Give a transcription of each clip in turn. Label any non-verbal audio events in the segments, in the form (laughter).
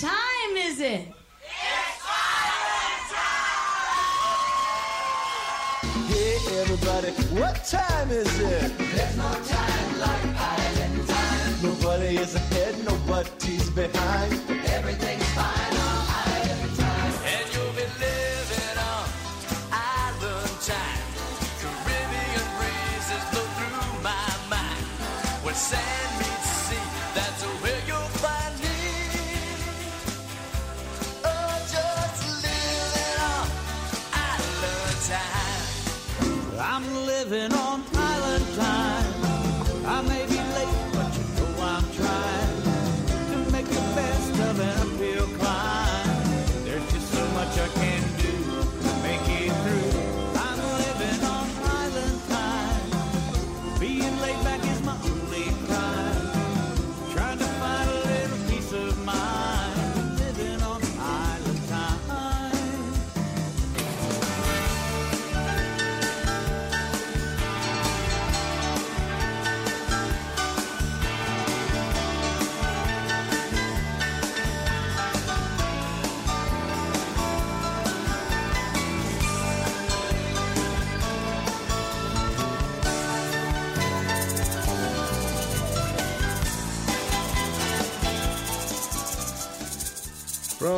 time is it? It's Twilight Time! Hey everybody, what time is it? There's no time like island time. Nobody is ahead, nobody's behind. Everything's fine on island time. And you'll be living on island time. Caribbean breezes blow through my mind. When sand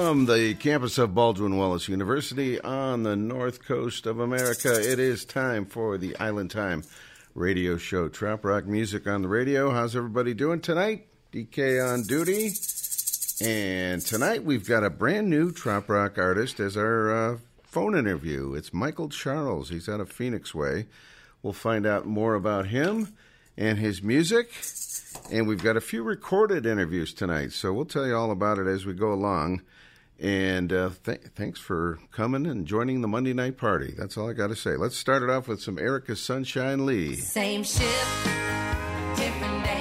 From the campus of Baldwin Wallace University on the north coast of America, it is time for the Island Time radio show. Trop rock music on the radio. How's everybody doing tonight? DK on duty. And tonight we've got a brand new trop rock artist as our uh, phone interview. It's Michael Charles. He's out of Phoenix Way. We'll find out more about him and his music. And we've got a few recorded interviews tonight, so we'll tell you all about it as we go along. And uh, th- thanks for coming and joining the Monday night party. That's all I got to say. Let's start it off with some Erica Sunshine Lee. Same ship, different day.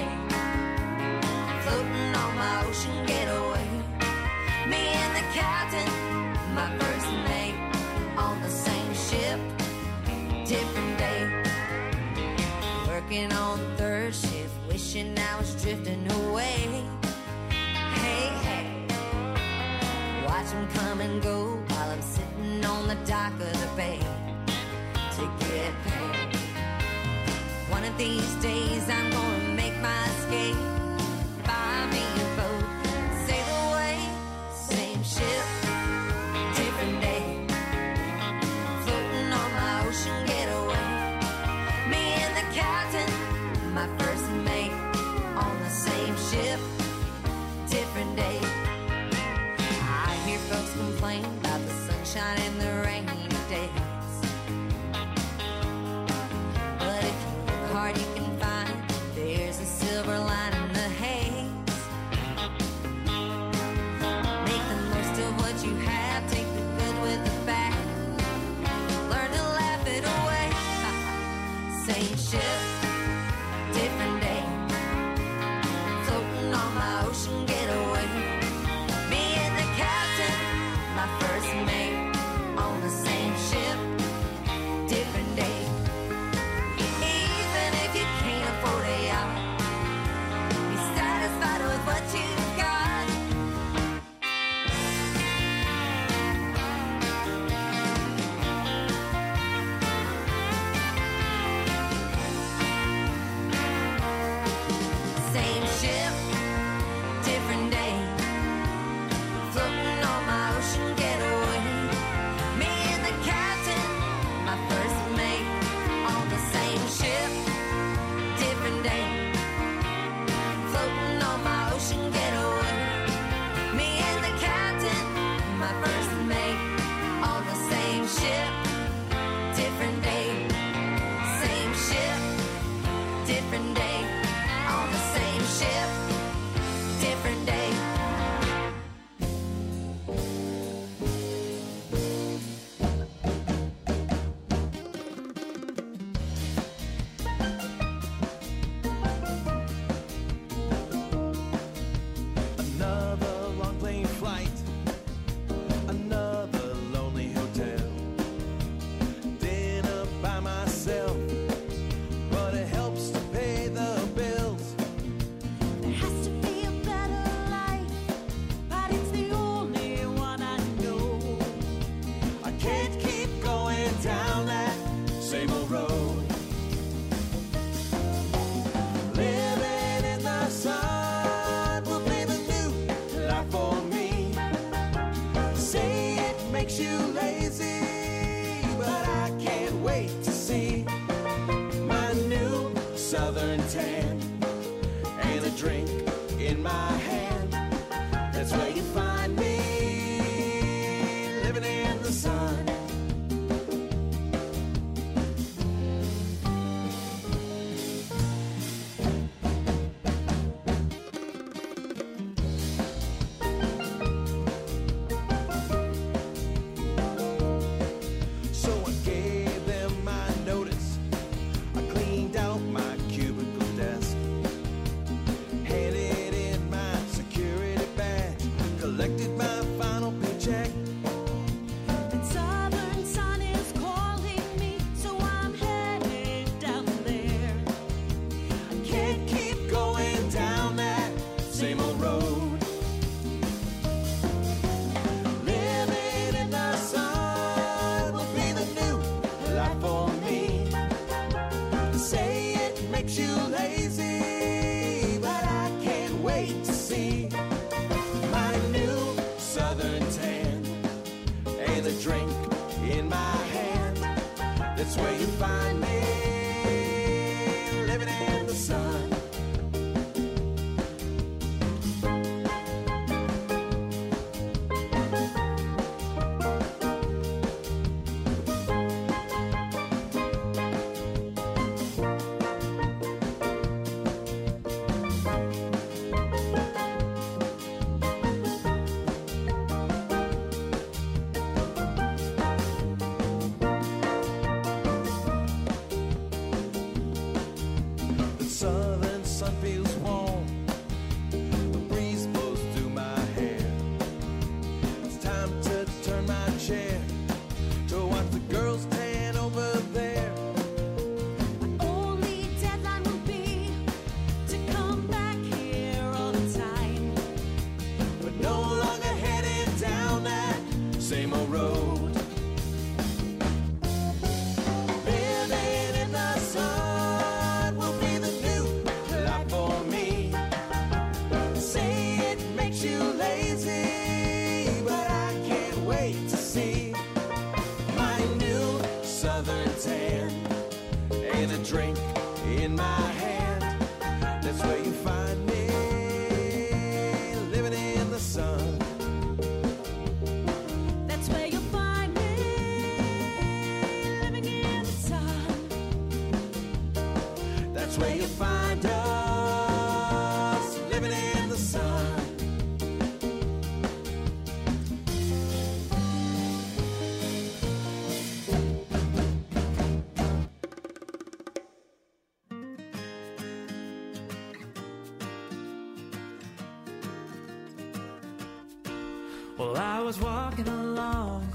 was walking along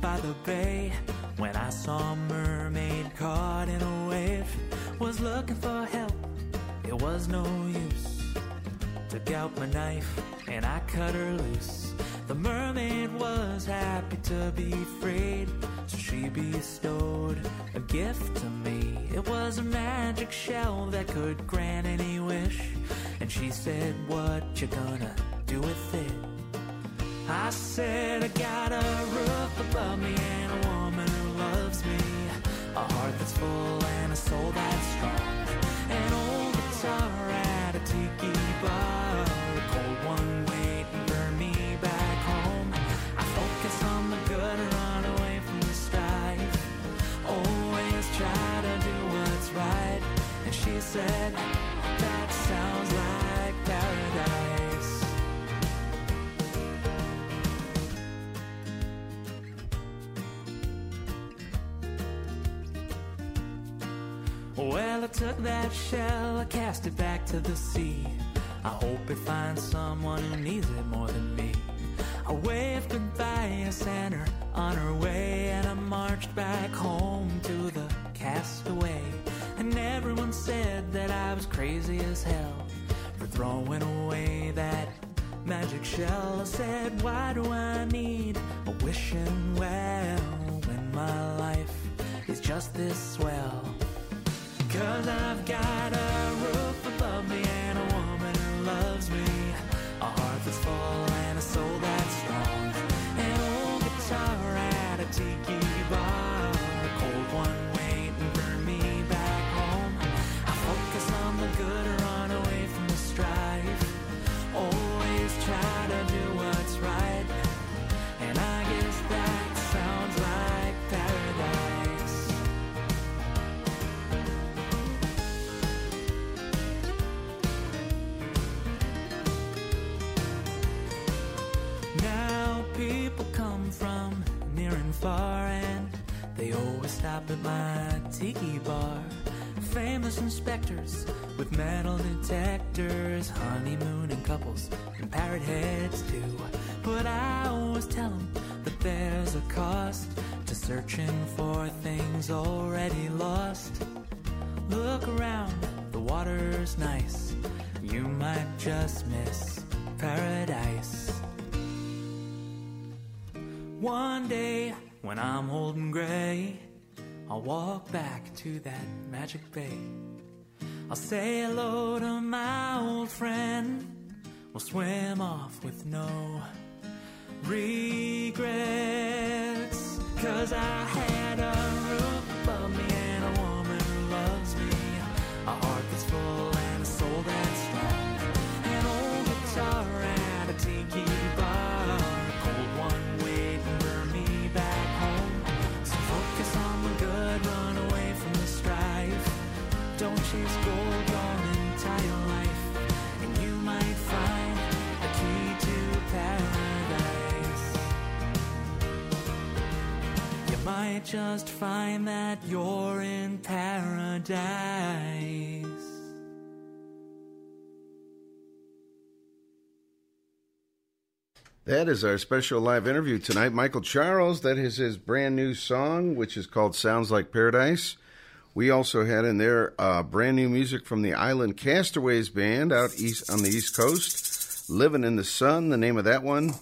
by the bay when I saw a mermaid caught in a wave. Was looking for help, it was no use. Took out my knife and I cut her loose. The mermaid was happy to be freed, so she bestowed a gift to me. It was a magic shell that could grant any wish, and she said, took that shell, I cast it back to the sea. I hope it finds someone who needs it more than me. I waved goodbye, I sent her on her way, and I marched back home to the castaway. And everyone said that I was crazy as hell for throwing away that magic shell. I said, Why do I need a wishing well when my life is just this swell? Cause I've got a roof above me always stop at my tiki bar. Famous inspectors with metal detectors, honeymooning couples and parrot heads too. But I always tell them that there's a cost to searching for things already lost. Look around, the water's nice. You might just miss paradise. One day, when I'm old and gray, I'll walk back to that magic bay. I'll say hello to my old friend. We'll swim off with no regrets. Cause I had a roof above me might just find that you're in paradise. That is our special live interview tonight. Michael Charles, that is his brand new song, which is called Sounds Like Paradise. We also had in there uh, brand new music from the Island Castaways Band out east on the East Coast. Living in the Sun, the name of that one.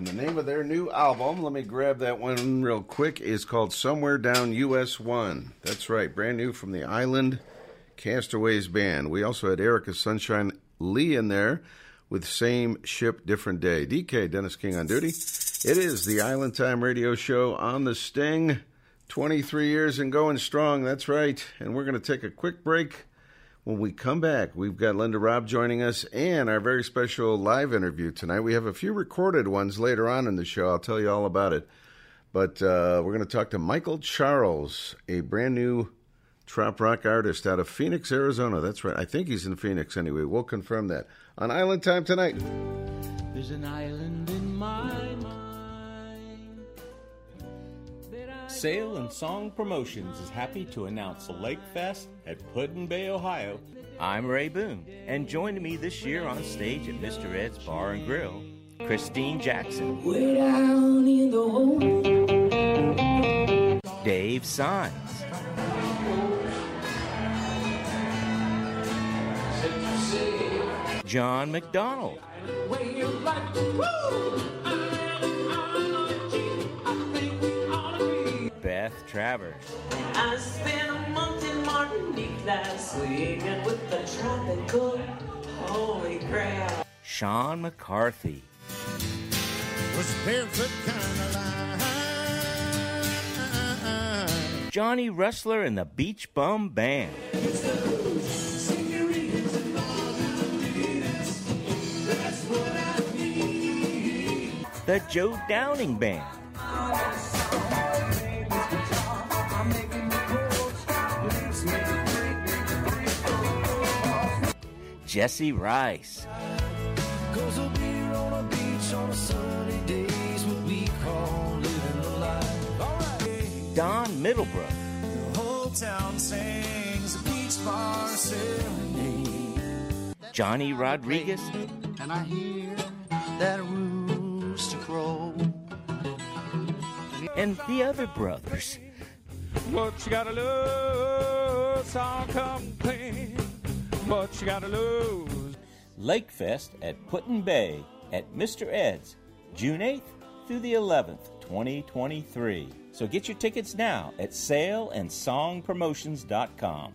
And the name of their new album, let me grab that one real quick, is called Somewhere Down US 1. That's right, brand new from the Island Castaways Band. We also had Erica Sunshine Lee in there with Same Ship, Different Day. DK, Dennis King on duty. It is the Island Time Radio Show on the Sting. 23 years and going strong, that's right. And we're going to take a quick break. When we come back, we've got Linda Robb joining us and our very special live interview tonight. We have a few recorded ones later on in the show. I'll tell you all about it. But uh, we're going to talk to Michael Charles, a brand new trop rock artist out of Phoenix, Arizona. That's right. I think he's in Phoenix anyway. We'll confirm that on Island Time tonight. There's an island in my Sail and Song Promotions is happy to announce the Lake Fest at Put-in-Bay, Ohio. I'm Ray Boone, and joining me this year on stage at Mr. Ed's Bar and Grill, Christine Jackson, Way down in the hole. Dave Signs, John McDonald, When you like to woo. Beth Travers, I spent a month in Martinique last week and with the tropical. Holy crap. Sean McCarthy, Was barefoot kind of line. Johnny Rustler and the Beach Bum Band, the Joe Downing Band, a beach bar serenade. Johnny Rodriguez, And I hear that rooster crow. and the other brothers. What you gotta lose, song come clean. What you gotta lose. Lake Fest at Put-in-Bay at Mr. Ed's, June 8th through the 11th, 2023. So get your tickets now at sailandsongpromotions.com.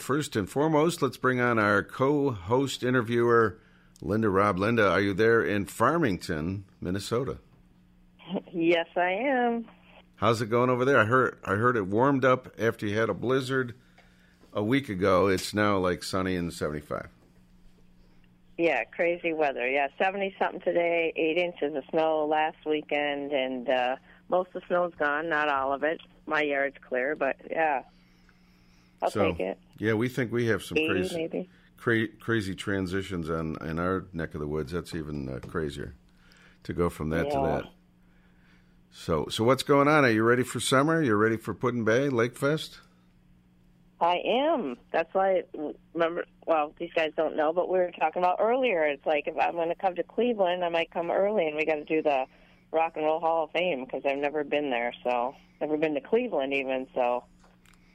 First and foremost, let's bring on our co host interviewer, Linda Robb. Linda, are you there in Farmington, Minnesota? (laughs) Yes, I am. How's it going over there? I heard I heard it warmed up after you had a blizzard a week ago. It's now like sunny and 75. Yeah, crazy weather. Yeah, 70 something today, 8 inches of snow last weekend, and uh, most of the snow's gone, not all of it. My yard's clear, but yeah. I'll so, take it. Yeah, we think we have some 80 crazy maybe. cra- crazy transitions on in our neck of the woods. That's even uh, crazier. to go from that to that. So, so what's going on? Are you ready for summer? You ready for Put-in-Bay Lake Fest? I am. That's why. Remember? Well, these guys don't know, but we were talking about earlier. It's like if I'm going to come to Cleveland, I might come early, and we got to do the Rock and Roll Hall of Fame because I've never been there. So never been to Cleveland even. So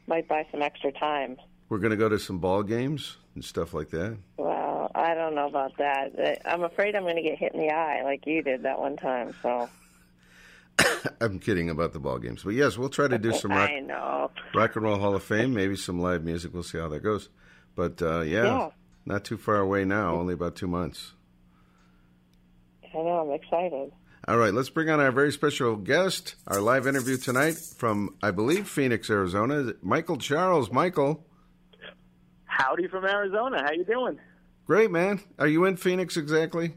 might buy some extra time. We're going to go to some ball games and stuff like that. Well, I don't know about that. I'm afraid I'm going to get hit in the eye like you did that one time. So (coughs) I'm kidding about the ball games, but yes, we'll try to do (laughs) some rock, I know. rock and roll Hall of Fame, maybe some live music. We'll see how that goes. But uh, yeah, Yeah. not too far away now. Only about two months. I know. I'm excited. All right, let's bring on our very special guest, our live interview tonight from, I believe, Phoenix, Arizona. Michael Charles. Michael, Howdy from Arizona. How you doing? great man. Are you in Phoenix exactly?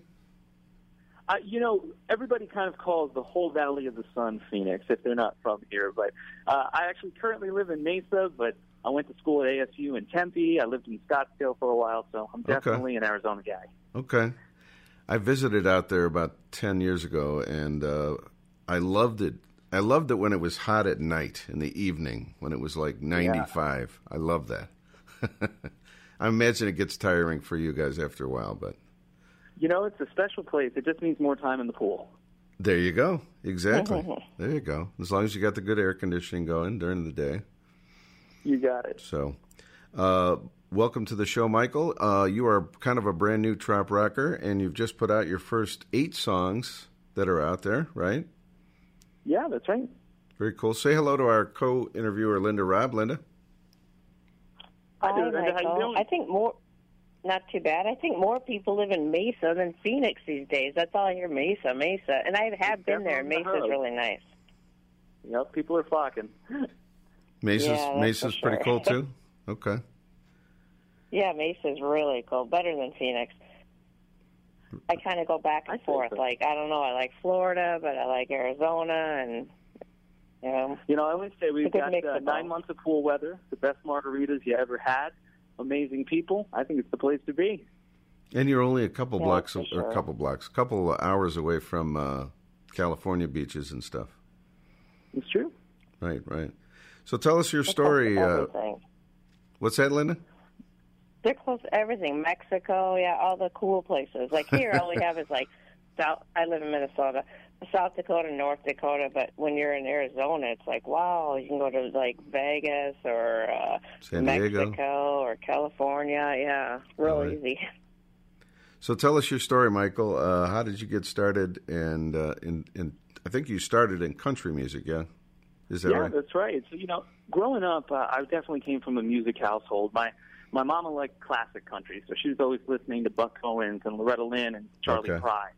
Uh, you know, everybody kind of calls the whole Valley of the Sun Phoenix if they're not from here. But uh, I actually currently live in Mesa, but I went to school at ASU in Tempe. I lived in Scottsdale for a while, so I'm Okay. definitely an Arizona guy. Okay. I visited out there about 10 years ago and uh, I loved it. I loved it when it was hot at night in the evening, when it was like 95. I love that. (laughs) I imagine it gets tiring for you guys after a while, but You know, it's a special place. It just means more time in the pool. there you go. Exactly. (laughs) there you go. As long as you got the good air conditioning going during the day. You got it. So, uh, welcome to the show, Michael. Uh, you are kind of a brand new trop rocker, and you've just put out your first eight songs that are out there, right? Yeah, that's right. Very cool. Say hello to our co-interviewer, Linda Robb. Linda. Hi, Hi, Linda. How you Michael. doing? I think more. Not too bad. I think more people live in Mesa than Phoenix these days. That's all I hear. Mesa, Mesa, and I have been there. definitely Mesa's hub. really nice. Yep, people are flocking. (laughs) Mesa's Yeah, that's Mesa's for pretty cool too. Okay. (laughs) Yeah, Mesa's really cool. Better than Phoenix. I kind of go back and I forth. so. Like I don't know. I like Florida, but I like Arizona, and you know. You know, I always say we've got mix uh, nine months of cool weather, the best margaritas you ever had, amazing people. I think it's the place to be. And you're only a couple Yeah, blocks for or a couple blocks, a couple of hours away from uh, California beaches and stuff. It's true. Right, right. So tell us your They're story. close Uh, everything. what's that, Linda? They're close to everything. Mexico, yeah, all the cool places. Like here, all we have is like South. I live in Minnesota, South Dakota, North Dakota. But when you're in Arizona, it's like wow, you can go to like Vegas or uh, San Diego. Mexico or California. Yeah, real Right. easy. (laughs) So tell us your story, Michael. Uh, how did you get started? And uh, in, in, I think you started in country music. Yeah, is that yeah, right? that's right. So you know, growing up, uh, I definitely came from a music household. My my mama liked classic country, so she was always listening to Buck Owens and Loretta Lynn and Charley Okay. Pride.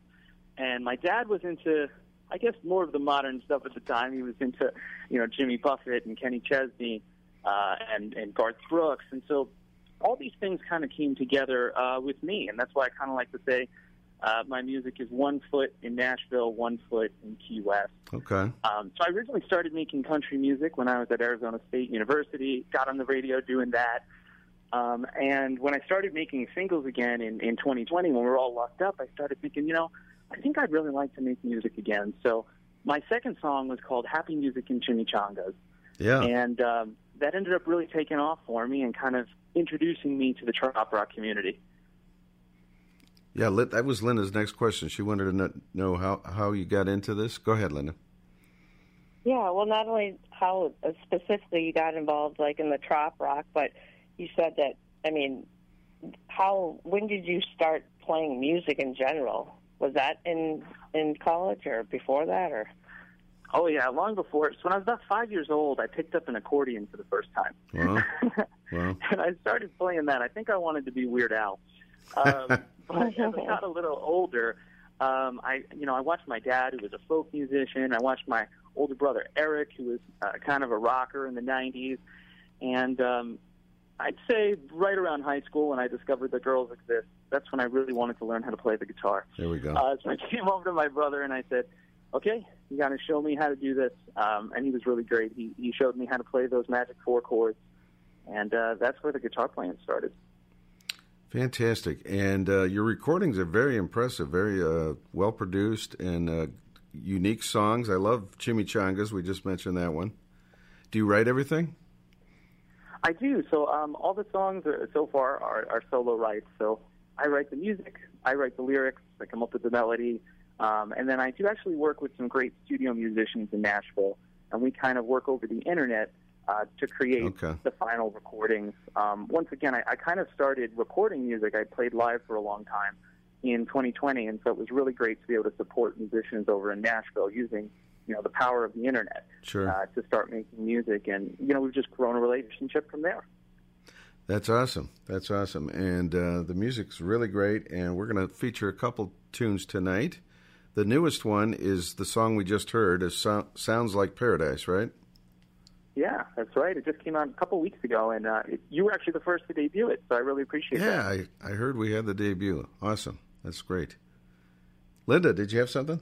And my dad was into, I guess, more of the modern stuff at the time. He was into, you know, Jimmy Buffett and Kenny Chesney uh, and and Garth Brooks, and so all these things kind of came together uh, with me, and that's why I kind of like to say. Uh, my music is one foot in Nashville, one foot in Key West. Okay. Um, so I originally started making country music when I was at Arizona State University. Got on the radio doing that. Um, and when I started making singles again in, in 2020, when we were all locked up, I started thinking, you know, I think I'd really like to make music again. So my second song was called Happy Music in Chimichangas. Yeah. And um, that ended up really taking off for me and kind of introducing me to the trop rock community. Yeah, that was Linda's next question. She wanted to know how, how you got into this. Go ahead, Linda. Yeah, well, not only how uh, specifically you got involved, like in the trop rock, but you said that. I mean, how? When did you start playing music in general? Was that in in college or before that, or? Oh, yeah, long before. So when I was about five years old, I picked up an accordion for the first time. Wow. (laughs) wow. and I started playing that. I think I wanted to be Weird Al. (laughs) Um, but as I got a little older, um, I you know I watched my dad, who was a folk musician. I watched my older brother Eric, who was uh, kind of a rocker in the '90s, and um, I'd say right around high school when I discovered that girls exist. That's when I really wanted to learn how to play the guitar. There we go. Uh, so I came over to my brother and I said, "Okay, you got to show me how to do this." Um, and he was really great. He he showed me how to play those magic four chords, and uh, that's where the guitar playing started. Fantastic. And uh, your recordings are very impressive, very uh, well produced, and uh, unique songs. I love Chimichangas. We just mentioned that one. Do you write everything? I do. So um, all the songs are, so far are, are solo rights. So I write the music, I write the lyrics, I come up with the melody, um, and then I do actually work with some great studio musicians in Nashville, and we kind of work over the internet uh, to create Okay. the final recordings. Um, once again, I, I kind of started recording music. I played live for a long time in 2020, and so it was really great to be able to support musicians over in Nashville using, you know, the power of the internet Sure. uh, to start making music. And you know, we've just grown a relationship from there. That's awesome. That's awesome. And uh, the music's really great. And we're going to feature a couple tunes tonight. The newest one is the song we just heard. Is so- Sounds Like Paradise, right? Yeah, that's right. It just came out a couple weeks ago, and uh, it, you were actually the first to debut it, so I really appreciate Yeah, that. I, I heard we had the debut. Awesome. That's great. Linda, did you have something?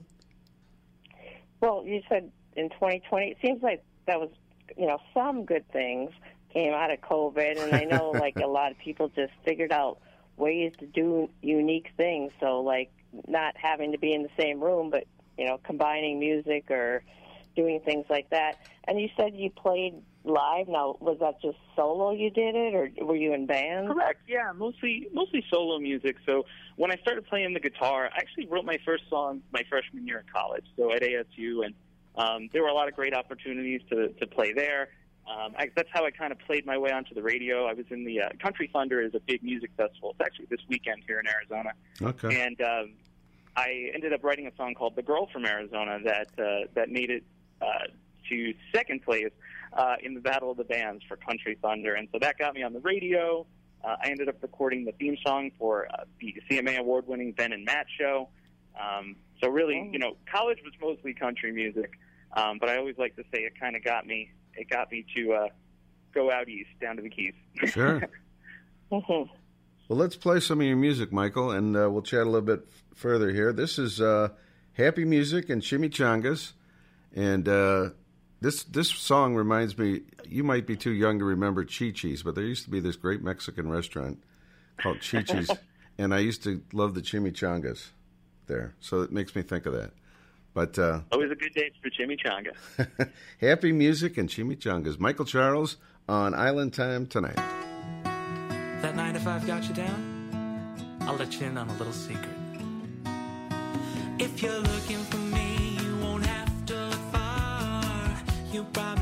Well, you said in 2020. It seems like that was, you know, some good things came out of COVID, and I know (laughs) like a lot of people just figured out ways to do unique things. So like not having to be in the same room, but you know, combining music or doing things like that. And you said you played live. Now, was that just solo you did it, or were you in bands? Correct. Yeah, mostly mostly solo music. So when I started playing the guitar, I actually wrote my first song my freshman year in college. So at ASU, and um, there were a lot of great opportunities to to play there. Um, I, that's how I kind of played my way onto the radio. I was in the uh, Country Thunder is a big music festival. It's actually this weekend here in Arizona. Okay. And um, I ended up writing a song called "The Girl from Arizona" that uh, that made it uh, to second place uh, in the Battle of the Bands for Country Thunder, and so that got me on the radio. Uh, I ended up recording the theme song for uh, the CMA award-winning Ben and Matt show. Um, so really, you know, college was mostly country music, um, but I always like to say it kind of got me. It got me to uh, go out east, down to the Keys. (laughs) Sure. Mm-hmm. Well, let's play some of your music, Michael, and uh, we'll chat a little bit f- further here. This is uh, Happy Music and Chimichangas, and uh, this this song reminds me. You might be too young to remember Chi Chi's, but there used to be this great Mexican restaurant called Chi Chi's, (laughs) and I used to love the chimichangas there. So it makes me think of that. But uh, Always a good day for chimichanga. (laughs) happy music and chimichangas. Michael Charles on Island Time tonight. That nine to five got you down? I'll let you in on a little secret. If you're looking for me, you won't have to look far. You'll probably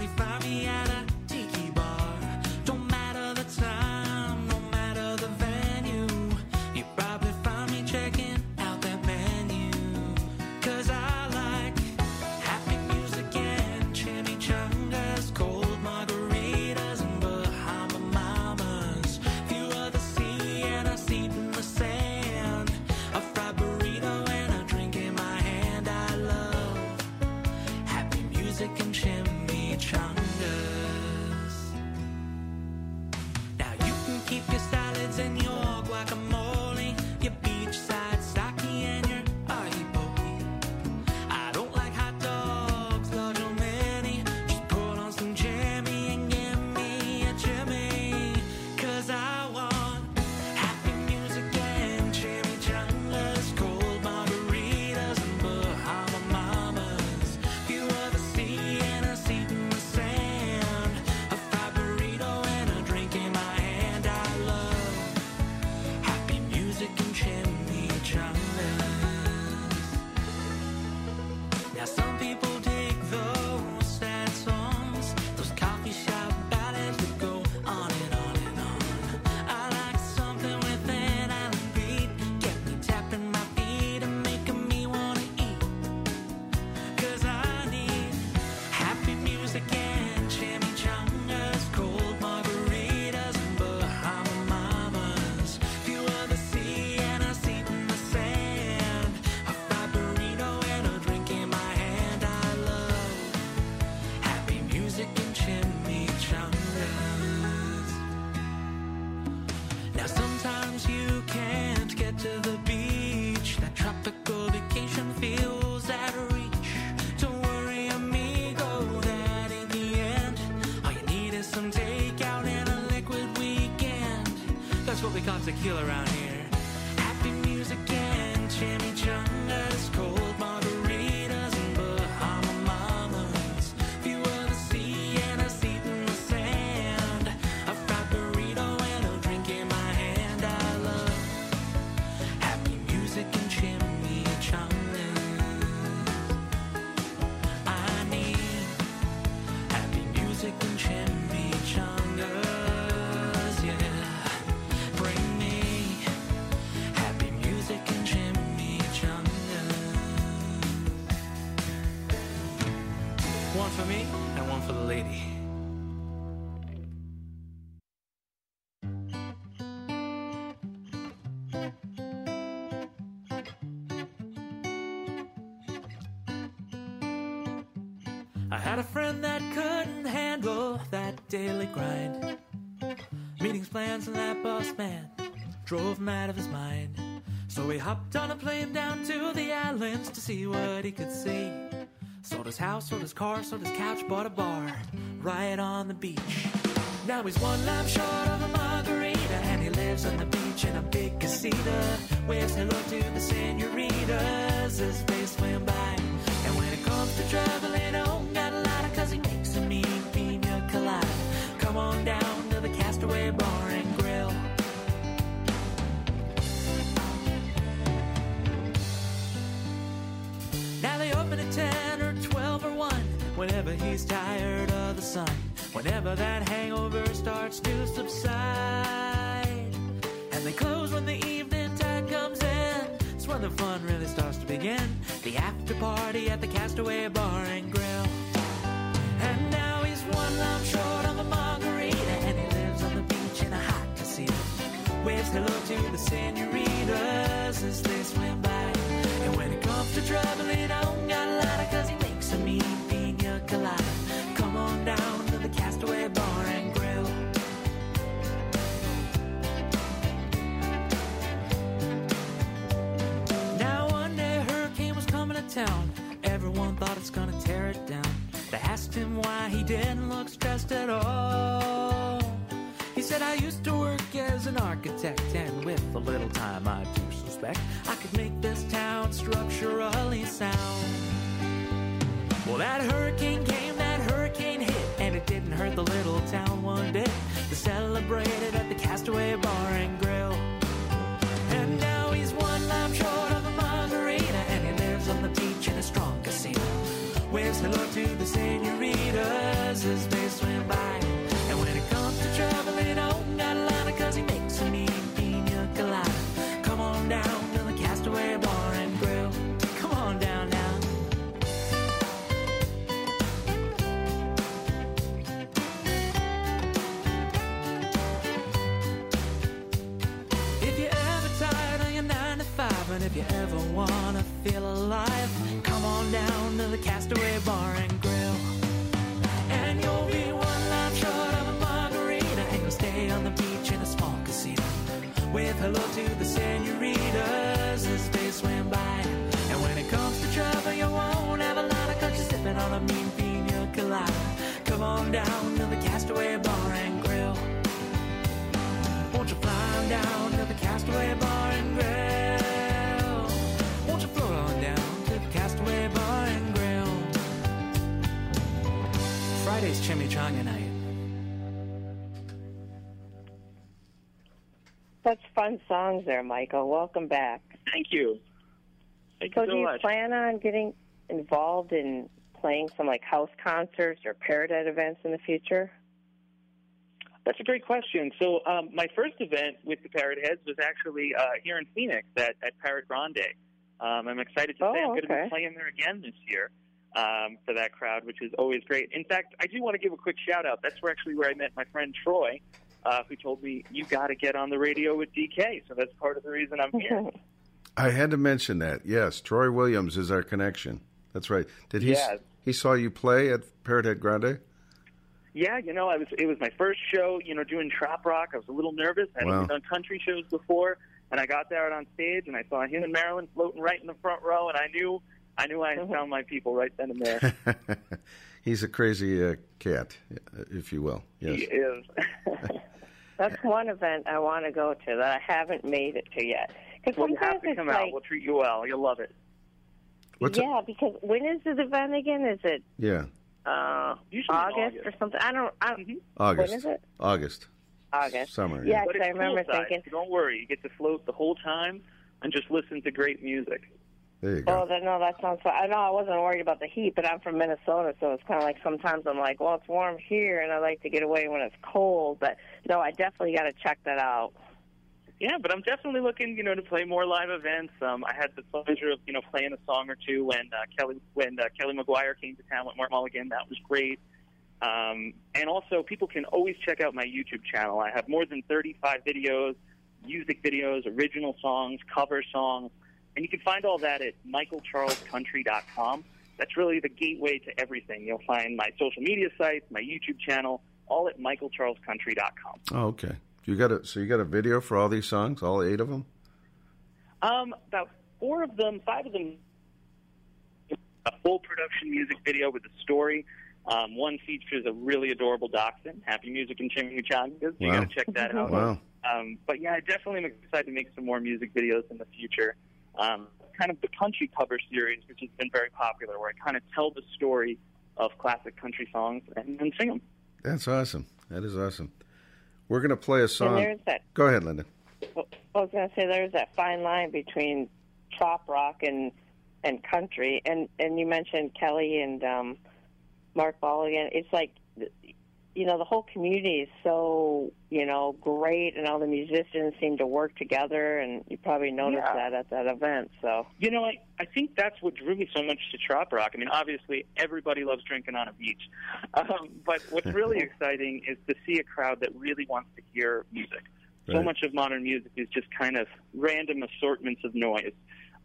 daily grind. Meetings, plans, and that boss man drove him out of his mind. So he hopped on a plane down to the islands to see what he could see. Sold his house, sold his car, sold his couch, bought a bar right on the beach. Now he's one lap short of a margarita, and he lives on the beach in a big casita. Waves hello to the senoritas as they swim by. And when it comes to traveling, oh, 10 or 12 or 1 whenever he's tired of the sun. Whenever that hangover starts to subside. And they close when the evening tide comes in. It's when the fun really starts to begin. The after party at the Castaway Bar and Grill. And now he's one lump short of a margarita. And he lives on the beach in a hot casino. Waves hello to the senoritas as they swim by. And when it comes to traveling, town. Everyone thought it's gonna tear it down. They asked him why he didn't look stressed at all. He said, I used to work as an architect, and with a little time I do suspect, I could make this town structurally sound. Well, that hurricane came, that hurricane hit, and it didn't hurt the little town one bit. They celebrated at the Castaway Bar and Grill. And now he's one lap short casino. Waves hello to the senoritas as they swim by. And when it comes to traveling, oh, got a lot of cause he makes a mean pina colada. Come on down to the Castaway Bar and Grill. Come on down now. If you're ever tired of your nine to five, and if you ever wanna feel alive, on down to the Castaway Bar and Grill. And you'll be one lap short of a margarita, and you'll stay on the beach in a small casino. With hello to the senoritas as they swim by. And when it comes to travel, you won't have a lot of cause you're sipping on a mean pina colada. Come on down to the Castaway Bar and Grill. Won't you fly down to the Castaway Bar chimichanga night. Such fun songs there, Michael. Welcome back. Thank you. Thank so, you so do you much. plan on getting involved in playing some like house concerts or Parrot events in the future? That's a great question. So, um, my first event with the Parrot Heads was actually uh, here in Phoenix at, at Parrot Grande. Um, I'm excited to say I'm Oh, going to be playing there again this year um, for that crowd, which is always great. In fact, I do want to give a quick shout out. That's where actually where I met my friend Troy, uh, who told me you got to get on the radio with DK. So that's part of the reason I'm here. (laughs) I had to mention that. Yes, Troy Williams is our connection. That's right. Did he? Yeah. He saw you play at Parrot Head Grande. Yeah, you know, I was it was my first show, you know, doing trop rock. I was a little nervous. I Wow. hadn't done country shows before, and I got there out on stage and I saw him and Marilyn floating right in the front row, and I knew I knew I had found my people right then and there. (laughs) He's a crazy uh, cat, if you will. Yes. He is. (laughs) That's one event I want to go to that I haven't made it to yet. Because Well, you sometimes have to come like, out. We'll treat you well. You'll love it. What's it- yeah, because when is the event again? Is it Yeah, uh, August, August. or something? I don't. I don't August. When is it? August. August. Summer, Yeah, yeah. But 'cause it's I remember poolside, thinking, so don't worry. You get to float the whole time and just listen to great music. There you go. oh, then, no, that sounds fun. I know I wasn't worried about the heat, but I'm from Minnesota, so it's kind of like sometimes I'm like, well, it's warm here, and I like to get away when it's cold. But no, I definitely got to check that out. Yeah, but I'm definitely looking, you know, to play more live events. Um, I had the pleasure of, you know, playing a song or two when uh, Kelly when uh, Kelly McGuire came to town with Mark Mulligan. That was great. Um, and also, people can always check out my YouTube channel. I have more than 35 videos, music videos, original songs, cover songs, and you can find all that at michaelcharlescountry.com. That's really the gateway to everything. You'll find my social media sites, my YouTube channel, all at michaelcharlescountry.com. Oh, okay. You got a so you got a video for all these songs, all eight of them. Um, about four of them, five of them, a full production music video with a story. Um, one features a really adorable dachshund, Happy Music and Chimichangas. You Wow. got to check that out. Wow. Um, but yeah, I definitely am excited to make some more music videos in the future. Um, kind of the country cover series, which has been very popular, where I kind of tell the story of classic country songs and then sing them. That's awesome. That is awesome. We're gonna play a And song. there's that. Go ahead, Linda. I was going to say there's that fine line between trop rock and and country, and and you mentioned Kelly and um, Mark Mulligan. It's like, you know, the whole community is so you know great, and all the musicians seem to work together, and you probably noticed Yeah. that at that event. So You know, I, I think that's what drew me so much to trop rock. I mean, obviously, everybody loves drinking on a beach. Um, but what's (laughs) really exciting is to see a crowd that really wants to hear music. So much of modern music is just kind of random assortments of noise.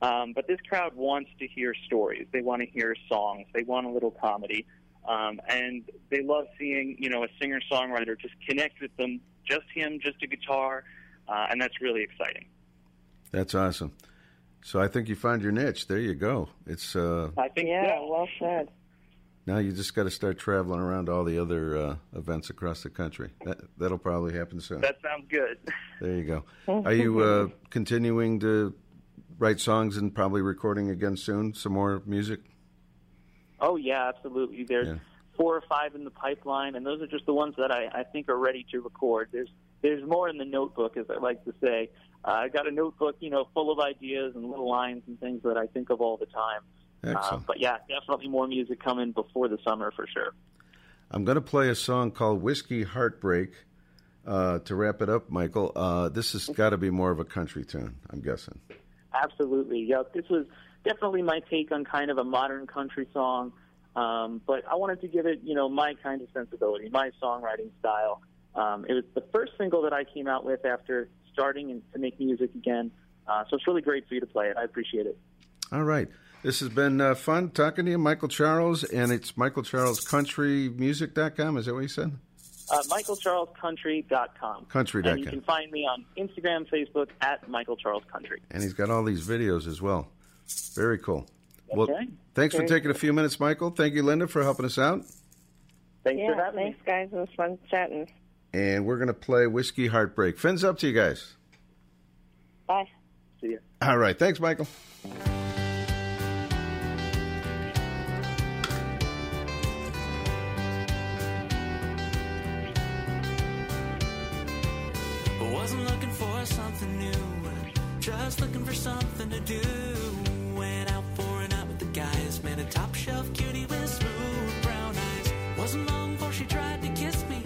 Um, but this crowd wants to hear stories. They want to hear songs. They want a little comedy. Um, and they love seeing, you know, a singer-songwriter just connect with them, just him, just a guitar. Uh, and that's really exciting. That's awesome. So I think you found your niche. There you go. It's uh, I think yeah, well said. now you just got to start traveling around all the other uh, events across the country. That that'll probably happen soon. that sounds good. (laughs) There you go. Are you uh, continuing to write songs and probably recording again soon? Some more music. Oh yeah, absolutely. There's Yeah. four or five in the pipeline, and those are just the ones that I, I think are ready to record. There's there's more in the notebook, as I like to say. Uh, I got a notebook, you know, full of ideas and little lines and things that I think of all the time. Uh, but yeah, definitely more music coming before the summer for sure. I'm going to play a song called "Whiskey Heartbreak" uh, to wrap it up, Michael. Uh, this has got to be more of a country tune, I'm guessing. Absolutely. Yeah, this was definitely my take on kind of a modern country song. Um, but I wanted to give it, you know, my kind of sensibility, my songwriting style. Um, it was the first single that I came out with after starting and to make music again. Uh, so it's really great for you to play it. I appreciate it. All right. This has been uh, fun talking to you, Michael Charles, and it's michaelcharlescountrymusic.com. Is that what you said? Uh, MichaelCharlesCountry.com. Country.com. And you can find me on Instagram, Facebook at Michael Charles Country. And he's got all these videos as well. Very cool. Well, Okay. thanks for Very taking a few minutes, Michael. Thank you, Linda, for helping us out. Thanks for yeah, having thanks me. guys. It was fun chatting. And we're going to play Whiskey Heartbreak. Fins up to you guys. Bye. See you. All right. Thanks, Michael. Wasn't looking for something new, just looking for something to do. She tried to kiss me.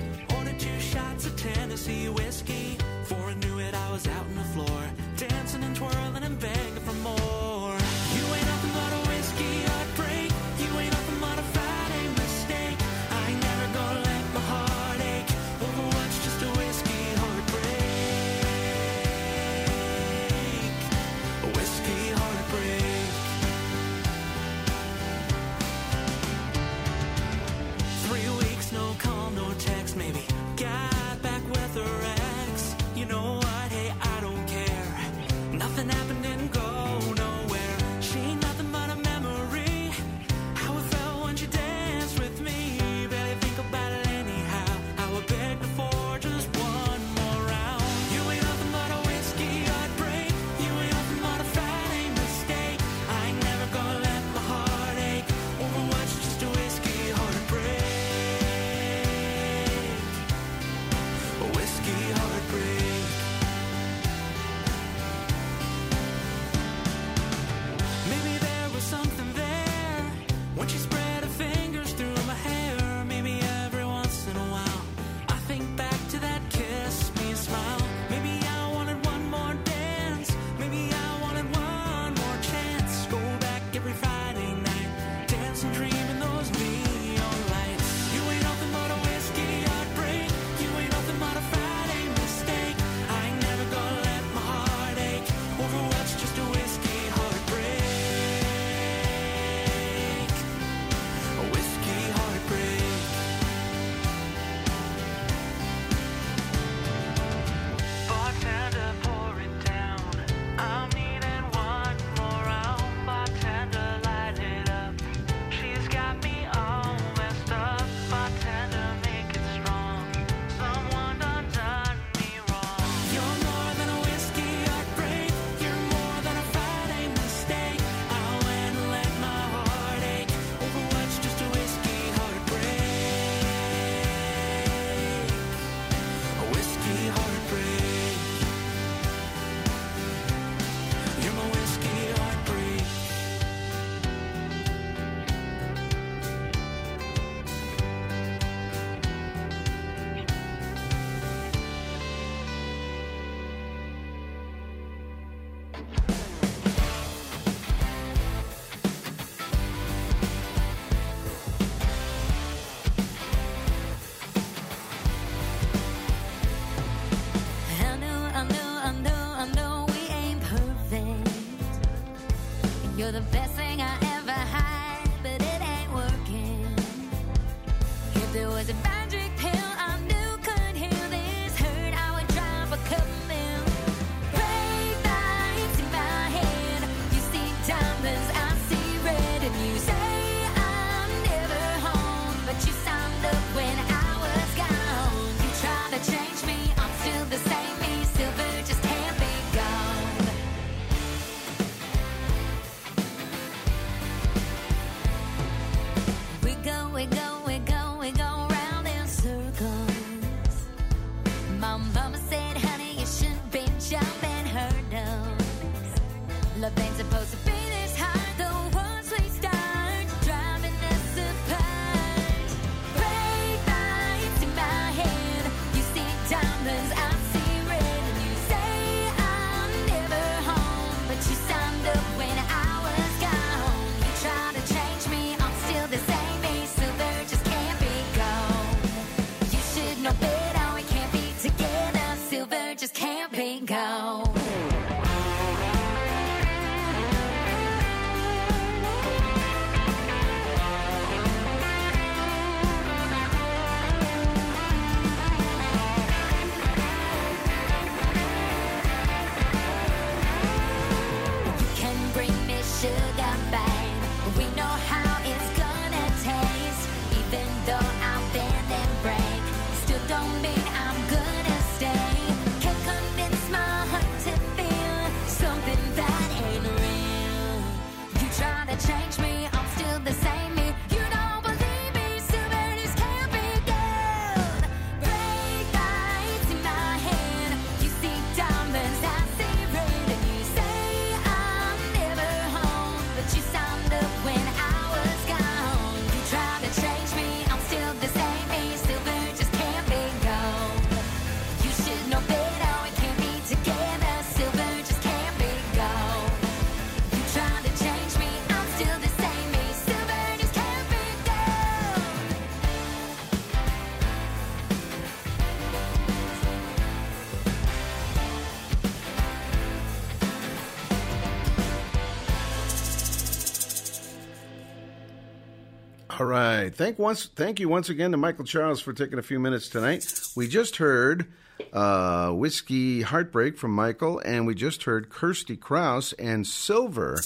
All right. Thank once. Thank you once again to Michael Charles for taking a few minutes tonight. We just heard uh, "Whiskey Heartbreak" from Michael, and we just heard Kirstie Kraus and "Silver."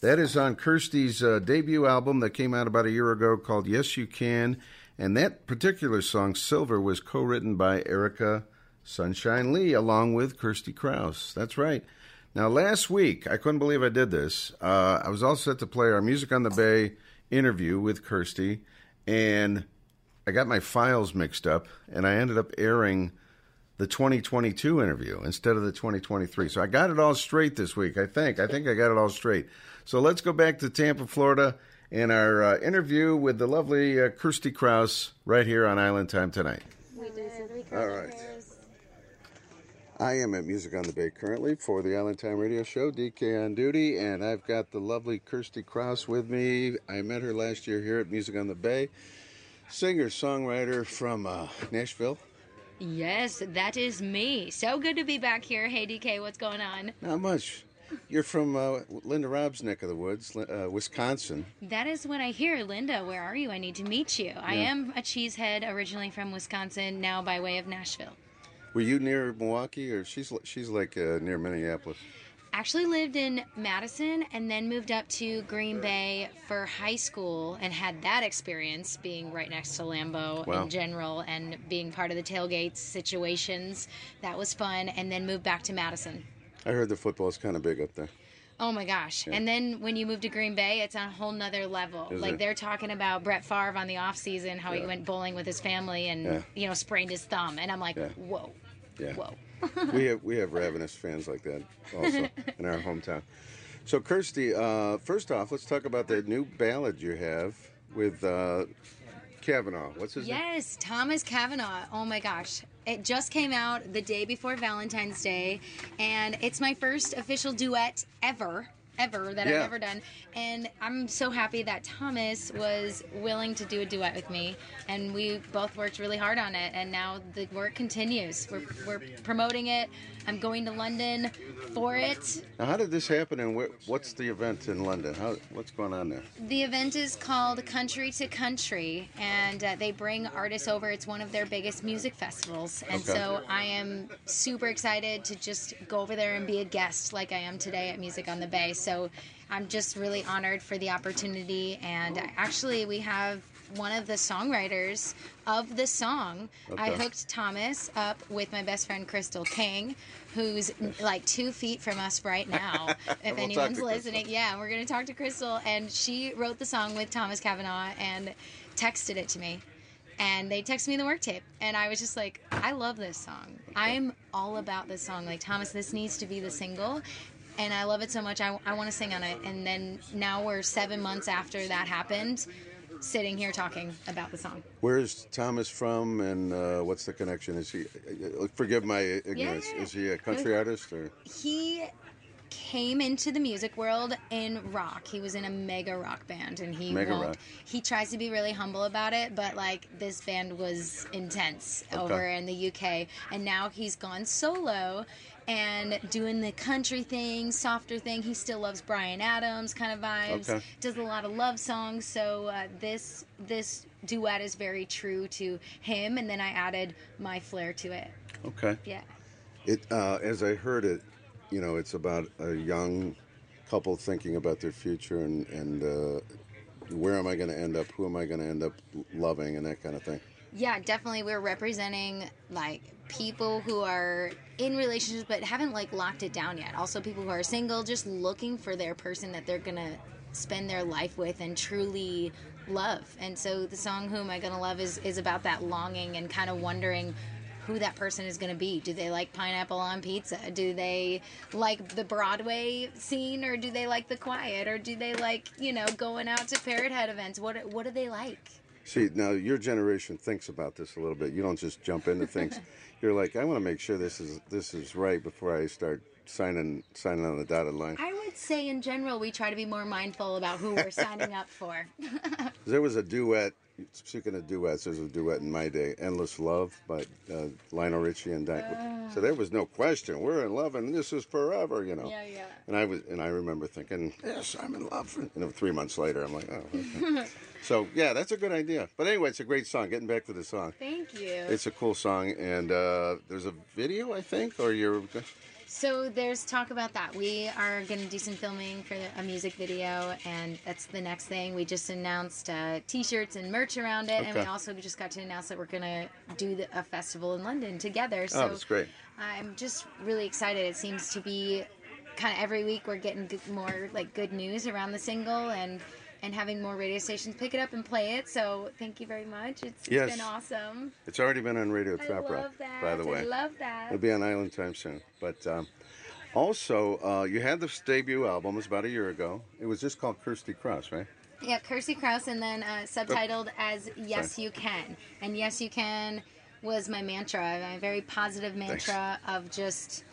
That is on Kirstie's uh, debut album that came out about a year ago called "Yes You Can," and that particular song "Silver" was co-written by Erica Sunshine Lee along with Kirstie Kraus. That's right. Now, last week, I couldn't believe I did this. Uh, I was all set to play our Music on the Bay interview with Kirstie, and I got my files mixed up, and I ended up airing the 2022 interview instead of the 2023. So I got it all straight this week, I think. I think I got it all straight. So let's go back to Tampa, Florida, and our uh, interview with the lovely uh, Kirstie Kraus right here on Island Time tonight. All right. I am at Music on the Bay currently for the Island Time Radio Show, DK on duty, and I've got the lovely Kirstie Kraus with me. I met her last year here at Music on the Bay. Singer, songwriter from uh, Nashville. Yes, that is me. So good to be back here. Hey, DK, what's going on? Not much. You're from uh, Linda Robb's neck of the woods, uh, Wisconsin. That is what I hear. Linda, where are you? I need to meet you. I am a cheesehead originally from Wisconsin, now by way of Nashville. Were you near Milwaukee, or she's she's like uh, near Minneapolis? Actually lived in Madison and then moved up to Green Bay for high school and had that experience being right next to Lambeau Wow. in general and being part of the tailgates situations. That was fun. And then moved back to Madison. I heard the football's kind of big up there. Oh my gosh. Yeah. And then when you move to Green Bay, it's on a whole nother level. Is like it? they're talking about Brett Favre on the off season, how he went bowling with his family and Yeah. you know, sprained his thumb. And I'm like, Yeah. whoa. Yeah. Whoa. (laughs) we have we have ravenous fans like that also (laughs) in our hometown. So Kirstie, uh, first off, let's talk about the new ballad you have with uh, Kavanaugh. What's his name? Yes, Thomas Kavanaugh. Oh my gosh. It just came out the day before Valentine's Day, and it's my first official duet ever. Ever that Yeah. I've ever done. And I'm so happy that Thomas was willing to do a duet with me, and we both worked really hard on it. And now the work continues. We're we're promoting it. I'm going to London for it. Now, how did this happen, and wh- what's the event in London? How what's going on there? The event is called Country to Country, and uh, they bring artists over. It's one of their biggest music festivals, and Okay. so I am super excited to just go over there and be a guest, like I am today at Music on the Bay. So I'm just really honored for the opportunity, and actually, we have one of the songwriters of the song. I hooked Thomas up with my best friend Crystal King, who's like two feet from us right (laughs) now. If We'll anyone's to Crystal. listening, yeah, we're gonna talk to Crystal, and she wrote the song with Thomas Kavanaugh and texted it to me. And they texted me the work tape, and I was just like, I love this song. I'm all about this song. Like Thomas, this needs to be the single, and I love it so much. I, I want to sing on it. And then now we're seven months after that happened, sitting here talking about the song. Where's Thomas from, and uh, what's the connection? Is he? Uh, forgive my ignorance. yeah. Is he a country artist or? he came into the music world in rock. He was in a mega rock band, and he Mega won't. rock. He tries to be really humble about it, but like this band was intense Okay. over in the UK, and now he's gone solo. And doing the country thing, softer thing. He still loves Bryan Adams kind of vibes. Okay. Does a lot of love songs. So uh, this this duet is very true to him. And then I added my flair to it. Okay. Yeah. It uh, as I heard it, you know, it's about a young couple thinking about their future and and uh, where am I going to end up? Who am I going to end up loving and that kind of thing. Yeah, definitely. We're representing like people who are in relationships but haven't like locked it down yet. Also, people who are single, just looking for their person that they're gonna spend their life with and truly love. And so, the song "Who Am I Gonna Love" is is about that longing and kind of wondering who that person is going to be. Do they like pineapple on pizza? Do they like the Broadway scene or do they like the quiet or do they like, you know, going out to Parrot Head events? What what do they like? See, now your generation thinks about this a little bit. You don't just jump into things. (laughs) You're like, I want to make sure this is this is right before I start signing signing on the dotted line. I would say in general we try to be more mindful about who we're signing up for. (laughs) There was a duet. Speaking of duets, there's a duet in my day, "Endless Love" by uh, Lionel Richie and Di. Ah. so there was no question. We're in love, and this is forever, you know. Yeah, yeah. And I was, and I remember thinking, "Yes, I'm in love." And three months later, I'm like, "Oh." Okay. (laughs) so yeah, that's a good idea. But anyway, it's a great song. Getting back to the song, Thank you. it's a cool song, and uh, there's a video, I think, or you're. So there's talk about that. We are going to do some filming for a music video, and that's the next thing. We just announced uh, T-shirts and merch around it, and we also just got to announce that we're going to do the, a festival in London together. Oh, So that's great. I'm just really excited. It seems to be kind of every week we're getting good, more like good news around the single and and having more radio stations pick it up and play it. So thank you very much. It's, it's Yes. been awesome. It's already been on Radio Trop Rock, by the way. I love that. It'll be on Island Time soon. But um, also, uh, you had this debut album. It was about a year ago. It was just called Kirstie Kraus, right? Yeah, Kirstie Kraus, and then uh, subtitled as "Yes You Can," and "Yes You Can" was my mantra, my very positive mantra of just,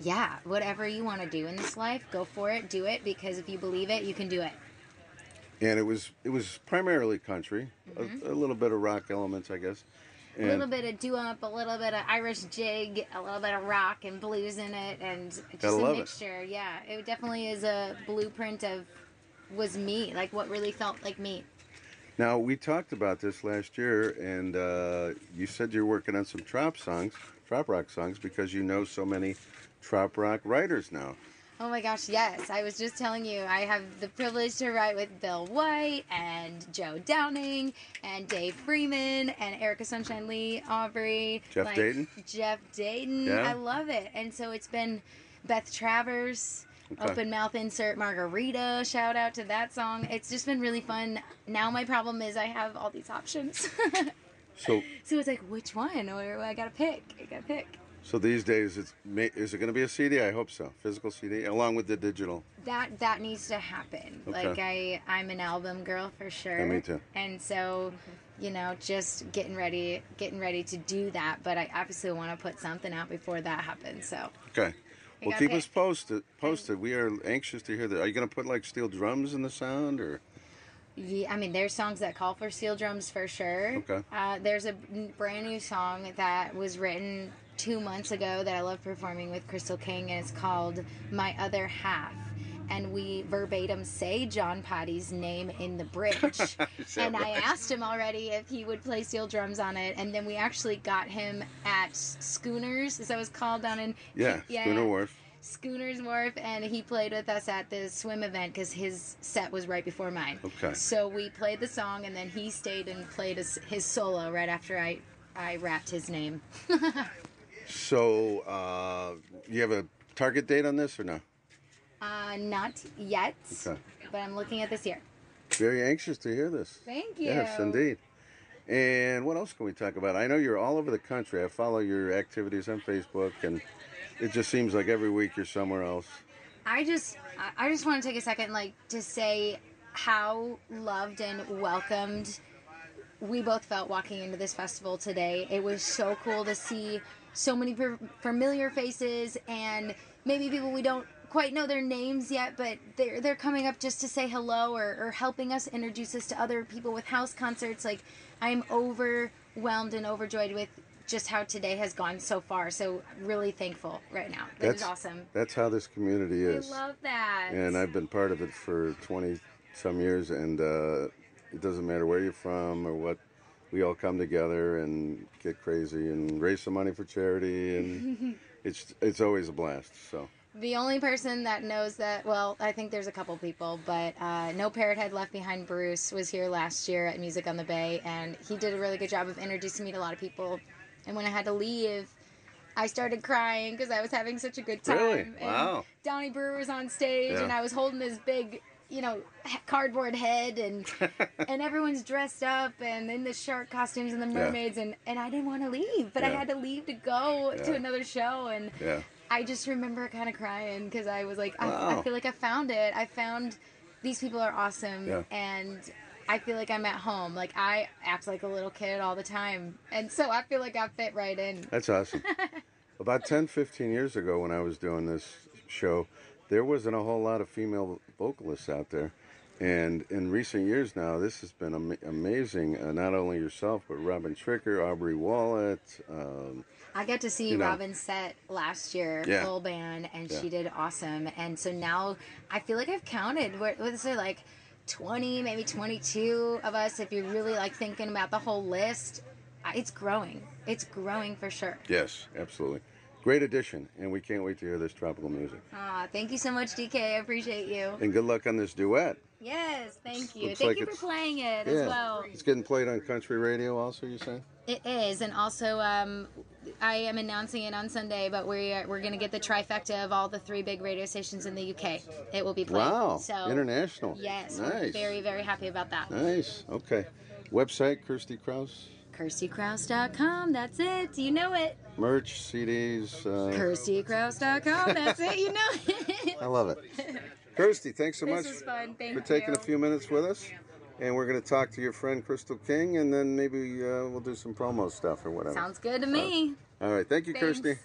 yeah, whatever you want to do in this life, go for it, do it, because if you believe it, you can do it. And it was it was primarily country, Mhm. a, a little bit of rock elements, I guess. a little bit of doo-wop, a little bit of Irish jig, a little bit of rock and blues in it, and just a love it. mixture. Yeah, it definitely is a blueprint of was me, like what really felt like me. Now we talked about this last year, and uh, you said you're working on some trop songs, trop rock songs, because you know so many trop rock writers now. Oh my gosh, yes. I was just telling you, I have the privilege to write with Bill White and Joe Downing and Dave Freeman and Erica Sunshine Lee, Aubrey. Jeff Dayton? Jeff Dayton. Yeah. I love it. And so it's been Beth Travers, Okay. Open Mouth Insert Margarita. Shout out to that song. It's just been really fun. Now my problem is I have all these options. (laughs) So so it's like, which one? Or I gotta pick. I gotta pick. So these days, it's is it going to be a CD? I hope so, physical CD along with the digital. that that needs to happen Okay. like i i'm an album girl for sure Yeah, me too. and so you know just getting ready getting ready to do that but i obviously want to put something out before that happens so Okay. Well, keep picked. us posted. Posted. We are anxious to hear that. Are you going to put like steel drums in the sound, or Yeah, I mean, there's songs that call for steel drums for sure. Okay. Uh, there's a brand new song that was written two months ago that I love performing with Crystal King, and it's called "My Other Half." And we verbatim say John Patti's name in the bridge. (laughs) And I asked him already if he would play steel drums on it, and then we actually got him at Schooners, as I was called down in yeah, Schooner Wharf? Schooners Wharf, and he played with us at the swim event because his set was right before mine. Okay. So we played the song, and then he stayed and played his, his solo right after I I rapped his name. (laughs) So, uh, you have a target date on this or no? uh, not yet, Okay. but I'm looking at this year. Very anxious to hear this. Thank you. Yes, indeed. And what else can we talk about? I know you're all over the country. I follow your activities on Facebook, and it just seems like every week you're somewhere else. I just I- I just want to take a second like to say how loved and welcomed we both felt walking into this festival today. It was so cool to see so many familiar faces and maybe people we don't quite know their names yet, but they're they're coming up just to say hello or, or helping us introduce us to other people with house concerts. Like I'm overwhelmed and overjoyed with just how today has gone so far. So really thankful right now. It was awesome. That's how this community is. I love that. and I've been part of it for 20 some years, and uh, it doesn't matter where you're from or what. We all come together and get crazy and raise some money for charity, and (laughs) it's it's always a blast. So The only person that knows that, well, I think there's a couple people, but uh, No Parrot Head Left Behind Bruce was here last year at Music on the Bay, and he did a really good job of introducing me to a lot of people. And when I had to leave, I started crying because I was having such a good time. Really? And Wow. Donnie Brewer was on stage, Yeah. and I was holding this big, you know, cardboard head, and (laughs) and everyone's dressed up and in the shark costumes and the Yeah. mermaids, and and I didn't want to leave, but I had to leave to go to another show, and yeah, I just remember kind of crying because I was like, I, Wow. I feel like I found it. I found these people are awesome, Yeah. and I feel like I'm at home. Like I act like a little kid all the time, and so I feel like I fit right in. that's awesome. (laughs) About 10, 15 years ago, when I was doing this show, there wasn't a whole lot of female vocalists out there. And in recent years now, this has been am- amazing. Uh, not only yourself, but Robin Tricker, Aubrey Wollett. Um, I got to see You know. Robin set last year, Yeah. full band, and Yeah. she did awesome. And so now I feel like I've counted. What was there like twenty, maybe twenty-two of us? If you're really like thinking about the whole list, it's growing. It's growing for sure. yes, absolutely. Great addition, and we can't wait to hear this tropical music. Ah, thank you so much, DK. I appreciate you. And good luck on this duet. Yes, thank you. Looks thank like you for playing it as well. It's getting played on country radio also, you say? It is, and also um, I am announcing it on Sunday, but we're we're gonna get the trifecta of all the three big radio stations in the UK. It will be played. Wow, So international. Yes, Nice. very very happy about that. Nice. Okay. Website, Kirstie Kraus. KirstieKraus.com. That's it. You know it. Merch, CDs. Uh, KirstieKraus.com. That's it. You know it. I love it. Kirstie, thanks so much. Thank for taking you. a few minutes with us. And we're going to talk to your friend Crystal King, and then maybe uh, we'll do some promo stuff or whatever. Sounds good to me. All right. Thank you, Thanks. Kirstie.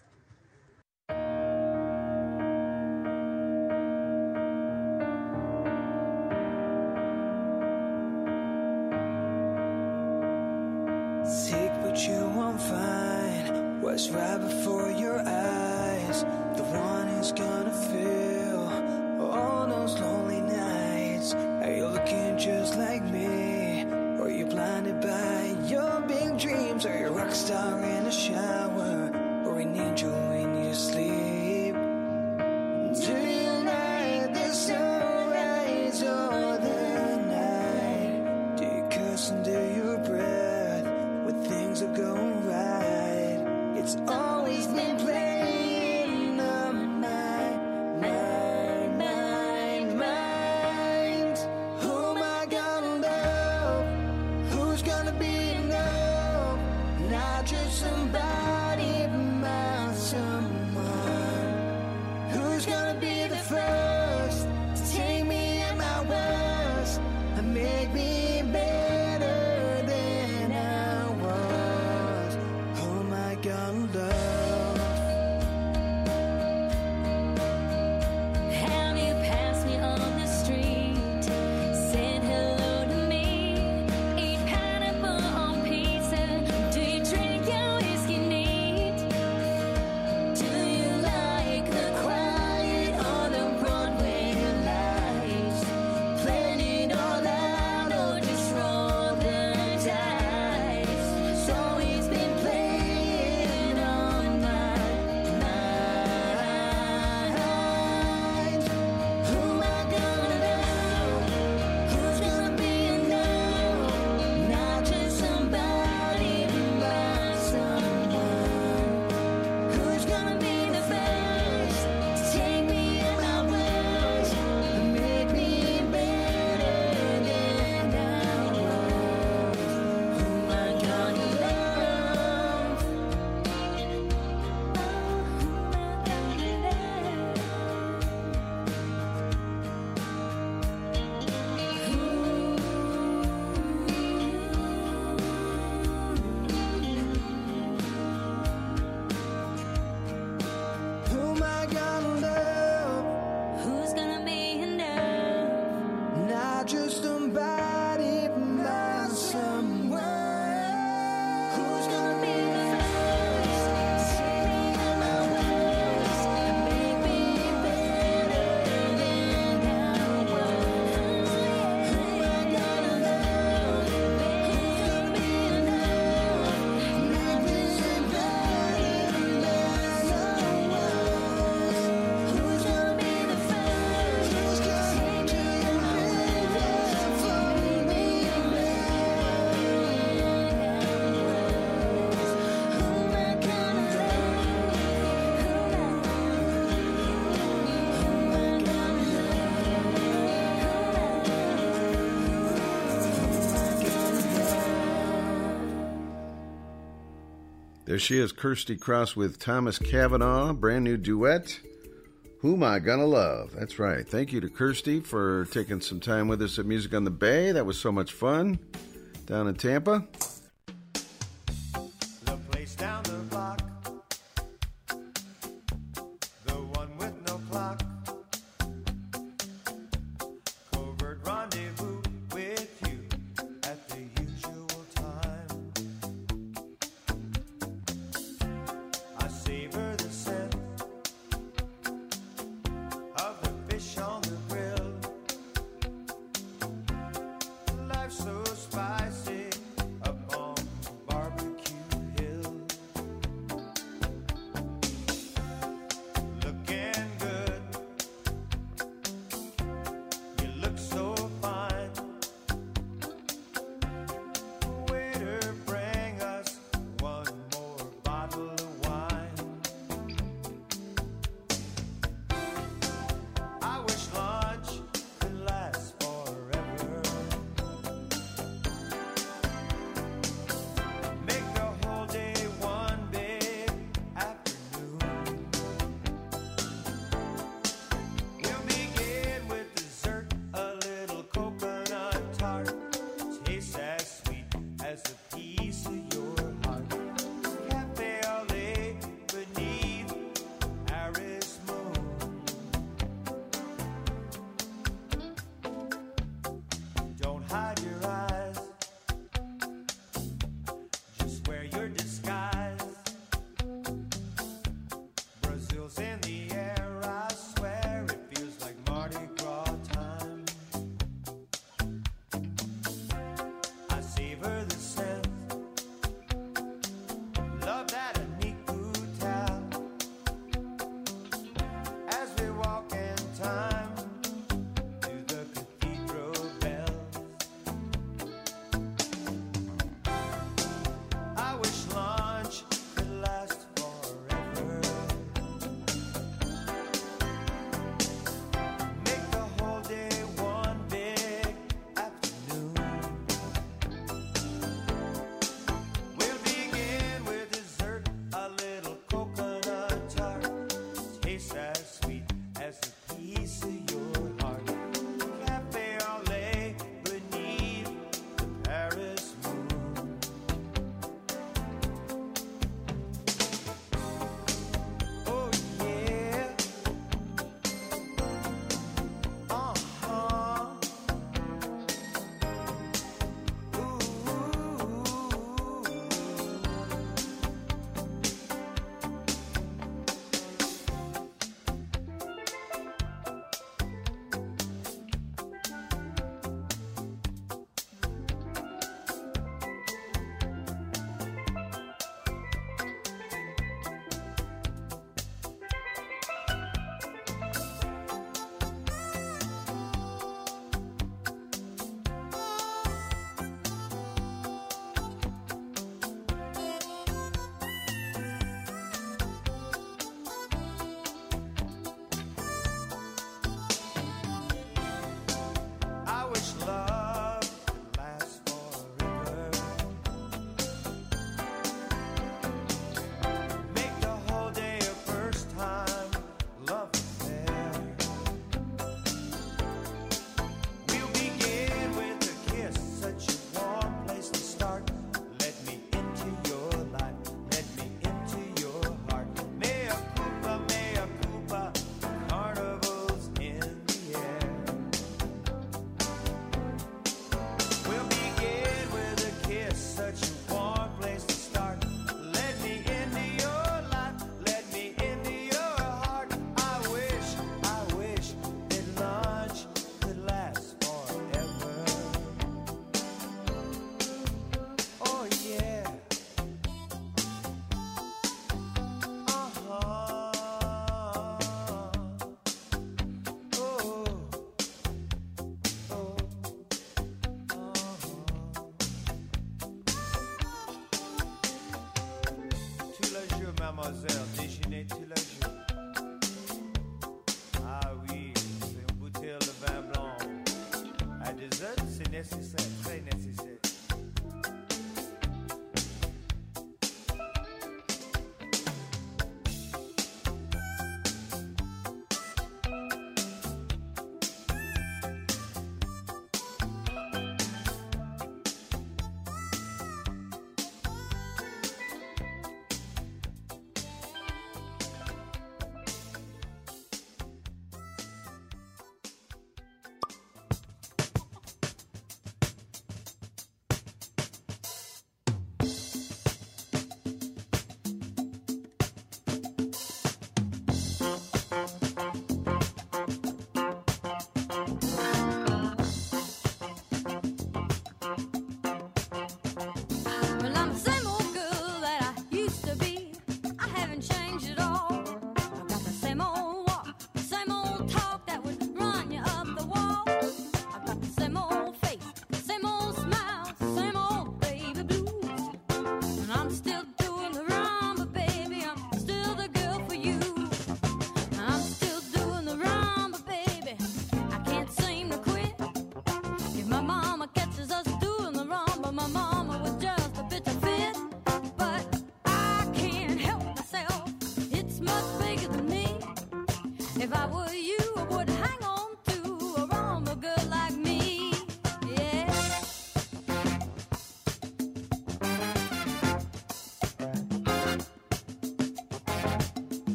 There she is, Kirstie Kraus with Thomas Cavanaugh, brand new duet. Who am I gonna love? That's right. Thank you to Kirstie for taking some time with us at Music on the Bay. That was so much fun down in Tampa.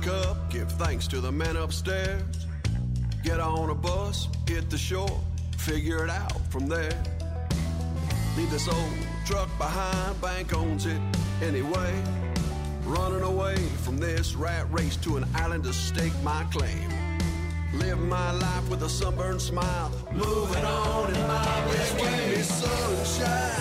Wake up, give thanks to the men upstairs. Get on a bus, hit the shore, figure it out from there. Leave this old truck behind, bank owns it anyway. Running away from this rat race to an island to stake my claim. Live my life with a sunburned smile, moving on in my best way. Me sunshine,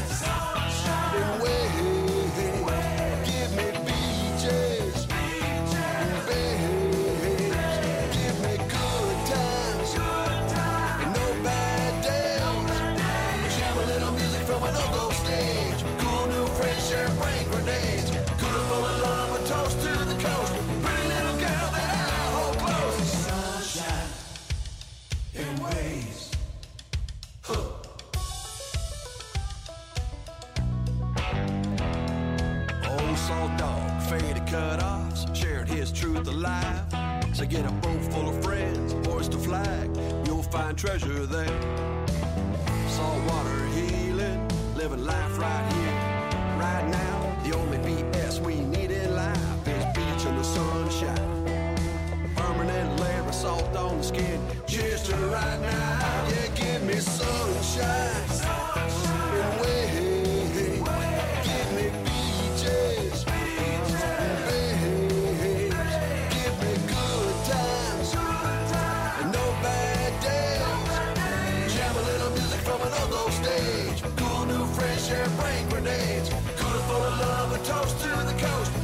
Salt dog, faded cut-offs, shared his truth alive. So get a boat full of friends, hoist a flag, you'll find treasure there. Salt water healing, living life right here, right now. The only BS we need in life is beach and the sunshine. Permanent layer of salt on the skin. Cheers to right now. Yeah, give me sunshine. Toast to the coast.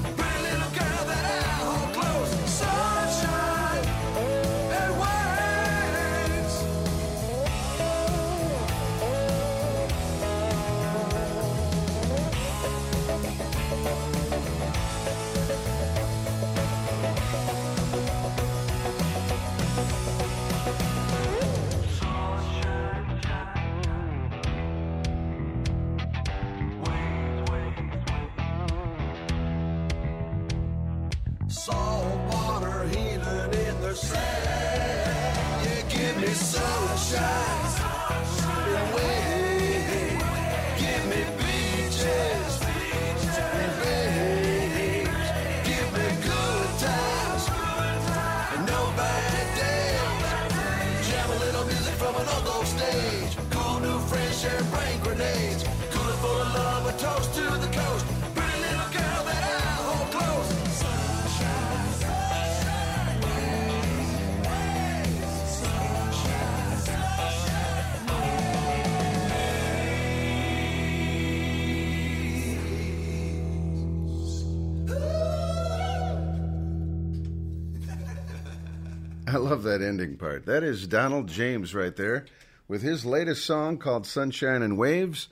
That ending part. That is Donald James right there with his latest song called Sunshine and Waves.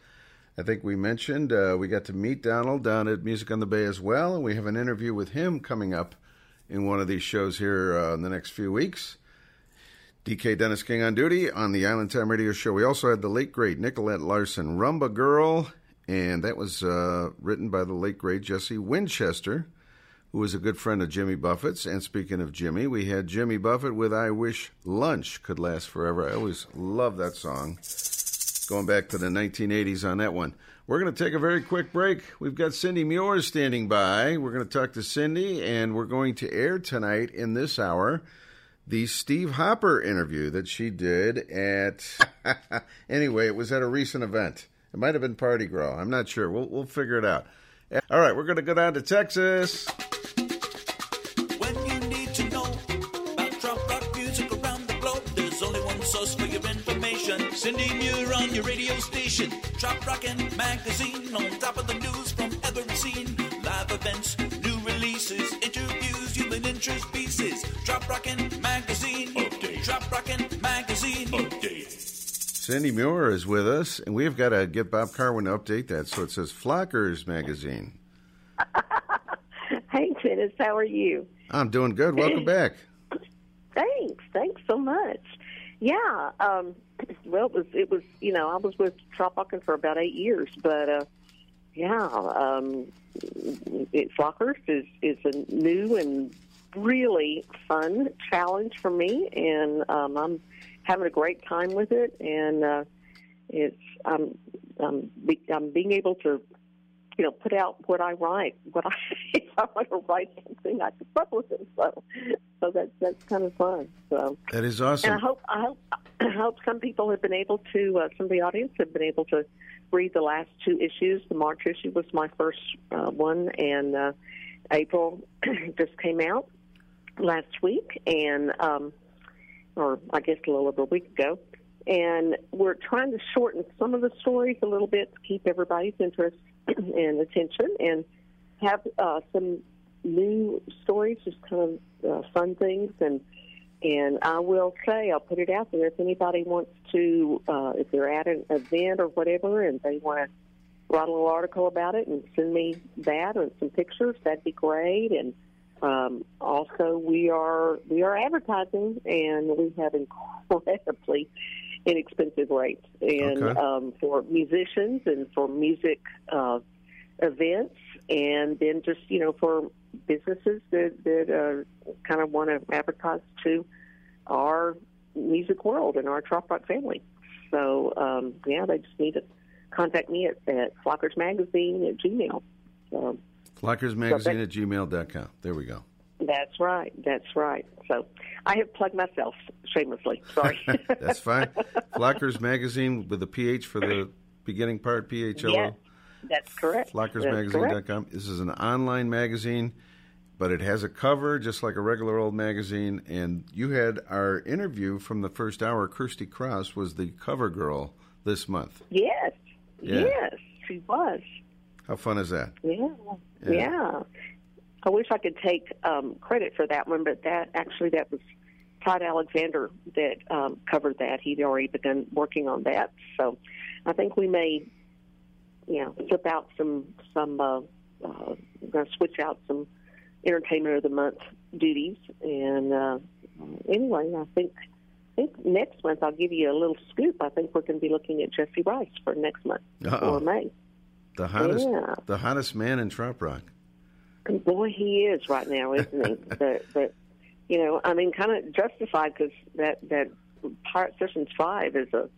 I think we mentioned uh, we got to meet Donald down at Music on the Bay as well, and we have an interview with him coming up in one of these shows here uh, in the next few weeks. DK Dennis King on duty on the Island Time Radio Show. We also had the late great Nicolette Larson, Rumba Girl, and that was uh, written by the late great Jesse Winchester, who was a good friend of Jimmy Buffett's. And speaking of Jimmy, we had Jimmy Buffett with I Wish Lunch Could Last Forever. I always love that song. Going back to the 1980s on that one. We're going to take a very quick break. We've got Cindy Muir standing by. We're going to talk to Cindy, and we're going to air tonight in this hour the Steve Hopper interview that she did at. (laughs) anyway, it was at a recent event. It might have been Party Gras. I'm not sure. We'll, we'll figure it out. All right, we're going to go down to Texas. On your radio station. Trop Rockin' Magazine on top of the news from every scene. Live events, new releases, interviews, human interest pieces. Trop Rockin' Magazine. Update. Trop Rockin' Magazine. Update. Cindy Muir is with us, and we've got to get Bob Carwin to update that. So it says Phlockers Magazine. (laughs) Hey, Dennis, how are you? I'm doing good. Welcome back. Thanks, thanks so much. Yeah, um, (laughs) well, it was it was you know I was with Tropican for about eight years, but uh, yeah, um, it, Phlockers is is a new and really fun challenge for me, and um, I'm having a great time with it, and uh, it's I'm I'm, be, I'm being able to you know put out what I write, what I (laughs) if I want to write something, I could publish it. So, so that's that's kind of fun. So, That is awesome. and I hope I hope I (clears throat) hope some people have been able to, uh, some of the audience have been able to read the last two issues. The March issue was my first uh, one, and uh, April (clears throat) just came out last week, and um, or I guess a little over a week ago. And we're trying to shorten some of the stories a little bit to keep everybody's interest (clears throat) and attention, and have uh, some new stories, just kind of uh, fun things. And and I will say, I'll put it out there if anybody wants to, uh, if they're at an event or whatever, and they want to write a little article about it and send me that and some pictures, that'd be great. And um, also, we are we are advertising, and we have incredibly inexpensive rates, and Okay. um, for musicians and for music uh, events, and then just you know for businesses that that uh, kind of want to advertise to our music world and our trop rock family. So um, yeah, they just need to contact me at, at Phlockers Magazine at Gmail. So Phlockersmagazine at gmail.com. There we go. that's right. That's right. So I have plugged myself shamelessly. Sorry. (laughs) That's fine. (laughs) Phlockers Magazine with a PH for the beginning part, P H L O. yes, that's correct. PhlockersMagazine.com. This is an online magazine, but it has a cover just like a regular old magazine. And you had our interview from the first hour. Kirstie Kraus was the cover girl this month. Yes. Yeah. Yes, she was. How fun is that? Yeah. Yeah. yeah. I wish I could take um, credit for that one, but that actually that was Todd Alexander that um, covered that. He'd already begun working on that, so I think we may, you know, flip out some some. Uh, uh, we're going to switch out some entertainment of the month duties, and uh, anyway, I think. I think next month I'll give you a little scoop. I think we're going to be looking at Jesse Rice for next month Uh-oh. or May. The hottest, Yeah. the hottest man in Trop rock. And boy, he is right now, isn't he? (laughs) but, but you know, I mean, kind of justified because that that Pirate Sessions Five is a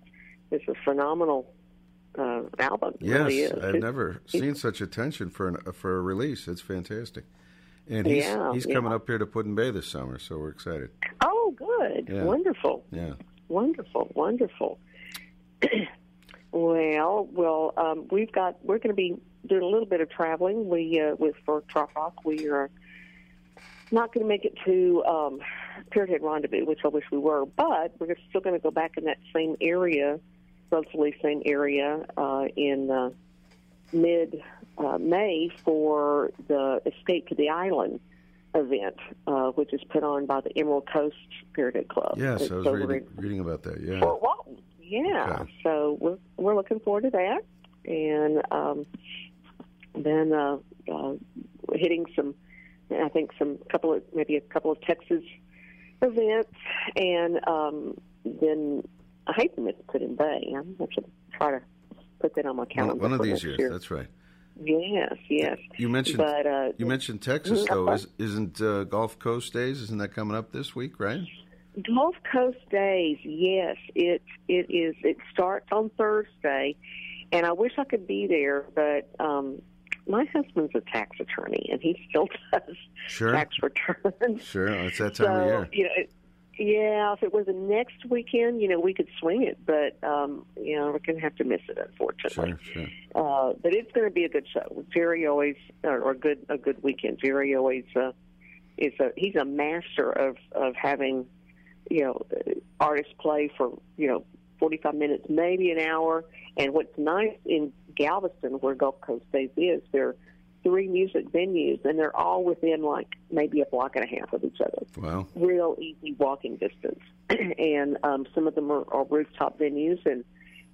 is a phenomenal uh, album. Yes, really. I've never seen such attention for an, for a release. It's fantastic, and he's Yeah, he's yeah. coming up here to Put-in-Bay this summer, so we're excited. Oh, good, Yeah. wonderful, Yeah, wonderful, wonderful. (clears throat) well, well, um, we've got we're going to be doing a little bit of traveling. We uh, with for Trop Rock, we are not going to make it to um, Pierhead Rendezvous, which I wish we were, but we're still going to go back in that same area, relatively same area uh, in uh, mid uh, May for the Escape to the Island event, uh, which is put on by the Emerald Coast Parrot Head Club. yes, It's I was reading, in reading about that. Yeah, Fort Walton. Yeah, Okay. so we're we're looking forward to that, and um, then uh, uh, hitting some, I think some couple of maybe a couple of Texas events, and um, then I hate to miss Put-in-Bay. I'm going to try to put that on my calendar. one of these years. year. That's right. Yes, yes. You mentioned but uh, you mentioned Texas Mhm, though. Is, isn't uh, Gulf Coast Days? Isn't that coming up this week? Right? Gulf Coast Days, yes, it it is. It starts on Thursday, and I wish I could be there, but um, my husband's a tax attorney, and he still (laughs) does Sure. tax returns. Sure, it's that time so, of year. You know, yeah, if it was the next weekend, you know, we could swing it, but um, you know, we're gonna have to miss it, unfortunately. Sure, sure. Uh, but it's going to be a good show. Jerry always, or, or a good a good weekend. Jerry always uh, is a he's a master of of having you know artists play for you know forty five minutes, maybe an hour. And what's nice in Galveston, where Gulf Coast Days is, there are three music venues, and they're all within like maybe a block and a half of each other. Wow. real easy walking distance, (clears throat) and um, some of them are, are rooftop venues, and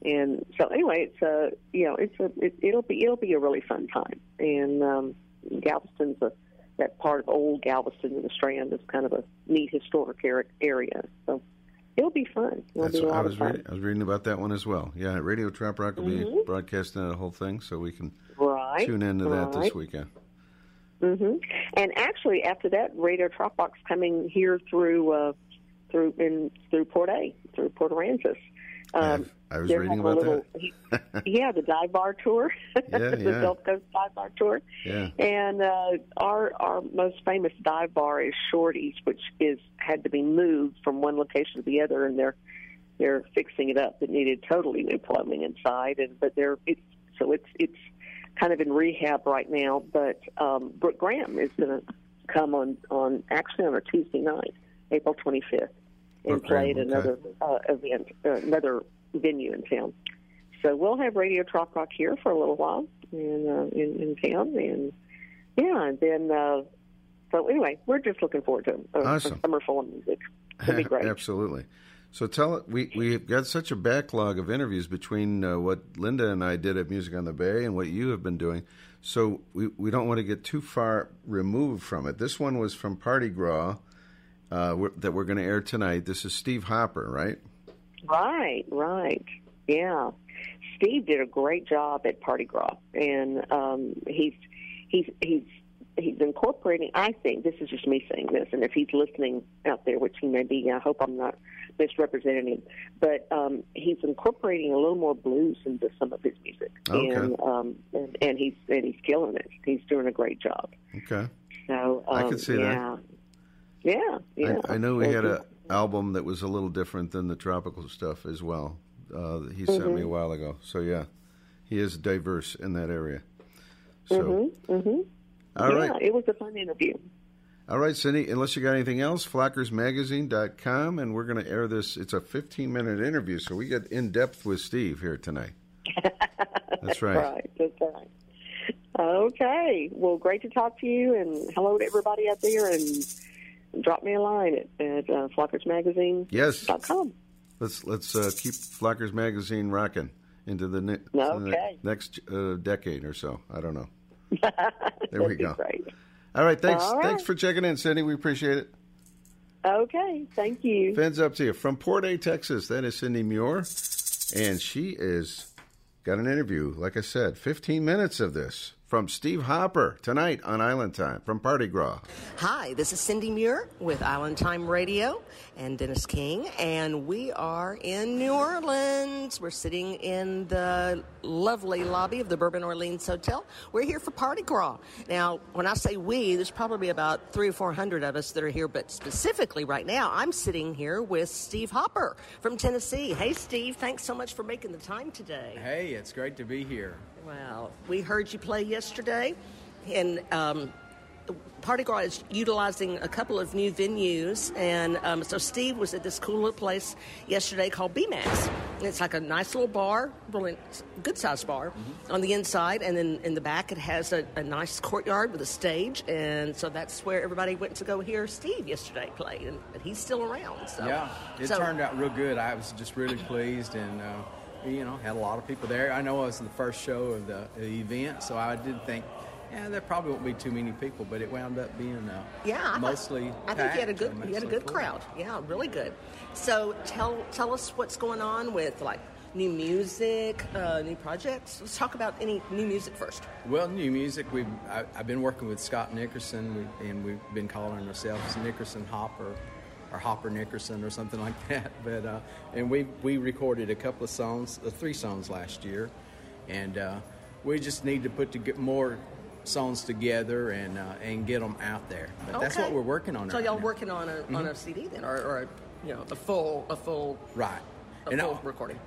and so anyway, it's a you know it's a it, it'll be it'll be a really fun time, and um, Galveston's a that part of old Galveston and the Strand is kind of a neat historic area, so it'll be fun. It'll That's be what I was reading. I was reading about that one as well. Yeah, Radio Trop Rock will be Mhm. broadcasting the whole thing, so we can Right, tune into that this right. weekend. hmm And actually, after that, Radio Trop Rock's coming here through uh, through in through Port A, through Port Aransas. Um, I was reading about little, that. (laughs) yeah, the dive bar tour, Yeah, (laughs) the yeah. Gulf Coast dive bar tour. Yeah. And uh, our our most famous dive bar is Shorty's, which is had to be moved from one location to the other, and they're they're fixing it up. It needed totally new plumbing inside, and but they're it's so it's it's kind of in rehab right now. But um, Brooke Graham is going to come on on actually on a Tuesday night, April twenty fifth, and Brooke play at okay. another uh, event, uh, another venue in town. So we'll have Radio Trop Rock here for a little while in uh, in, in town, and yeah, and then uh, so anyway, we're just looking forward to a, Awesome. a summer full of music. It'll be (laughs) great. Absolutely. So tell it. We we've got such a backlog of interviews between uh, what Linda and I did at Music on the Bay and what you have been doing. So we we don't want to get too far removed from it. This one was from Party Gras uh, we're, that we're going to air tonight. This is Steve Hopper, right? Right, right. Yeah. Steve did a great job at Party Gras and um he's he's he's he's incorporating I think this is just me saying this and if he's listening out there, which he may be, I hope I'm not misrepresenting him. But um he's incorporating a little more blues into some of his music. Okay. And um and, and he's and he's killing it. He's doing a great job. Okay. So um, I can see that. Yeah. Yeah. I, I know he had an album that was a little different than the tropical stuff as well. Uh, he sent me a Mhm. while ago. So yeah, he is diverse in that area. So Mhm. Mhm. All yeah, right. it was a fun interview. All right, Cindy, unless you got anything else, phlockersmagazine.com, and we're going to air this. It's a 15 minute interview, so we get in depth with Steve here tonight. (laughs) That's right. Right, that's right. Okay. Well, great to talk to you, and hello to everybody out there, and drop me a line at, at uh, phlockersmagazine.com. Yes. Let's let's uh, keep Phlockers Magazine rocking into the, ne- to the next uh, decade or so. I don't know. There (laughs) There we go. Great. All right, thanks. All right. Thanks for checking in, Cindy. We appreciate it. Okay. Thank you. Fins up to you from Port A, Texas. That is Cindy Muir, and she is got an interview. Like I said, 15 minutes of this from Steve Hopper tonight on Island Time from Party Gras. Hi, this is Cindy Muir with Island Time Radio and Dennis King, and we are in New Orleans. We're sitting in the lovely lobby of the Bourbon Orleans Hotel. We're here for Party Gras. Now, when I say we, there's probably about three or four hundred of us that are here, but specifically right now, I'm sitting here with Steve Hopper from Tennessee. Hey, Steve, thanks so much for making the time today. Hey, it's great to be here. Well, we heard you play yesterday, and um, Party Gras is utilizing a couple of new venues. And um, so Steve was at this cool little place yesterday called BMAX. And it's like a nice little bar, really good sized bar on the inside. And then in the back, it has a, a nice courtyard with a stage. And so that's where everybody went to go hear Steve yesterday play. And, and he's still around. So, yeah, it so- turned out real good. I was just really pleased, and uh, you know, had a lot of people there. I know it was the first show of the, the event, so I did think, yeah, there probably won't be too many people, but it wound up being uh, Yeah, I thought- mostly. I think you had a good you had a good cool. crowd. Yeah, really good. So tell tell us what's going on with like new music, uh, new projects. Let's talk about any new music first. Well, new music. We've I, I've been working with Scott Nickerson, we, and we've been calling ourselves Nickerson Hopper, or Hopper Nickerson, or something (laughs) like that. But uh, and we we recorded a couple of songs, uh, three songs last year, and uh, we just need to put to get more songs together and uh, and get them out there. But that's what we're working on. So right y'all now. working on a on a Mhm. CD then, or, or a, you know a full a full right a And full I- recording.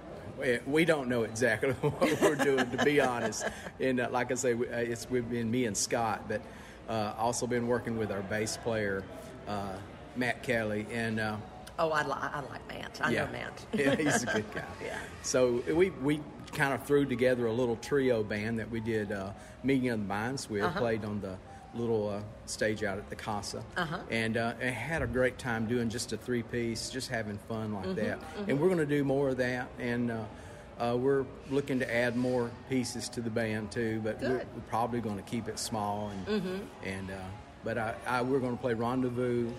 We- don't know exactly (laughs) what we're doing, to be honest. And uh, like I say, uh, it's we've been me and Scott, but uh, also been working with our bass player, uh, Matt Kelly, and uh, Oh, I, li- I like Matt. I yeah, know Matt. yeah, he's a good guy. (laughs) yeah. So we we kind of threw together a little trio band that we did uh, meeting of the minds. We Uh-huh. played on the little uh, stage out at the Casa, Uh-huh. and uh, had a great time doing just a three piece, just having fun like Mhm, that. mhm. And we're going to do more of that, and uh, uh, we're looking to add more pieces to the band too. But we're, we're probably going to keep it small and Mhm. and uh, but I, I we're going to play Rendezvous,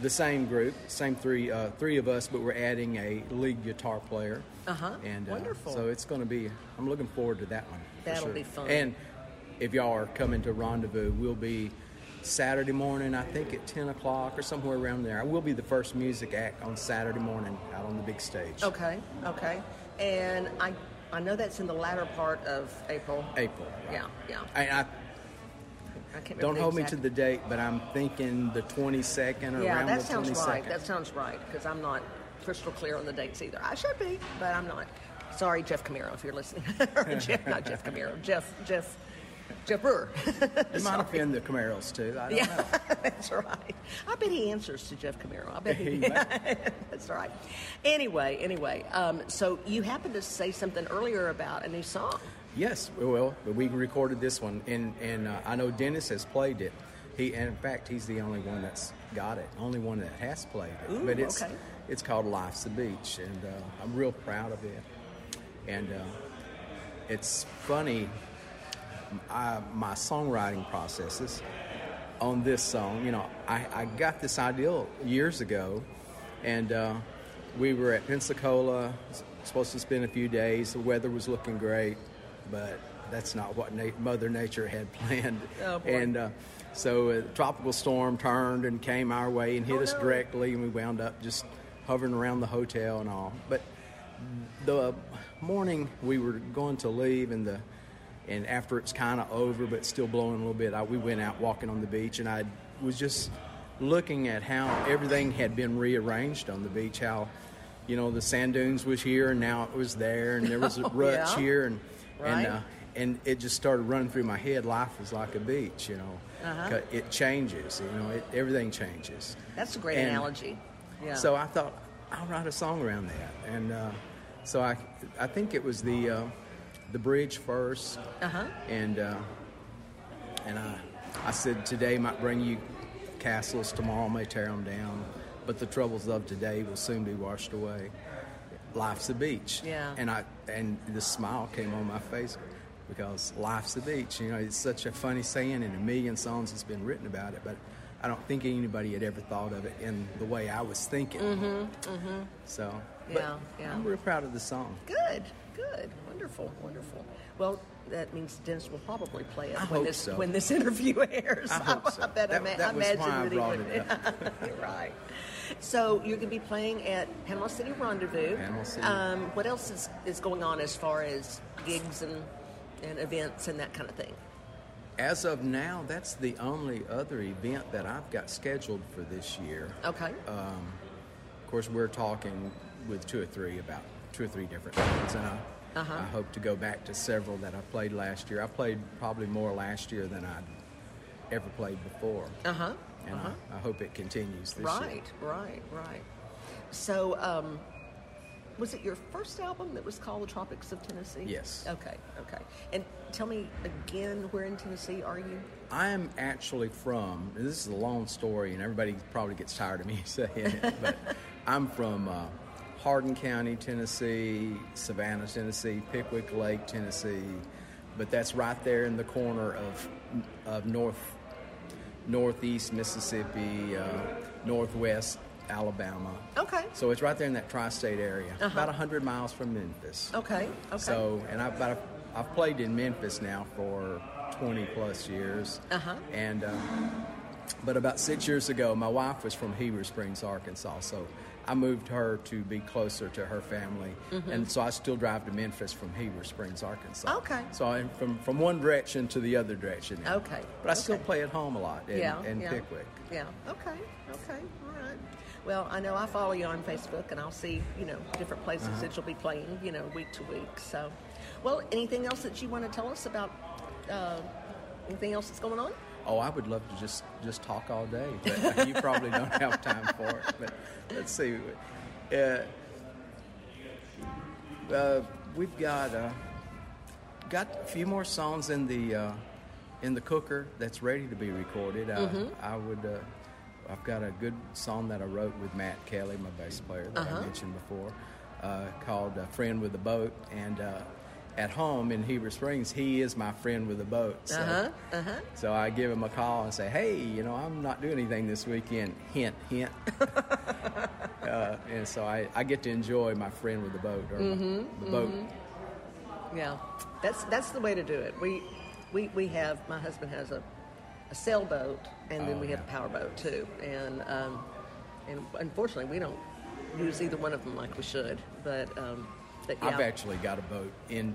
the same group, same three uh, three of us, but we're adding a lead guitar player. Uh-huh. And uh, Wonderful. So it's going to be. I'm looking forward to that one. That'll sure. be fun. And if y'all are coming to Rendezvous, we'll be Saturday morning, I think at 10 o'clock or somewhere around there. I will be the first music act on Saturday morning out on the big stage. Okay, okay. And I I know that's in the latter part of April. April. Yeah, yeah. I, I don't hold me to the date, but I'm thinking the 22nd or Yeah, around that the sounds 22nd. right. That sounds right because I'm not crystal clear on the dates either. I should be, but I'm not. Sorry, Jeff Camaro, if you're listening. (laughs) Jeff, not Jeff Camaro. Jeff, Jeff, Jeff Brewer. (laughs) It might offend the Camaros too. I don't yeah, know. (laughs) that's right. I bet he answers to Jeff Camaro. I bet he. He that's right. Anyway, anyway, um, so you happened to say something earlier about a new song. Yes, well, we recorded this one, and and uh, I know Dennis has played it. He, and in fact, he's the only one that's got it, only one that has played it. Ooh, but it's okay. It's called "Life's a Beach," and uh, I'm real proud of it. And uh, it's funny, I, my songwriting processes on this song. You know, I, I got this idea years ago, and uh, we were at Pensacola, supposed to spend a few days. The weather was looking great, but that's not what na- Mother Nature had (laughs) planned. Oh, and uh, so a tropical storm turned and came our way and hit Oh, us no. directly, and we wound up just hovering around the hotel and all. But the morning we were going to leave and the and after it's kind of over but still blowing a little bit I, we went out walking on the beach and i was just looking at how everything had been rearranged on the beach how you know the sand dunes was here and now it was there and there was (laughs) a Oh, ruts yeah. here and Right. and uh, and it just started running through my head life is like a beach you know Uh-huh. it changes you know it, everything changes That's a great And- analogy. Yeah. so I thought I'll write a song around that, and uh, so I I think it was the uh, the bridge first, Uh huh. and uh, and I I said today might bring you castles, tomorrow may tear them down, but the troubles of today will soon be washed away. Life's a beach, Yeah. and I and the smile came on my face because life's a beach. You know, it's such a funny saying, and a million songs has been written about it, but. I don't think anybody had ever thought of it in the way I was thinking. Mm-hmm. Mm-hmm. So, Yeah, yeah. I'm real proud of the song. Good, good, wonderful, wonderful. Well, that means Dennis will probably play it I when this so. when this (laughs) interview airs. (laughs) I hope so. bet, That- ima- that I was imagine why I that he brought would. it (laughs) You're right. So you're going to be playing at Panama City Rendezvous. Panama City. Um, what else is, is going on as far as gigs and and events and that kind of thing? As of now, that's the only other event that I've got scheduled for this year. Okay. Um, of course, we're talking with two or three about two or three different ones, and I, Uh-huh. I hope to go back to several that I played last year. I played probably more last year than I'd ever played before, Uh huh. and Uh-huh. I, I hope it continues this Right, year. right, right. So, um, was it your first album that was called The Tropics of Tennessee? Yes. Okay, okay. And tell me again, where in Tennessee are you? I am actually from, this is a long story, and everybody probably gets tired of me (laughs) saying it, but I'm from uh, Hardin County, Tennessee, Savannah, Tennessee, Pickwick Lake, Tennessee, but that's right there in the corner of, of north, northeast Mississippi, uh, northwest Alabama. Okay. So it's right there in that tri-state area, Uh-huh. about 100 miles from Memphis. Okay, okay. So, and I've, about I've played in Memphis now for 20 plus years. Uh-huh. And, uh, but about six years ago, my wife was from Heber Springs, Arkansas. So I moved her to be closer to her family. Mhm. And so I still drive to Memphis from Heber Springs, Arkansas. Okay. So I'm from, from one direction to the other direction. now. Okay, But I still play at home a lot in, yeah, in yeah. Pickwick. Yeah. Okay. Okay. Well, I know I follow you on Facebook, and I'll see you know different places Uh-huh. that you'll be playing, you know, week to week. So, well, anything else that you want to tell us about? Uh, anything else that's going on? Oh, I would love to just just talk all day, but (laughs) you probably don't have time for it. But let's see. Uh, uh, we've got uh, got a few more songs in the uh, in the cooker that's ready to be recorded. Uh, Mhm. I would. I've got a good song that I wrote with Matt Kelly, my bass player that Uh-huh. I mentioned before, uh, called uh, "Friend with a Boat." And uh, at home in Heber Springs, he is my friend with a boat. So, Uh huh. Uh huh. so I give him a call and say, "Hey, you know, I'm not doing anything this weekend." Hint, hint. (laughs) uh, and so I, I get to enjoy my friend with the boat or my- Mhm, the boat. mhm. Yeah, that's that's the way to do it. We we we have my husband has a a sailboat, and then Oh, we have yeah. a powerboat too. And um, and unfortunately, we don't use either one of them like we should. But um, but yeah. I've actually got a boat in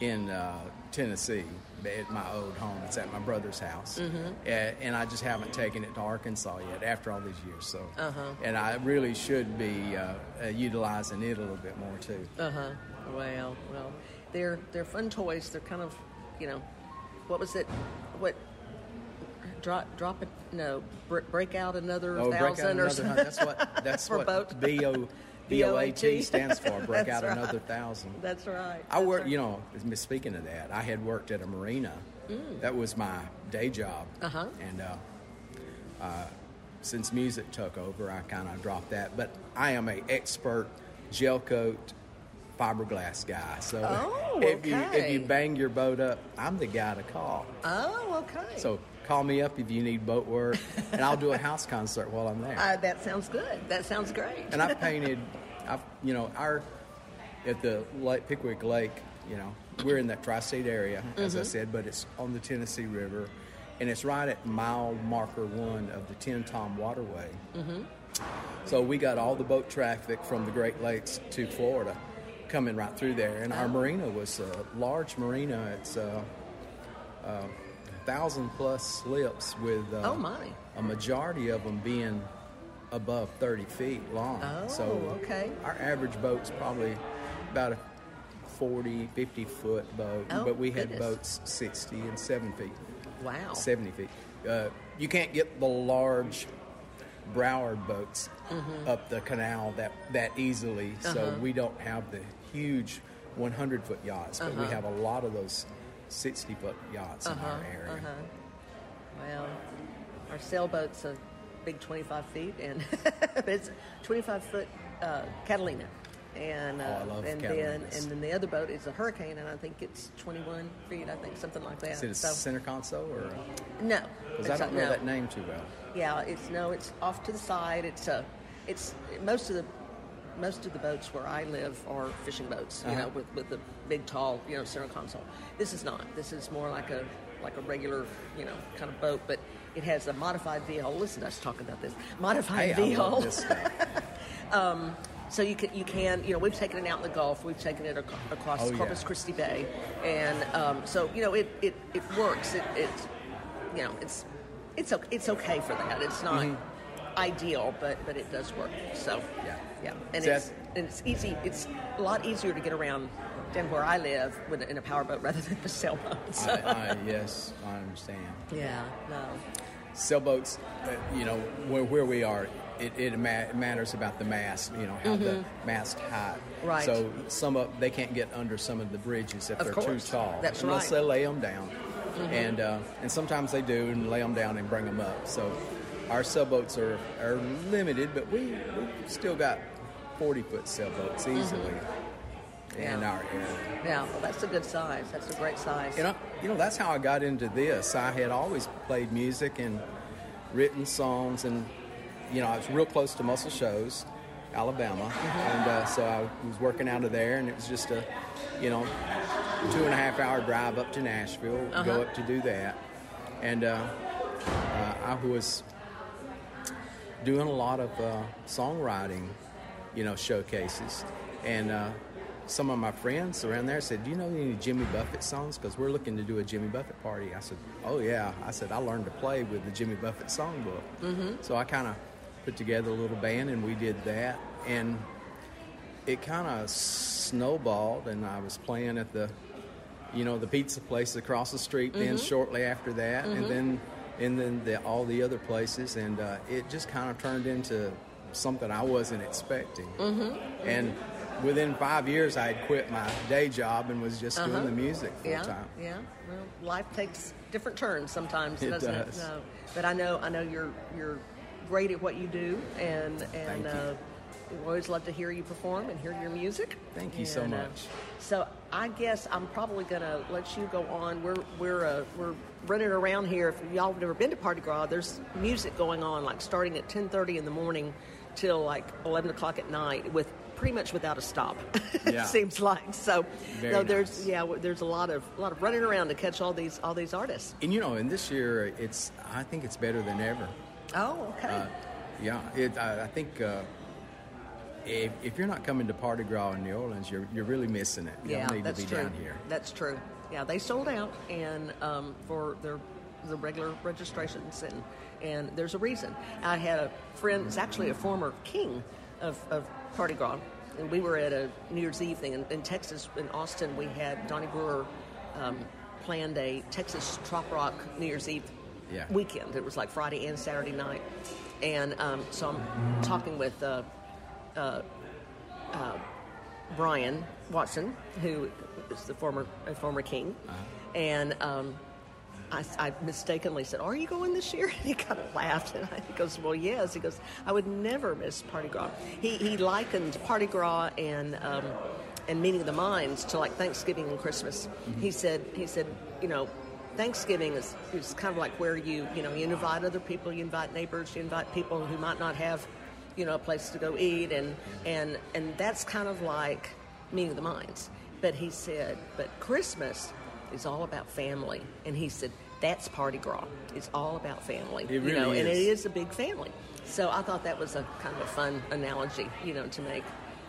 in uh, Tennessee at my old home. It's at my brother's house, Mhm. And I just haven't taken it to Arkansas yet after all these years. So, Uh-huh. and I really should be uh, uh, utilizing it a little bit more too. Uh huh. Well, well, they're they're fun toys. They're kind of, you know, what was it? What? Drop, drop it. No, br- break out another Oh, break out thousand or something. That's what that's what boat. B O B O A T (laughs) stands for. Break out right. another thousand. That's right. I That's work, right. you know, speaking of that, I had worked at a marina. Mm. That was my day job. Uh-huh. And uh, uh, since music took over, I kind of dropped that. But I am a expert gel coat fiberglass guy. So Oh, (laughs) if you if you bang your boat up, I'm the guy to call. Oh, okay. So call me up if you need boat work, and I'll do a house concert while I'm there. Uh, that sounds good. That sounds great. and I've (laughs) painted, I've you know our at the Lake Pickwick Lake, you know we're in that tri-state area as I Mhm. said, but it's on the Tennessee River, and it's right at mile marker one of the Tenn-Tom Waterway. Mm-hmm. So we got all the boat traffic from the Great Lakes to Florida coming right through there, and our Oh. marina was a large marina. It's a uh, uh, thousand plus slips with uh, Oh, my. a majority of them being above 30 feet long. Oh, so okay. our average boat's probably about a 40, 50 foot boat, Oh, but we had goodness. boats 60 and 7 feet. Wow. 70 feet. Uh, you can't get the large Broward boats Mhm. up the canal that, that easily, so Uh-huh. we don't have the huge 100 foot yachts, but we Uh-huh. have a lot of those 60 foot yachts in our area. Uh-huh. Well, our sailboat's a big 25 feet, and (laughs) it's 25 foot uh, Catalina. And, uh, Oh, I love and then and then the other boat is a Hurricane, and I think it's 21 feet. I think something like that. Is it a So- center console or? no, Because I don't know no. that name too well. Yeah, it's no, it's off to the side. It's a, it's most of the most of the boats where I live are fishing boats. You Uh-huh. know, with with the big tall you know center console. This is not. This is more like a like a regular you know kind of boat, but it has a modified VL. Listen to us talk about this modified Hey, I VL. love this stuff. (laughs) um, so you can you can you know we've taken it out in the Gulf. We've taken it ac- across Oh, yeah. Corpus Christi Bay, and um, so you know it it, it works. It, it's you know it's it's okay, it's okay for that. It's not Mhm. ideal, but but it does work. So Yeah. Yeah, and So it's and it's easy. It's a lot easier to get around than where I live with in a powerboat (laughs) rather than the sailboat. So. I, I, yes, I understand. yeah, no. Sailboats, uh, you know, where, where we are, it, it ma- matters about the mast, you know, how the Mhm. mast height. Right. So some of they can't get under some of the bridges if Of they're course. too tall. That's unless right. they lay them down, Mhm. and uh, and sometimes they do and lay them down and bring them up. So our sailboats are are limited, but we we still got forty foot sailboats easily in Mm-hmm. Yeah. our area. Yeah, well, that's a good size. That's a great size. You know, you know that's how I got into this. I had always played music and written songs, and you know I was real close to Muscle Shoals, Alabama, Mm-hmm. and uh, so I was working out of there, and it was just a, you know, two and a half hour drive up to Nashville, Uh-huh. go up to do that, and uh, uh, I was doing a lot of uh, songwriting, you know, showcases, and uh, some of my friends around there said, "Do you know any Jimmy Buffett songs? Because we're looking to do a Jimmy Buffett party." I said, "Oh yeah." I said, "I learned to play with the Jimmy Buffett songbook." Mm-hmm. So I kind of put together a little band, and we did that, and it kind of snowballed, and I was playing at the, you know, the pizza place across the street. Then Mhm. shortly after that, Mhm. and then and then the, all the other places, and uh, it just kind of turned into something I wasn't expecting. Mm-hmm. And within five years, I had quit my day job and was just Uh-huh. doing the music full yeah, time. Yeah, well, life takes different turns sometimes, It doesn't does. it? No. But I know, I know you're you're great at what you do, and and uh, we always love to hear you perform and hear your music. Thank you so And, uh, much. so I guess I'm probably gonna let you go on. We're we're uh, we're running around here. If y'all have never been to Party Gras, there's music going on, like starting at 10:30 in the morning till like 11 o'clock at night with pretty much without a stop. (laughs) Yeah. it seems like so. Very so there's yeah, there's a lot of a lot of running around to catch all these all these artists. And you know, and this year it's I think it's better than ever. Oh, okay. Uh, yeah, it, I, I think uh, if, if you're not coming to Party Gras in New Orleans, you're, you're really missing it. You yeah, that's to be true. down here. That's true. Yeah, they sold out and um, for their the regular registrations and and there's a reason. I had a friend, it's actually a former king of, of Party Gras, and we were at a New Year's Eve thing in, in Texas, in Austin. We had Donnie Brewer um, planned a Texas Trop Rock New Year's Eve Yeah. weekend. It was like Friday and Saturday night, and um, so I'm talking with. Uh, uh, uh, Brian Watson, who is the former a former king, and um, I, I mistakenly said, "Are you going this year?" (laughs) And he kind of laughed, and I, he goes, "Well, yes." He goes, "I would never miss Party Gras." He he likened Party Gras and um, and Meeting of the Minds to like Thanksgiving and Christmas. He said he said you know. Thanksgiving is, is kind of like where you, you know, you invite other people, you invite neighbors, you invite people who might not have you know, a place to go eat, and and and that's kind of like meeting the minds. But he said, but Christmas is all about family, and he said that's Party Gras. It's all about family, It you know, really and it is. is a big family. So I thought that was a kind of a fun analogy, you know, to make.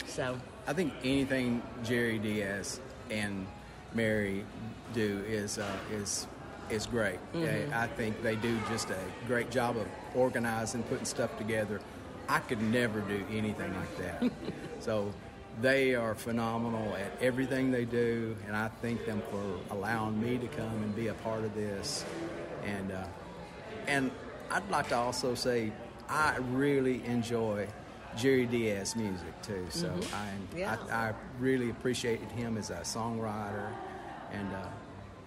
So I think anything Jerry Diaz and Mary do is uh, is is great. Mhm. I think they do just a great job of organizing, putting stuff together. I could never do anything like that. (laughs) so they are phenomenal at everything they do, and I thank them for allowing me to come and be a part of this. And uh, and I'd like to also say I really enjoy Jerry Diaz music too. So Mhm. I, Yeah. I I really appreciated him as a songwriter, and uh,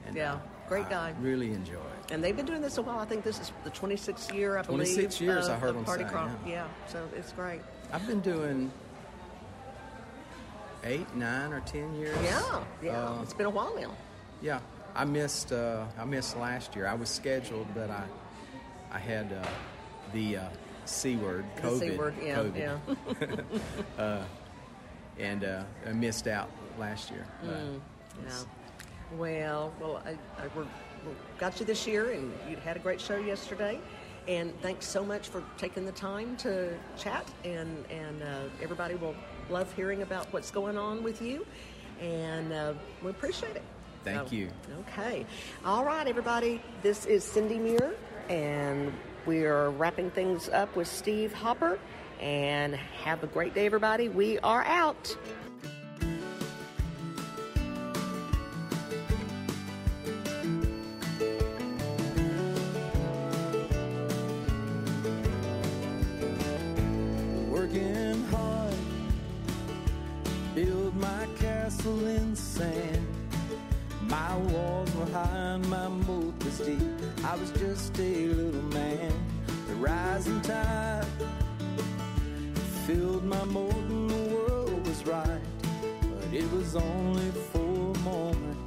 and Yeah, uh, great I guy. Really enjoy it. And they've been doing this a while. I think this is the 26th year, I believe. 26 years, I heard them Party say, yeah. yeah, so it's great. I've been doing eight, nine, or ten years. Yeah, yeah, Uh, it's been a while now. Yeah, I missed. Uh, I missed last year. I was scheduled, but I, I had uh, the uh, c word, The COVID. C word, yeah, COVID. (laughs) uh, and uh, I missed out last year. Mm, yeah. Well, well, I, I we're, we got you this year, and you had a great show yesterday. And thanks so much for taking the time to chat. And and uh, everybody will love hearing about what's going on with you, and uh, we appreciate it. Thank So, you. Okay. All right, everybody. This is Cindy Muir, and we are wrapping things up with Steve Hopper. And have a great day, everybody. We are out. My castle in sand. My walls were high and my moat was deep. I was just a little man. The rising tide filled my moat and the world was right. But it was only for a moment.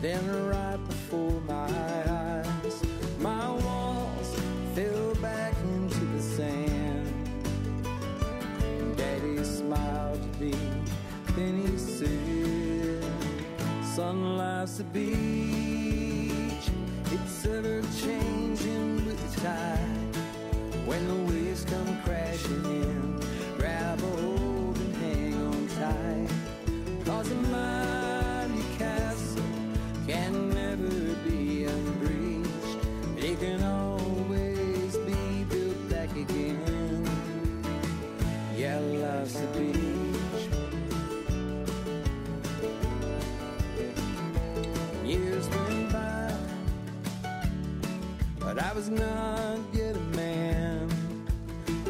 Then right before my eyes, my walls fell back into the sand. Daddy smiled at me, then he said, Son, life's a beach. It's ever changing with the tide. When the waves come crashing in, grab a hold and hang on tight. Cause a mighty was not yet a man.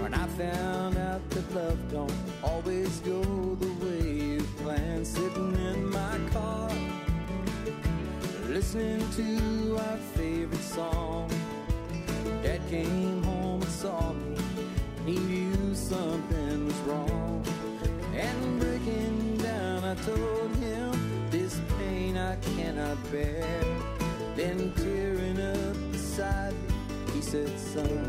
When I found out that love don't always go the way you planned, sitting in my car, listening to our favorite song. Dad came home and saw me. He knew something was wrong. And breaking down, I told him this pain I cannot bear. Then he said,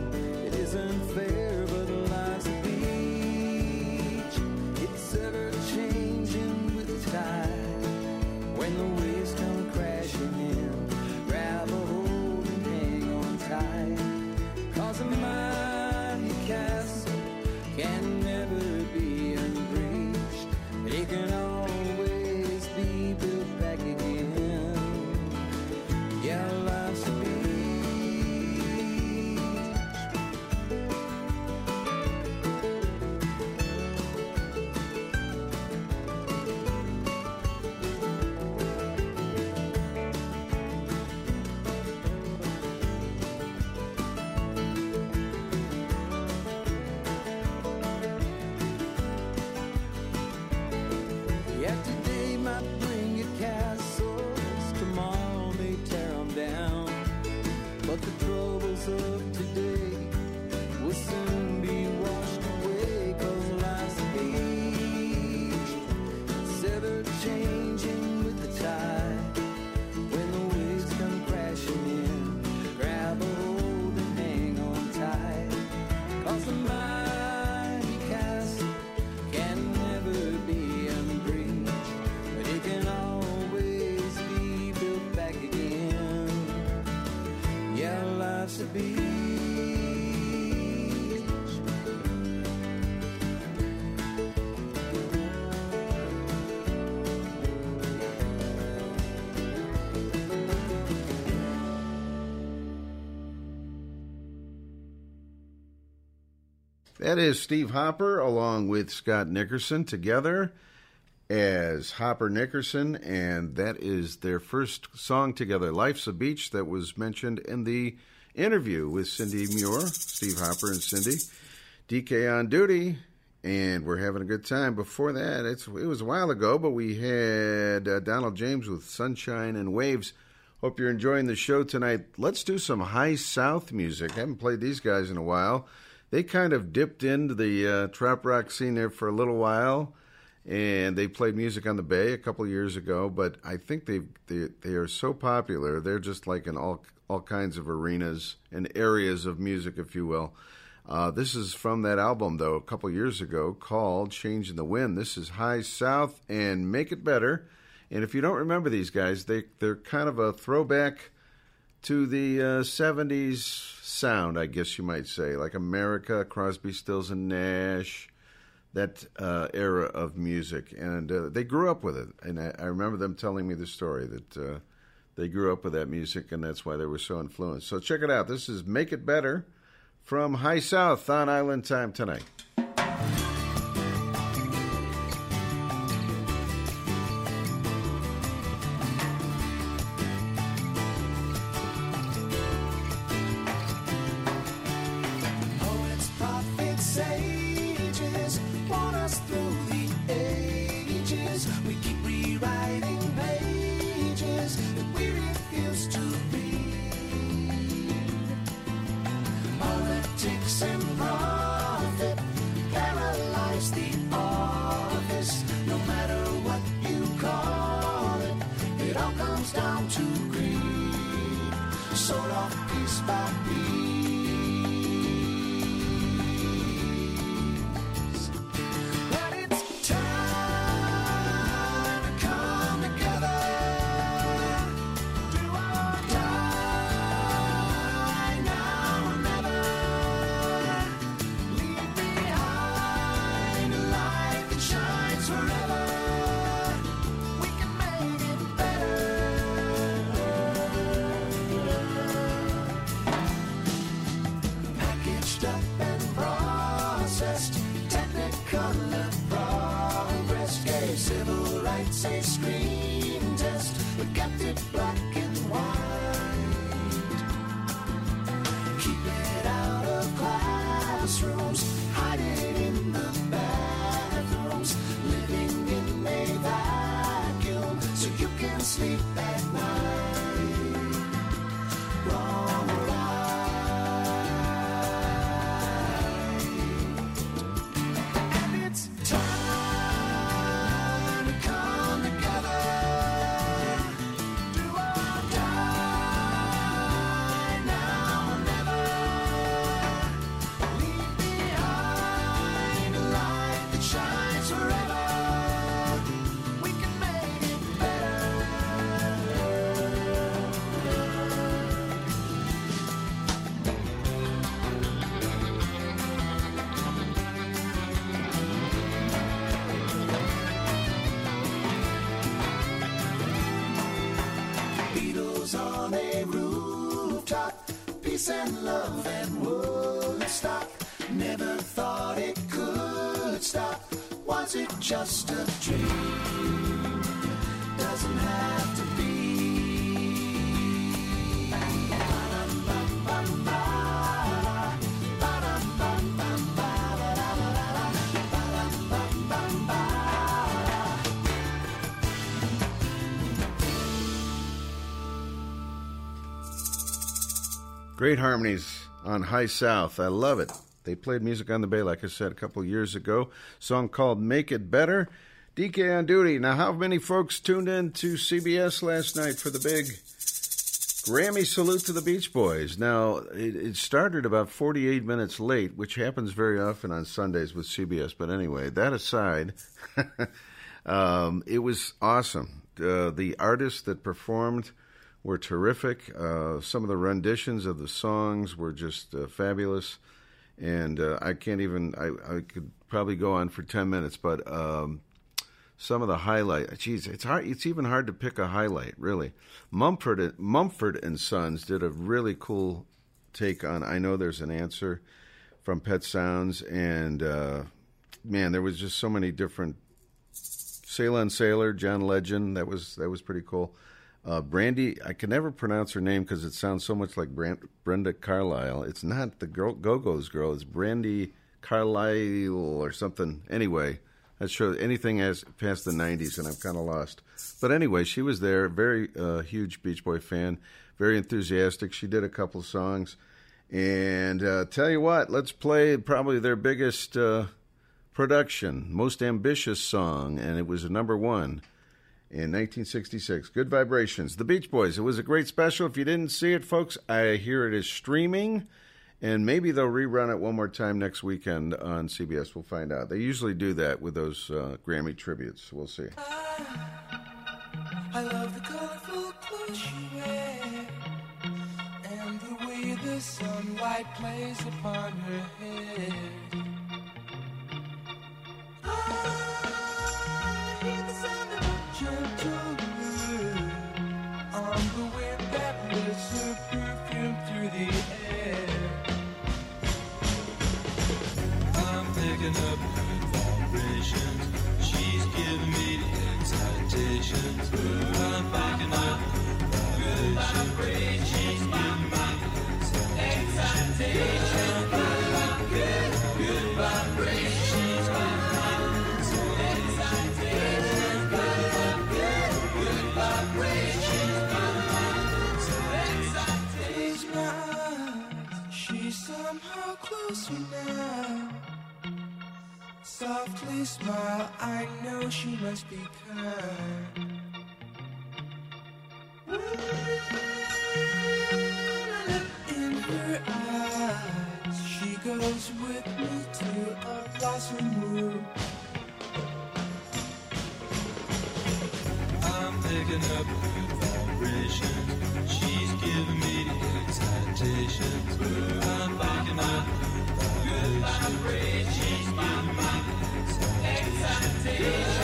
That is Steve Hopper along with Scott Nickerson together as Hopper Nickerson, and that is their first song together, Life's a Beach, that was mentioned in the interview with Cindy Muir, Steve Hopper and Cindy. DK on duty, and we're having a good time. Before that, it's, it was a while ago, but we had uh, Donald James with Sunshine and Waves. Hope you're enjoying the show tonight. Let's do some high south music. I haven't played these guys in a while. They kind of dipped into the uh, trop rock scene there for a little while, and they played music on the Bay a couple years ago. But I think they they they are so popular. They're just like in all all kinds of arenas and areas of music, if you will. Uh, this is from that album, though, a couple years ago called Change in the Wind. This is High South and Make It Better. And if you don't remember these guys, they, they're kind of a throwback to the uh, 70s sound, I guess you might say, like America, Crosby, Stills, and Nash, that uh, era of music. And uh, they grew up with it. And I, I remember them telling me the story that uh, they grew up with that music, and that's why they were so influenced. So check it out. This is Make It Better from High South on Island Time tonight. Great harmonies on High South. I love it. They played music on the Bay, like I said, a couple years ago. Song called Make It Better. DK on duty. Now, how many folks tuned in to CBS last night for the big Grammy salute to the Beach Boys? Now, it, it started about 48 minutes late, which happens very often on Sundays with CBS. But anyway, that aside, (laughs) um, it was awesome. Uh, the artist that performed were terrific. Uh, some of the renditions of the songs were just uh, fabulous, and uh, I can't even. I, I could probably go on for ten minutes, but um, some of the highlight. Geez, it's hard. It's even hard to pick a highlight. Really, Mumford Mumford and Sons did a really cool take on. I know there's an answer from Pet Sounds, and uh, man, there was just so many different. Sail On Sailor, John Legend. That was that was pretty cool. Uh, Brandy, I can never pronounce her name because it sounds so much like Brand, Brenda Carlisle. It's not the girl, Go-Go's girl. It's Brandi Carlile or something. Anyway, that shows anything as past the '90s, and I'm kind of lost. But anyway, she was there. Very uh, huge Beach Boy fan. Very enthusiastic. She did a couple songs, and uh, tell you what, let's play probably their biggest uh, production, most ambitious song, and it was a number one in 1966. Good Vibrations. The Beach Boys. It was a great special. If you didn't see it, folks, I hear it is streaming, and maybe they'll rerun it one more time next weekend on CBS. We'll find out. They usually do that with those uh, Grammy tributes. We'll see. I Softly smile, I know she must be kind. In her eyes, she goes with me to a blossom room. I'm picking up good vibrations. She's giving me excitations. I'm picking up good vibrations. Excitations.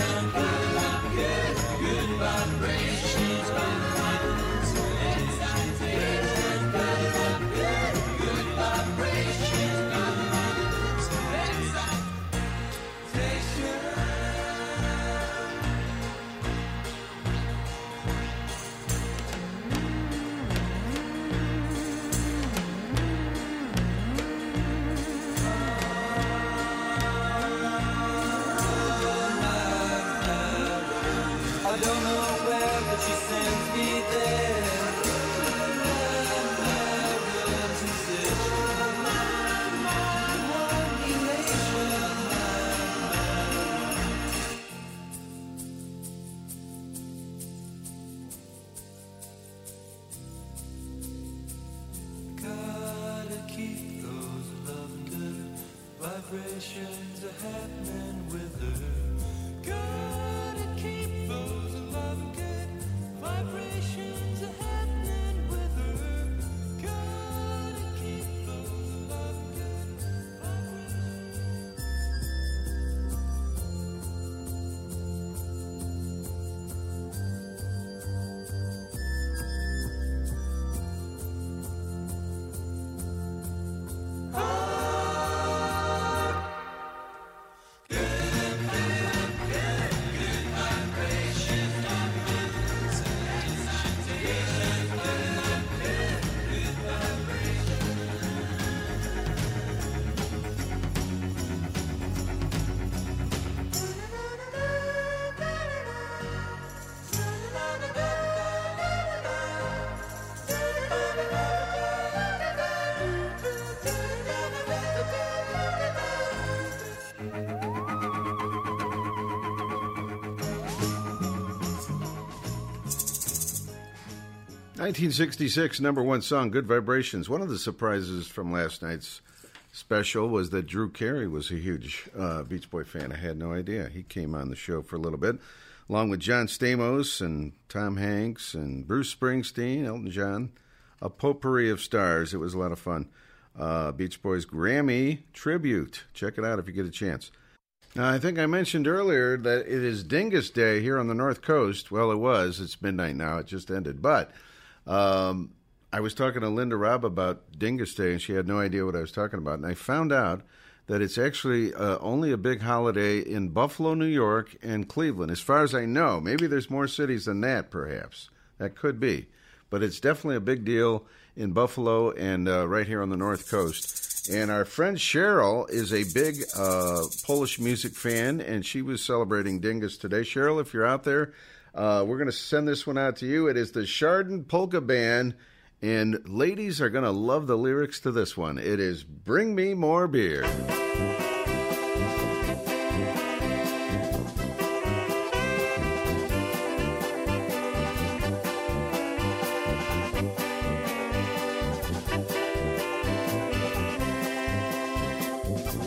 1966 number one song, Good Vibrations. One of the surprises from last night's special was that Drew Carey was a huge uh, Beach Boy fan. I had no idea. He came on the show for a little bit, along with John Stamos and Tom Hanks and Bruce Springsteen, Elton John, a potpourri of stars. It was a lot of fun. Uh, Beach Boys Grammy tribute. Check it out if you get a chance. Now, I think I mentioned earlier that it is Dyngus Day here on the North Coast. Well, it was. It's midnight now. It just ended. But um, I was talking to Linda Robb about Dyngus Day, and she had no idea what I was talking about. And I found out that it's actually uh, only a big holiday in Buffalo, New York, and Cleveland. As far as I know, maybe there's more cities than that, perhaps. That could be. But it's definitely a big deal in Buffalo and uh, right here on the North Coast. And our friend Cheryl is a big uh, Polish music fan, and she was celebrating Dyngus today. Cheryl, if you're out there, uh, we're going to send this one out to you. It is the Chardon Polka Band, and ladies are going to love the lyrics to this one. It is Bring Me More Beer.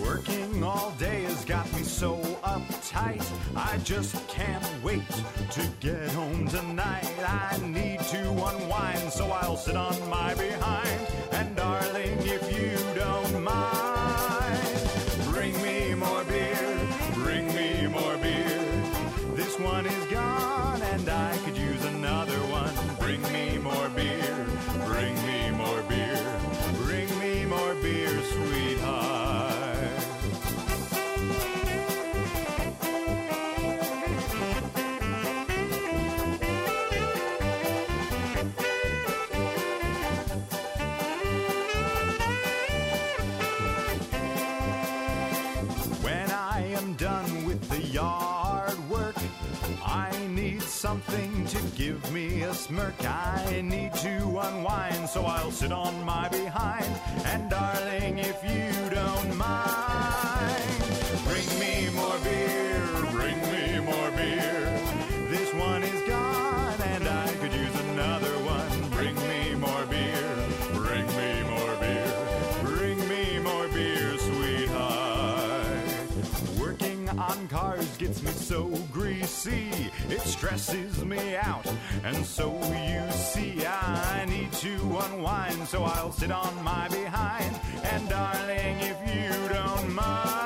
Working all day has got me so uptight. I just I'll sit on my behind. I need to unwind, so I'll sit on my behind. And darling, if you greasy, it stresses me out. And so you see, I need to unwind, so I'll sit on my behind. And darling, if you don't mind,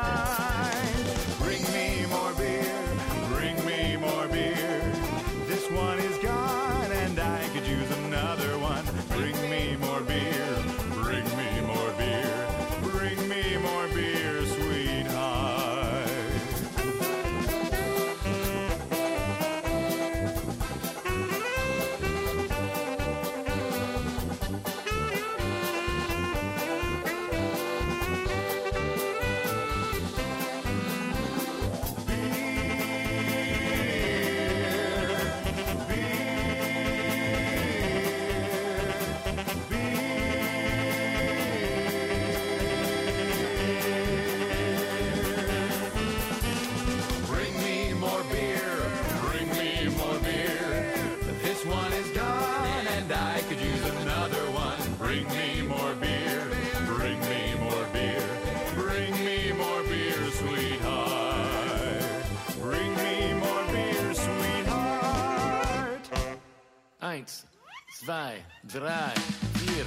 zwei, drei, vier.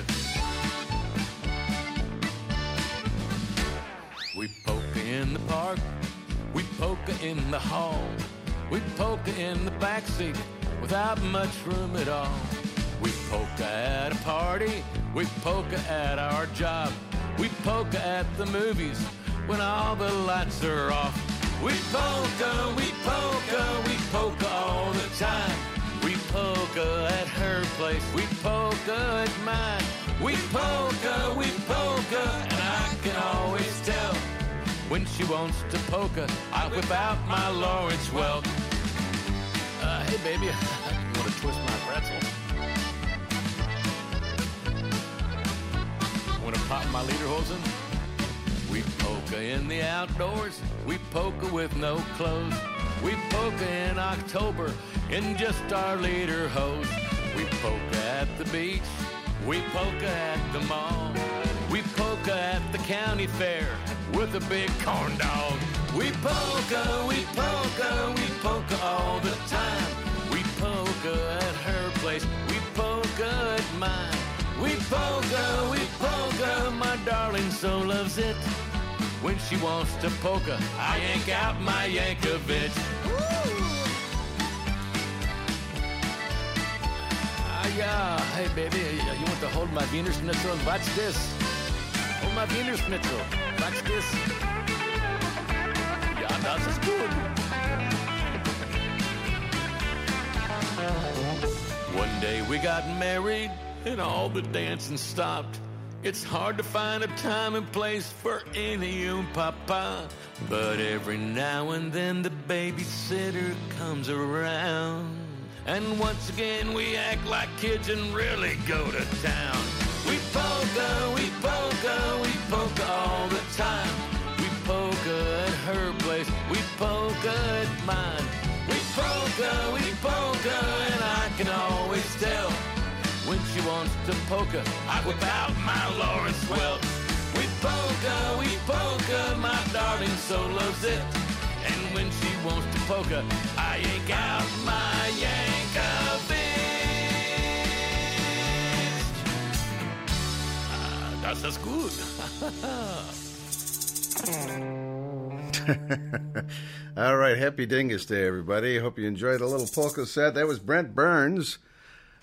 We poke in the park, we poke in the hall, we poke in the backseat without much room at all. We poke at a party, we poke at our job, we poke at the movies when all the lights are off. We polka, we polka, we polka all the time. We polka at her place, we polka at mine. We polka, we polka, and I can always tell when she wants to polka. I whip out my Lawrence Welk. Uh, hey baby, (laughs) you want to twist my pretzel? Want to pop my leader lederhosen? We polka in the outdoors. We polka with no clothes. We polka in October in just our leader hose. We polka at the beach. We polka at the mall. We polka at the county fair with a big corn dog. We polka, we polka, we polka all the time. We polka at her place, we polka at mine. We polka, we polka, my darling so loves it. When she wants to polka, I yank out my Yankovic. Ah, yeah. Hey, baby, you want to hold my Wiener Schnitzel and watch this? Hold my Wiener Schnitzel. Watch this. Ja, das ist gut. One day we got married and all the dancing stopped. It's hard to find a time and place for any oom papa. But every now and then the babysitter comes around. And once again we act like kids and really go to town. We polka, we polka, we polka all the time. We polka at her place, we polka at mine. We polka, we polka, and I can always tell when she wants to polka. I whip out my Lawrence Welk. We polka, we polka, my darling so loves it. And when she wants to polka, I yank out my Yankovic. Das ist gut. All right, happy Dyngus Day, everybody. Hope you enjoyed a little polka set. That was Brent Burns,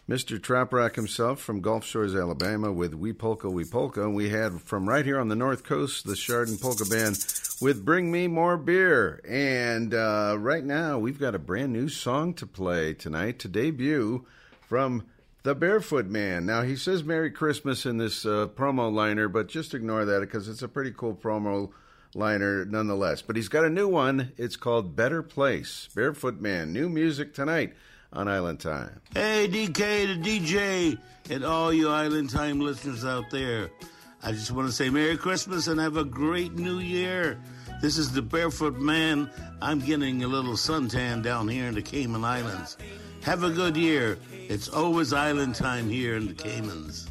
Mr. Trop Rock himself from Gulf Shores, Alabama, with We Polka, We Polka. And we had from right here on the North Coast, the Chardon Polka Band with Bring Me More Beer. And uh, right now, we've got a brand new song to play tonight to debut from the Barefoot Man. Now, he says Merry Christmas in this uh, promo liner, but just ignore that because it's a pretty cool promo liner nonetheless. But he's got a new one. It's called Better Place. Barefoot Man. New music tonight on Island Time. Hey, DK, the DJ, and all you Island Time listeners out there. I just want to say Merry Christmas and have a great New Year. This is the Barefoot Man. I'm getting a little suntan down here in the Cayman Islands. Have a good year. It's always Island Time here in the Caymans.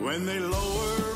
When they lower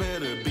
better be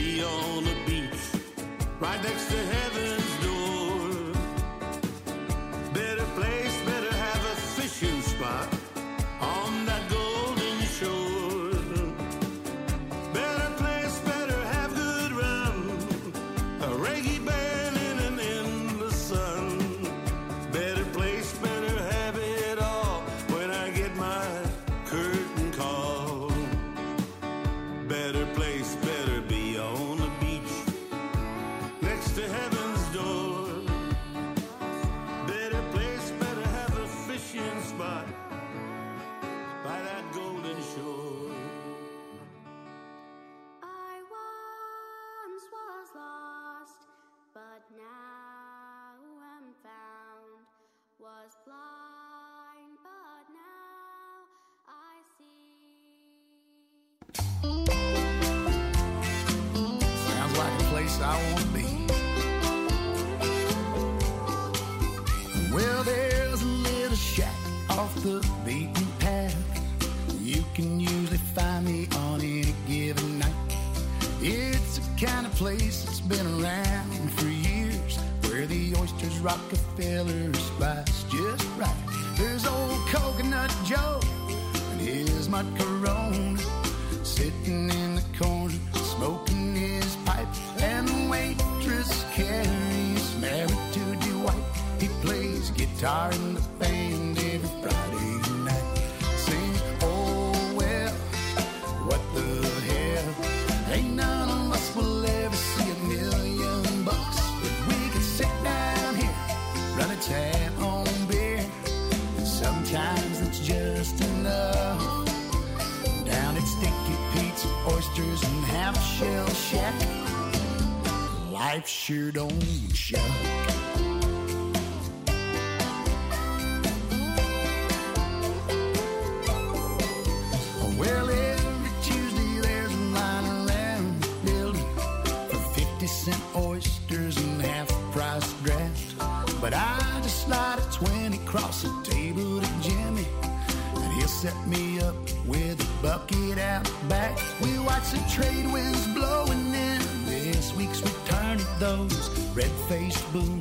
those red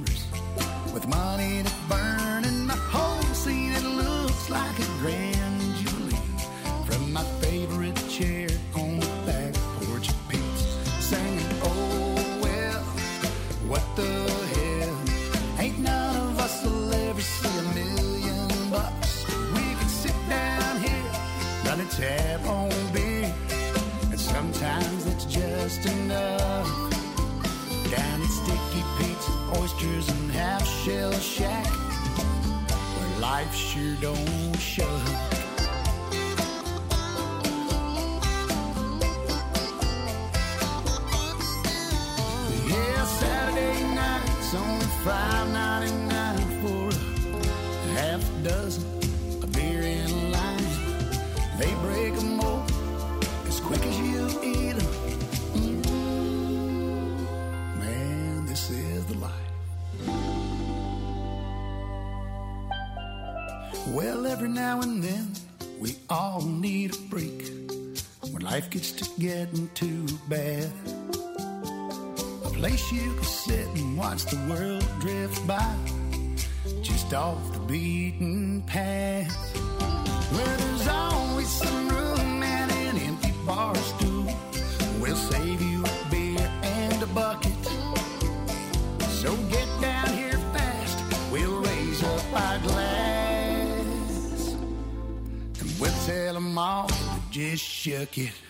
shuck it.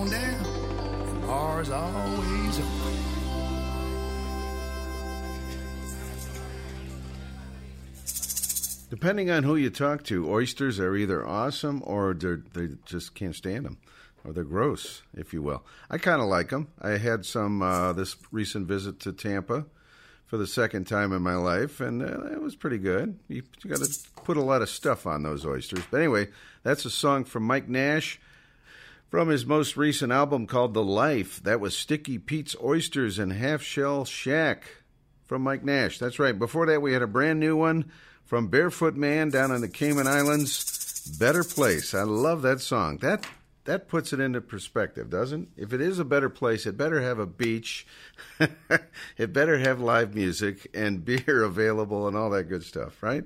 on down. The bar's always open. Depending on who you talk to, oysters are either awesome or they just can't stand them, or they're gross, if you will. I kind of like them. I had some uh, this recent visit to Tampa for the second time in my life, and uh, it was pretty good. You, you got to put a lot of stuff on those oysters. But anyway, that's a song from Mike Nash from his most recent album called The Life. That was Sticky Pete's Oysters and Half Shell Shack from Mike Nash. That's right. Before that, we had a brand new one from Barefoot Man down in the Cayman Islands. Better Place. I love that song. That that puts it into perspective, doesn't? it? If it is a better place, it better have a beach. (laughs) it better have live music and (laughs) beer available and all that good stuff, right?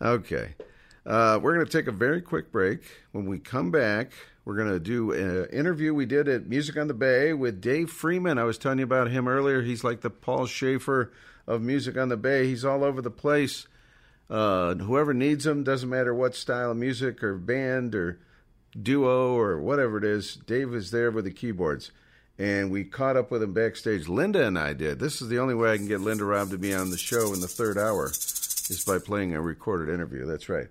Okay. Uh, we're going to take a very quick break. When we come back, we're going to do an interview we did at Music on the Bay with Dave Freeman. I was telling you about him earlier. He's like the Paul Shaffer of Music on the Bay. He's all over the place. Uh, whoever needs him, doesn't matter what style of music or band or duo or whatever it is, Dave is there with the keyboards. And we caught up with him backstage. Linda and I did. This is the only way I can get Linda Robb to be on the show in the third hour, is by playing a recorded interview. That's right.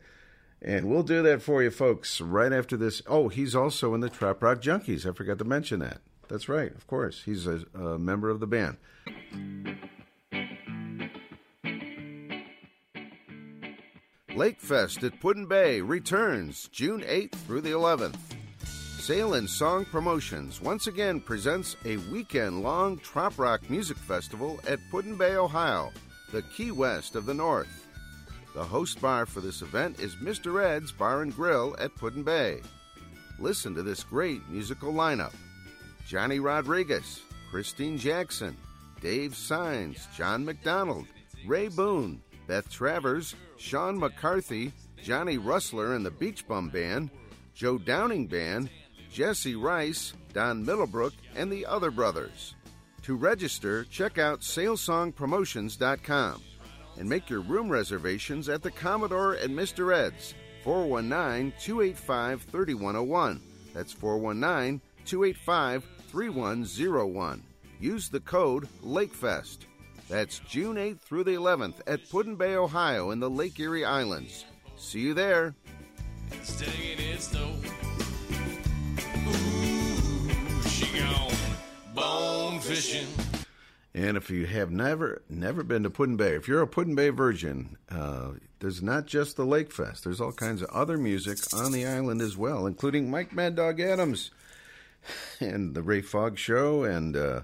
And we'll do that for you folks right after this. Oh, he's also in the Trop Rock Junkies. I forgot to mention that. That's right, of course. He's a, a member of the band. Lakefest at Put-in-Bay returns June 8th through the 11th. Sail and Song Promotions once again presents a weekend long trop rock music festival at Put-in-Bay, Ohio, the Key West of the North. The host bar for this event is Mr. Ed's Bar and Grill at Put-in-Bay. Listen to this great musical lineup Johnny Rodriguez, Christine Jackson, Dave Sines, John McDonald, Ray Boone, Beth Travers, Sean McCarthy, Johnny Rustler and the Beach Bum Band, Joe Downing Band, Jesse Rice, Don Middlebrook, and the other brothers. To register, check out sailsongpromotions.com and make your room reservations at the Commodore and Mr. Ed's, 419 285 3101. That's 419 285 3101. Use the code LAKEFEST. That's June 8th through the 11th at Put-in-Bay, Ohio, in the Lake Erie Islands. See you there. Ooh, she gone bone fishing. And if you have never never been to Put-in-Bay, if you're a Put-in-Bay virgin, uh, there's not just the Lake Fest. There's all kinds of other music on the island as well, including Mike Mad Dog Adams and the Ray Fogg Show and uh,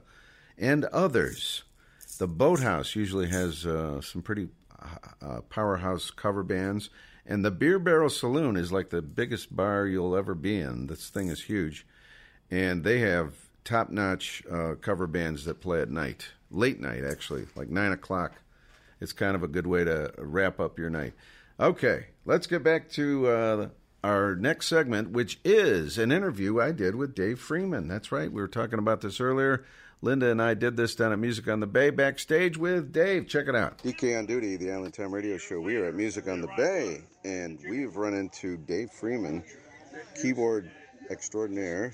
and others. The Boathouse usually has uh, some pretty uh, powerhouse cover bands, and the Beer Barrel Saloon is like the biggest bar you'll ever be in. This thing is huge, and they have top-notch uh, cover bands that play at night, late night actually, like nine o'clock. It's kind of a good way to wrap up your night. Okay, let's get back to uh, our next segment, which is an interview I did with Dave Freeman. That's right, we were talking about this earlier. Linda and I did this down at Music on the Bay backstage with Dave. Check it out. DK on Duty, the Island Time Radio Show. We are at Music on the Bay, and we've run into Dave Freeman, keyboard extraordinaire,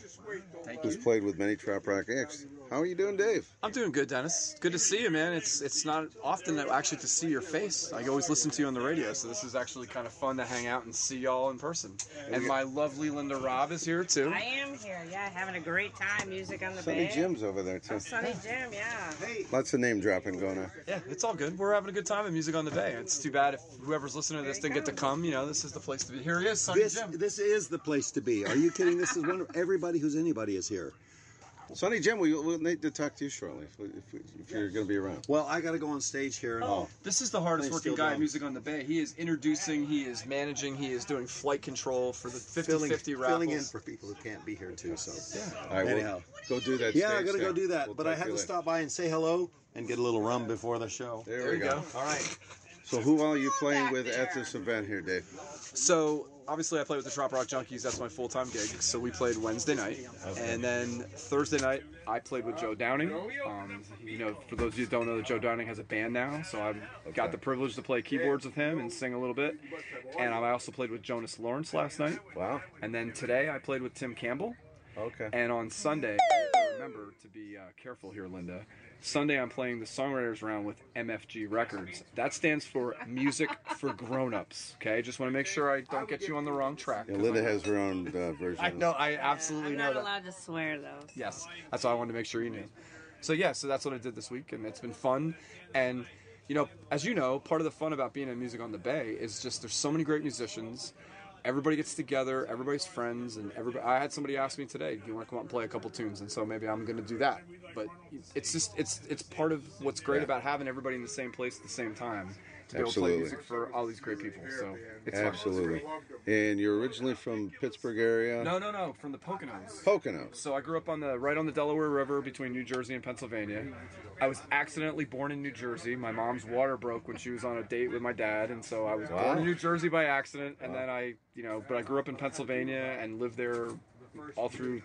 who's played with many Trop Rock acts. How are you doing, Dave? I'm doing good, Dennis. Good to see you, man. It's it's not often that actually to see your face. I always listen to you on the radio, so this is actually kind of fun to hang out and see y'all in person. And my lovely Linda Robb is here too. I am here, yeah, having a great time. Music on the bay. Sunny bay. Jim's over there, too. Oh, Sonny Jim, yeah. Lots of name dropping going on. Yeah, it's all good. We're having a good time at Music on the Bay. It's too bad if whoever's listening to this didn't get to come. You know, this is the place to be. Here he is, Sunny This, Jim. this is the place to be. Are you kidding? This is one. of Everybody who's anybody is here. Sonny Jim, we, we'll need to talk to you shortly if, if, if you're going to be around. Well, I got to go on stage here. And Oh, this is the hardest They working guy don't. at Music on the Bay. He is introducing, he is managing, he is doing flight control for the 50 filling, 50 raffles. filling in for people who can't be here too. So Yeah. All right, well, anyhow, go do that Yeah, I got to go do that. We'll but I talk had to to stop by and say hello and get a little rum before the show. There, we go. All right. So, who all are you playing with at this event here, Dave? So obviously, I play with the Trop Rock Junkies. That's my full time gig. So we played Wednesday night, and then Thursday night I played with Joe Downing. Um, you know, for those of you who don't know, that Joe Downing has a band now, so I've got the privilege to play keyboards with him and sing a little bit. And I also played with Jonas Lawrence last night. Wow. And then today I played with Tim Campbell. Okay. And on Sunday, I have to remember to be uh, careful here, Linda. Sunday I'm playing the songwriters round with MFG Records. That stands for Music for Grown-ups. Okay, just want to make sure I don't get you on the wrong track. Yeah, Linda has her own uh, version. I know, I absolutely I'm know not that. allowed to swear though. Yes, that's why I wanted to make sure you knew. So yeah, so that's what I did this week, and it's been fun. And you know, as you know, part of the fun about being in music on the Bay is just there's so many great musicians. Everybody gets together, everybody's friends, and everybody. I had somebody ask me today, "Do you want to come out and play a couple tunes?" And so maybe I'm going to do that. But it's just it's it's part of what's great about having everybody in the same place at the same time to be able to play Absolutely. music for all these great people. So it's fun. Absolutely. And you're originally from Pittsburgh area. No, no, no, from the Poconos. Poconos. So I grew up on the right on the Delaware River between New Jersey and Pennsylvania. I was accidentally born in New Jersey. My mom's water broke when she was on a date with my dad, and so I was Wow. born in New Jersey by accident. And then I, you know, but I grew up in Pennsylvania and lived there all through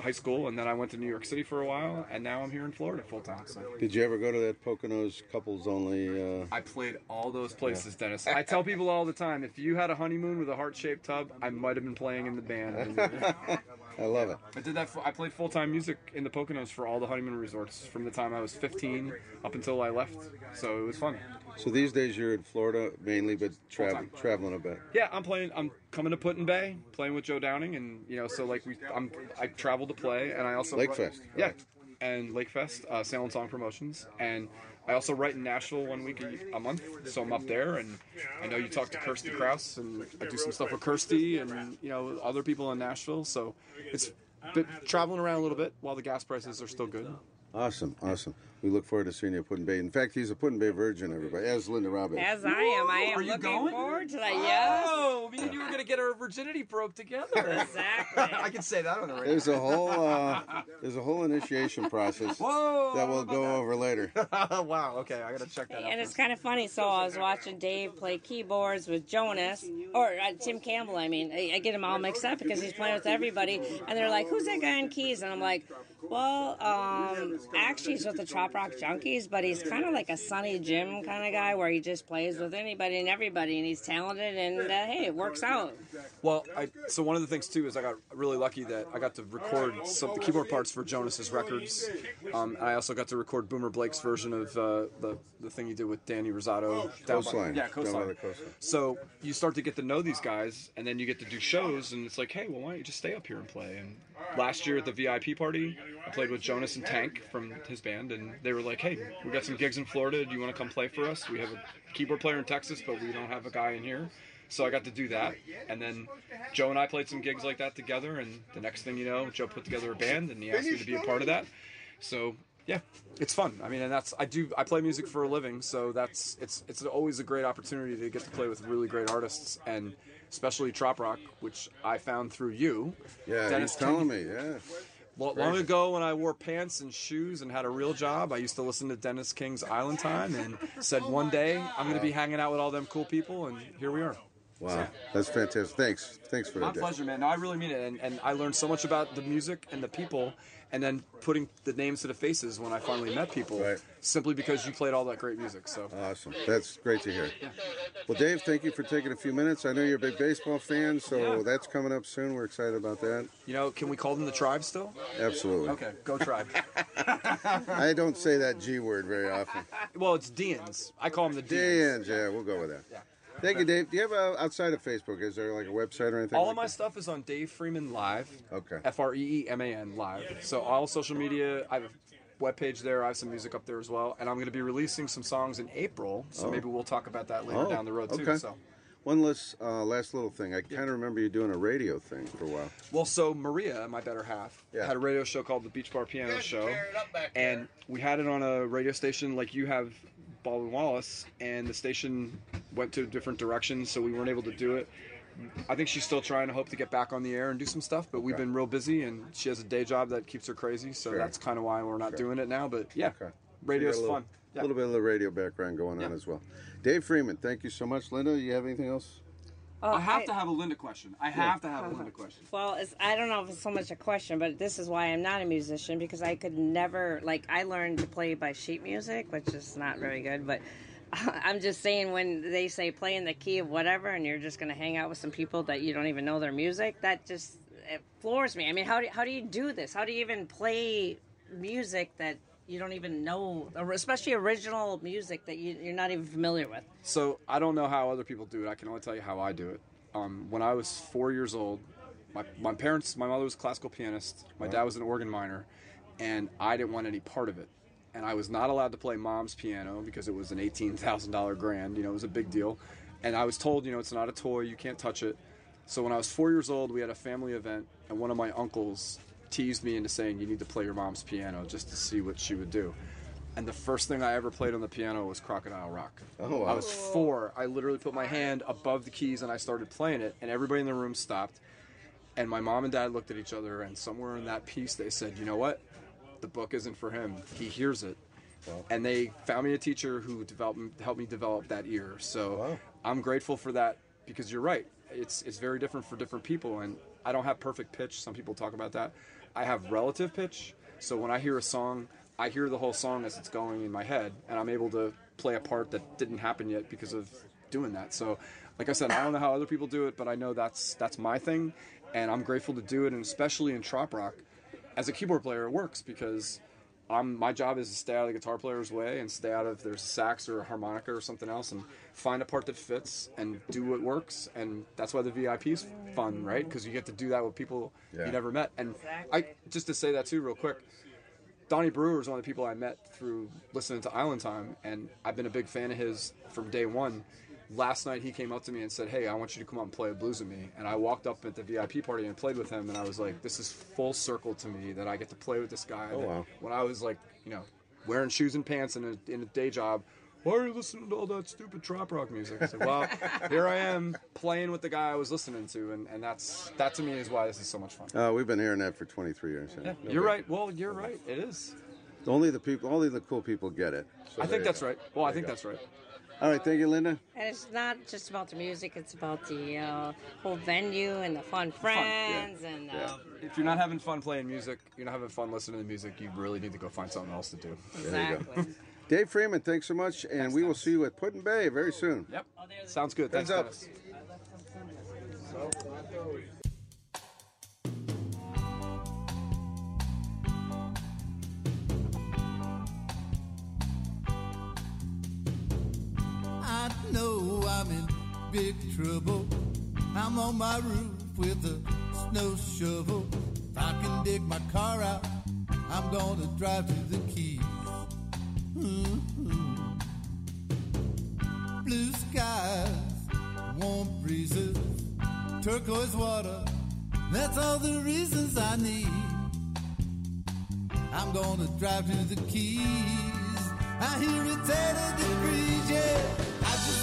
high school, and then I went to New York City for a while, and now I'm here in Florida full time. So Did you ever go to that Poconos couples only? Uh... I played all those places, Dennis. I tell people all the time, if you had a honeymoon with a heart-shaped tub, I might have been playing in the band. (laughs) I love it. I did that. For, I played full time music in the Poconos for all the honeymoon resorts from the time I was 15 up until I left. So it was fun. So these days you're in Florida mainly, but tra- Full-time. traveling a bit. Yeah, I'm playing. I'm coming to Put-in-Bay, playing with Joe Downing, and you know, so like we, I'm, I travel to play, and I also Lake write- Fest, Yeah, and Lake Fest, uh, Salem Song Promotions, and I also write in Nashville one week a, a month, so I'm up there, and I know you talked to Kirstie Kraus, and I do some stuff with Kirstie, and you know, other people in Nashville, so it's been traveling around a little bit while the gas prices are still good. Awesome, awesome. We look forward to seeing you at Put-in-Bay. In fact, he's a Put-in-Bay virgin, everybody, as Linda Robbins. As I am, I am Are you looking going? forward to that. Yes. Oh, me and you were gonna get our virginity broke together. Exactly. (laughs) I can say that on the radio. There's a whole uh, there's a whole initiation process Whoa, that we'll go over later. (laughs) wow. Okay, I gotta check that out. And it's kind of funny. So I was watching Dave play keyboards with Jonas, or uh, Tim Campbell. I mean, I, I get him all mixed up because he's playing with everybody, and they're like, "Who's that guy on keys?" And I'm like, "Well, um, actually, he's with the Trop Rock Junkies, but he's kind of like a Sonny Jim kind of guy, where he just plays with anybody and everybody, and he's talented, and uh, hey, it works out." Well, I, so one of the things too is I got really lucky that I got to record some the keyboard parts for Jonas's records. Um, and I also got to record Boomer Blake's version of uh, the the thing he did with Danny Rosato. Coastline. yeah, coastline. coastline. So you start to get to know these guys, and then you get to do shows, and it's like, hey, well, why don't you just stay up here and play? And last year at the VIP party, I played with Jonas and Tank from his band, and they were like, hey, we got some gigs in Florida. Do you want to come play for us? We have a keyboard player in Texas, but we don't have a guy in here. So I got to do that, and then Joe and I played some gigs like that together. And the next thing you know, Joe put together a band, and he asked me to be a part of that. So yeah, it's fun. I mean, and that's I do I play music for a living, so that's it's it's always a great opportunity to get to play with really great artists, and especially trop rock, which I found through you. Yeah, Dennis he's telling King. me. Yeah. Lo- long ago, when I wore pants and shoes and had a real job, I used to listen to Dennis King's Island Time and said oh one day I'm going to be hanging out with all them cool people, and here we are. Wow, that's fantastic. Thanks, thanks for My that. Dave. pleasure, man. No, I really mean it, and, and I learned so much about the music and the people, and then putting the names to the faces when I finally met people, simply because you played all that great music. So Awesome. That's great to hear. Well, Dave, thank you for taking a few minutes. I know you're a big baseball fan, so Yeah. that's coming up soon. We're excited about that. you know, can we call them the tribe still? Absolutely. Okay, go tribe. (laughs) I don't say that G word very often. well, it's Deans. I call them the Deans. Deans, yeah, we'll go with that. Thank you, Dave. Do you have a, outside of Facebook? Is there like a website or anything? All like of my stuff is on Dave Freeman Live. Okay. F R E E M A N Live. So all social media, I have a webpage there. I have some music up there as well, and I'm going to be releasing some songs in April. So Oh. maybe we'll talk about that later Oh, down the road too. okay. So. One last, uh, last little thing. I kind of remember you doing a radio thing for a while. Well, so Maria, my better half, Yeah. had a radio show called the Beach Bar Piano Show, and we had it on a radio station like you have, Baldwin Wallace, and the station went to different directions, so we weren't able to do it. I think she's still trying to hope to get back on the air and do some stuff, but we've been real busy, and she has a day job that keeps her crazy, so Sure. that's kind of why we're not Sure. doing it now. But yeah, Okay. radio's So you got a fun. little, Yeah. little bit of the radio background going on as well. Dave Freeman, thank you so much. Linda, you have anything else? Oh, I have I- to have a Linda question. I have to have a Linda uh-huh. question. Well, it's, I don't know if it's so much a question, but this is why I'm not a musician because I could never like I learned to play by sheet music, which is not very good. But (laughs) I'm just saying when they say play in the key of whatever, and you're just going to hang out with some people that you don't even know their music, that just it floors me. I mean, how do how do you do this? How do you even play music that you don't even know, or especially original music that you, you're not even familiar with. So I don't know how other people do it. I can only tell you how I do it. Um, when I was four years old, my, my parents, my mother was a classical pianist, my dad was an organ minor, and I didn't want any part of it. And I was not allowed to play mom's piano because it was an $18,000 grand. You know, it was a big deal. And I was told, you know, it's not a toy, you can't touch it. So when I was four years old, we had a family event, and one of my uncles teased me into saying, You need to play your mom's piano just to see what she would do. And the first thing I ever played on the piano was Crocodile Rock. Oh, wow. I was four. I literally put my hand above the keys and I started playing it, and everybody in the room stopped. And my mom and dad looked at each other, and somewhere in that piece, they said, You know what? The book isn't for him. He hears it. And they found me a teacher who developed, helped me develop that ear. So I'm grateful for that because you're right. It's, it's very different for different people. And I don't have perfect pitch. Some people talk about that. I have relative pitch. So when I hear a song, I hear the whole song as it's going in my head, and I'm able to play a part that didn't happen yet because of doing that. So, like I said, I don't know how other people do it, but I know that's that's my thing, and I'm grateful to do it, and especially in trop rock, as a keyboard player, it works because I'm my job is to stay out of the guitar player's way and stay out of there's a sax or a harmonica or something else and find a part that fits and do what works and that's why the VIP is fun, right? Because you get to do that with people Yeah. you never met. And I just to say that too, real quick. Donnie Brewer is one of the people I met through listening to Island Time, and I've been a big fan of his from day one. Last night he came up to me and said, "Hey, I want you to come up and play a blues with me." And I walked up at the VIP party and played with him, and I was like, "This is full circle to me that I get to play with this guy." Oh, that wow. When I was like, you know, wearing shoes and pants in a, in a day job, why are you listening to all that stupid trop rock music? I said, "Well, (laughs) here I am playing with the guy I was listening to, and, and that's that to me is why this is so much fun." Uh, we've been hearing that for 23 years. Yeah, No you're big- right. Well, you're right. It is. Only the people, only the cool people get it. So I think that's go. right. Well, I There you think go. that's right. All right, thank you, Linda. And it's not just about the music; it's about the uh, whole venue and the fun friends and. Uh, If you're not having fun playing music, you're not having fun listening to music, you really need to go find something else to do. There you go. Dave Freeman, thanks so much, and we will see you at Put-in-Bay very soon. Yep. Sounds good. Heads Thanks, up. Dennis. I know I'm in big trouble. I'm on my roof with a snow shovel. If I can dig my car out, I'm gonna drive to the keys. Mhm. Blue skies, warm breezes, turquoise water. That's all the reasons I need. I'm gonna drive to the keys. I hear it's 80 degrees, yeah.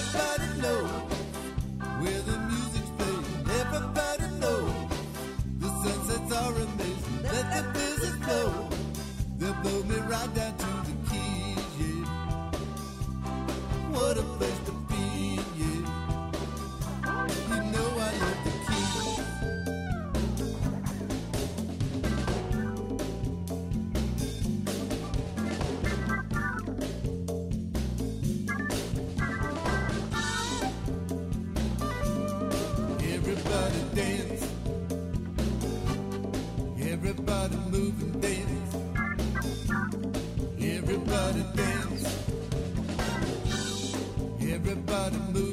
Everybody knows where the music's playing. Everybody knows the sunsets are amazing. Let the business flow. They'll blow me right down to Everybody move and dance. Everybody dance. Everybody move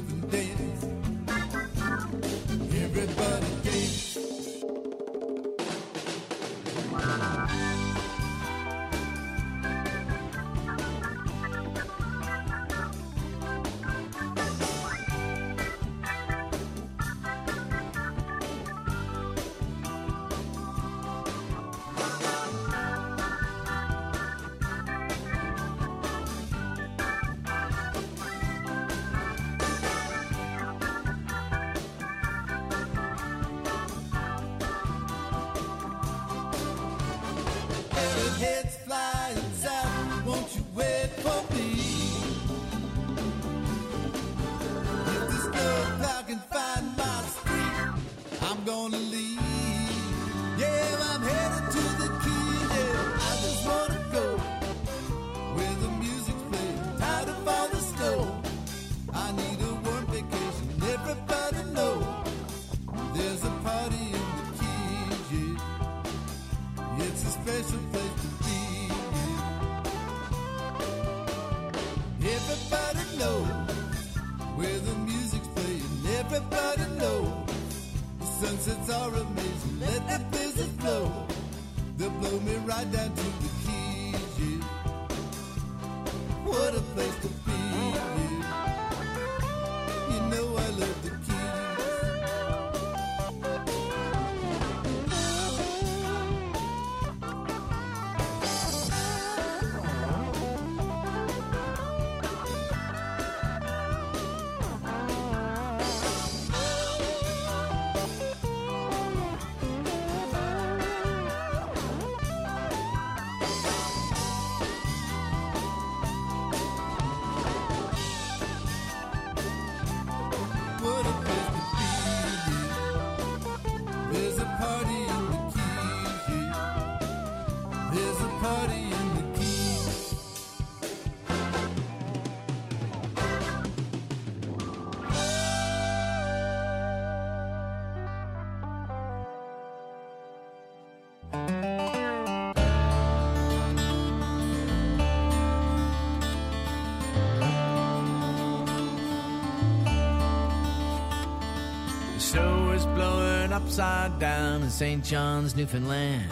upside down in St. John's, Newfoundland.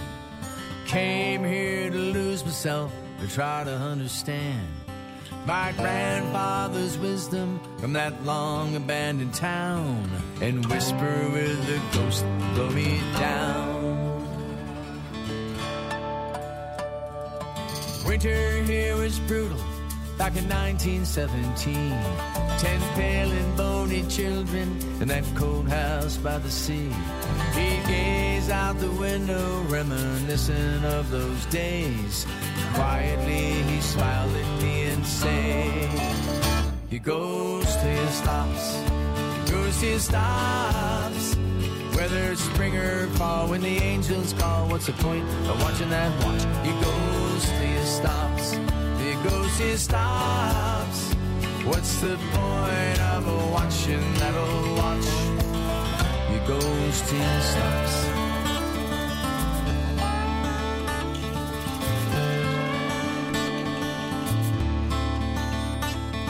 Came here to lose myself, to try to understand my grandfather's wisdom from that long abandoned town and whisper with the ghost, blow me down. Winter here was brutal back in 1917. Ten pale and bony children in that cold house by the sea. He gazed out the window, reminiscent of those days. Quietly, he smiled at me and said, He goes to his stops, he goes to his stops. Whether it's spring or fall, when the angels call, what's the point of watching that watch? He goes to his stops, he stops. What's the point of a watching that old watch? Goes till stops.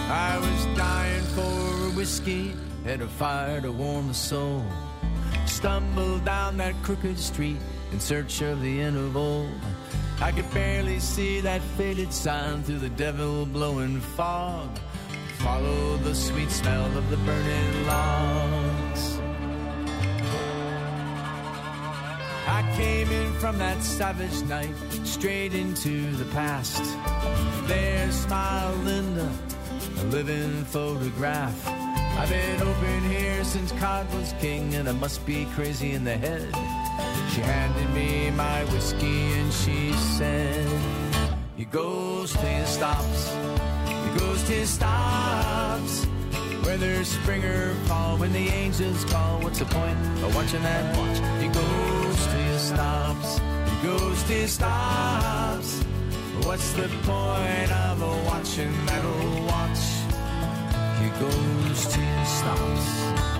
I was dying for a whiskey, had a fire to warm the soul. Stumbled down that crooked street in search of the old. I could barely see that faded sign through the devil blowing fog. Follow the sweet smell of the burning logs. I came in from that savage night straight into the past. There smiled Linda, a living photograph. I've been open here since cod was king, and I must be crazy in the head. She handed me my whiskey and she said, He goes till he stops, goes till he stops. Whether spring or fall, when the angels call, what's the point of watching that watch? He goes till he stops, goes till he stops. What's the point of watching that old watch? Goes till he stops.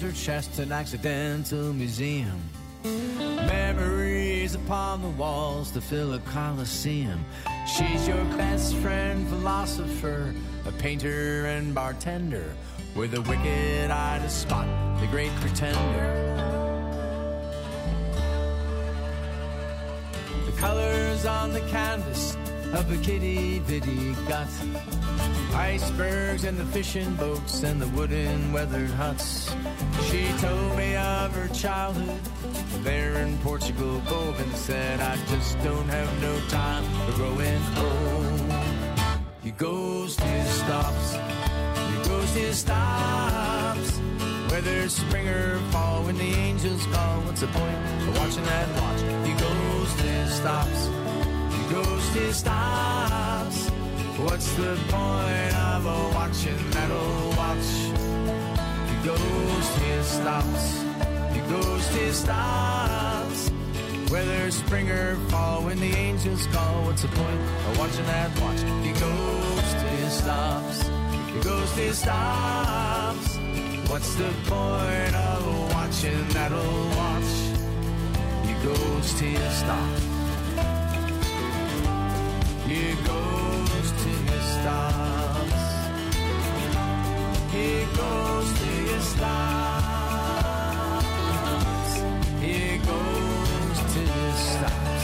Treasure chest, an accidental museum. Memories upon the walls to fill a coliseum. She's your best friend, philosopher, a painter and bartender, with a wicked eye to spot the great pretender. The colors on the canvas of a kitty bitty got. Icebergs and the fishing boats and the wooden weathered huts. She told me of her childhood there in Portugal, and said, I just don't have no time for growing old. He goes he stops, he goes to stops. Whether spring or fall, when the angels call, what's the point of watching that watch? He goes he stops, till it stops. What's the point of a watching metal watch? He goes till it stops. He goes till it stops. Whether spring or fall, when the angels call, what's the point of watching that watch? He goes till it stops. He goes till it stops. What's the point of watching that old watch? He goes till it stops. He goes till it stops. He goes till it stops. He goes it stops.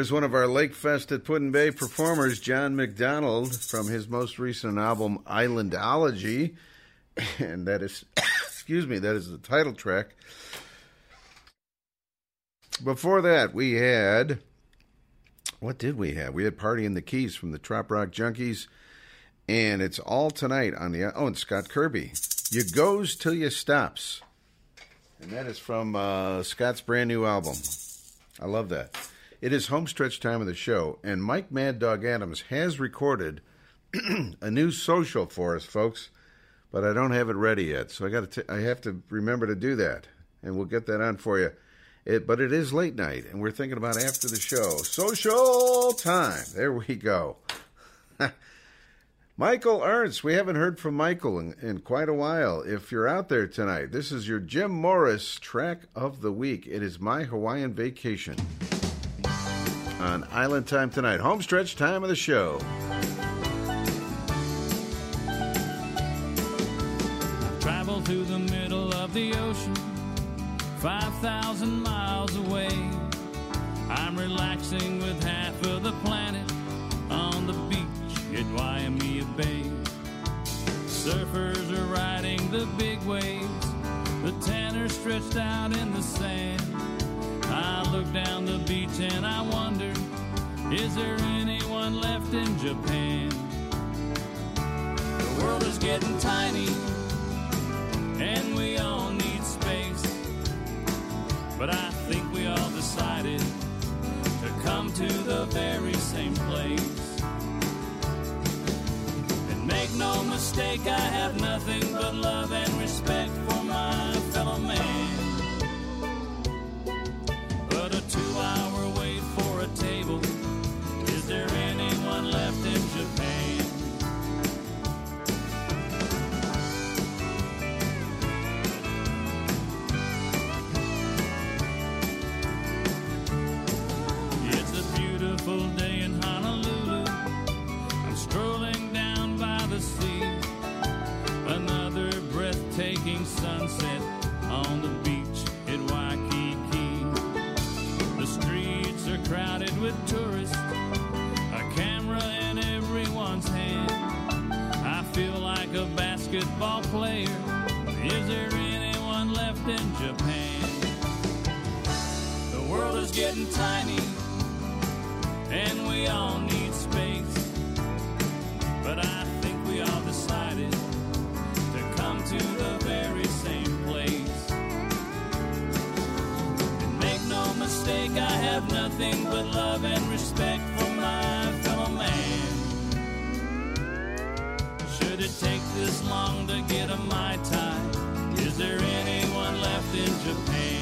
There's one of our Lake Fest at Put-in-Bay performers, John McDonald, from his most recent album, Islandology. And that is, (coughs) excuse me, that is the title track. Before that, we had, what did we have? We had Party in the Keys from the Trop Rock Junkies. And it's all tonight on the, oh, and Scott Kirby. You goes till you stops. And that is from uh, Scott's brand new album. I love that. It is homestretch time of the show, and Mike Mad Dog Adams has recorded (clears throat) a new social for us, folks. But I don't have it ready yet, so I got to. I have to remember to do that, and we'll get that on for you. It, but it is late night, and we're thinking about after the show. Social time. There we go. (laughs) Michael Ernst. We haven't heard from Michael in, in quite a while. If you're out there tonight, this is your Jim Morris track of the week. It is My Hawaiian Vacation on Island Time tonight. Homestretch time of the show. Travel through the middle of the ocean, 5,000 miles away. I'm relaxing with half of the planet on the beach at Waimea Bay. Surfers are riding the big waves, the tanner stretched out in the sand. I look down the beach and I wonder, is there anyone left in Japan? The world is getting tiny and we all need space. But I think we all decided to come to the very same place. And make no mistake, I have nothing but love and respect for my fellow man. Hour wait for a table, is there anyone left in Japan? It's a beautiful day in Honolulu. I'm strolling down by the sea. Another breathtaking sunset like a basketball player. Is there anyone left in Japan? The world is getting tiny, and we all need space. But I think we all decided to come to the very same place. And make no mistake, I have nothing but love and respect for my Should it take this long to get a Mai Tai? Is there anyone left in Japan?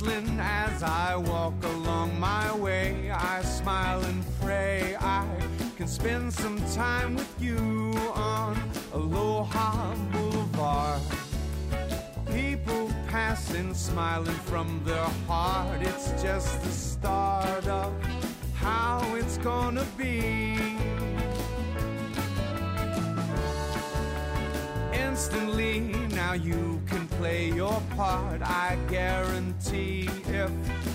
Whistling as I walk along my way, I smile and pray I can spend some time with you on Aloha Boulevard. People passing, smiling from their heart. It's just the start of how it's gonna be. Instantly, now you play your part. I guarantee if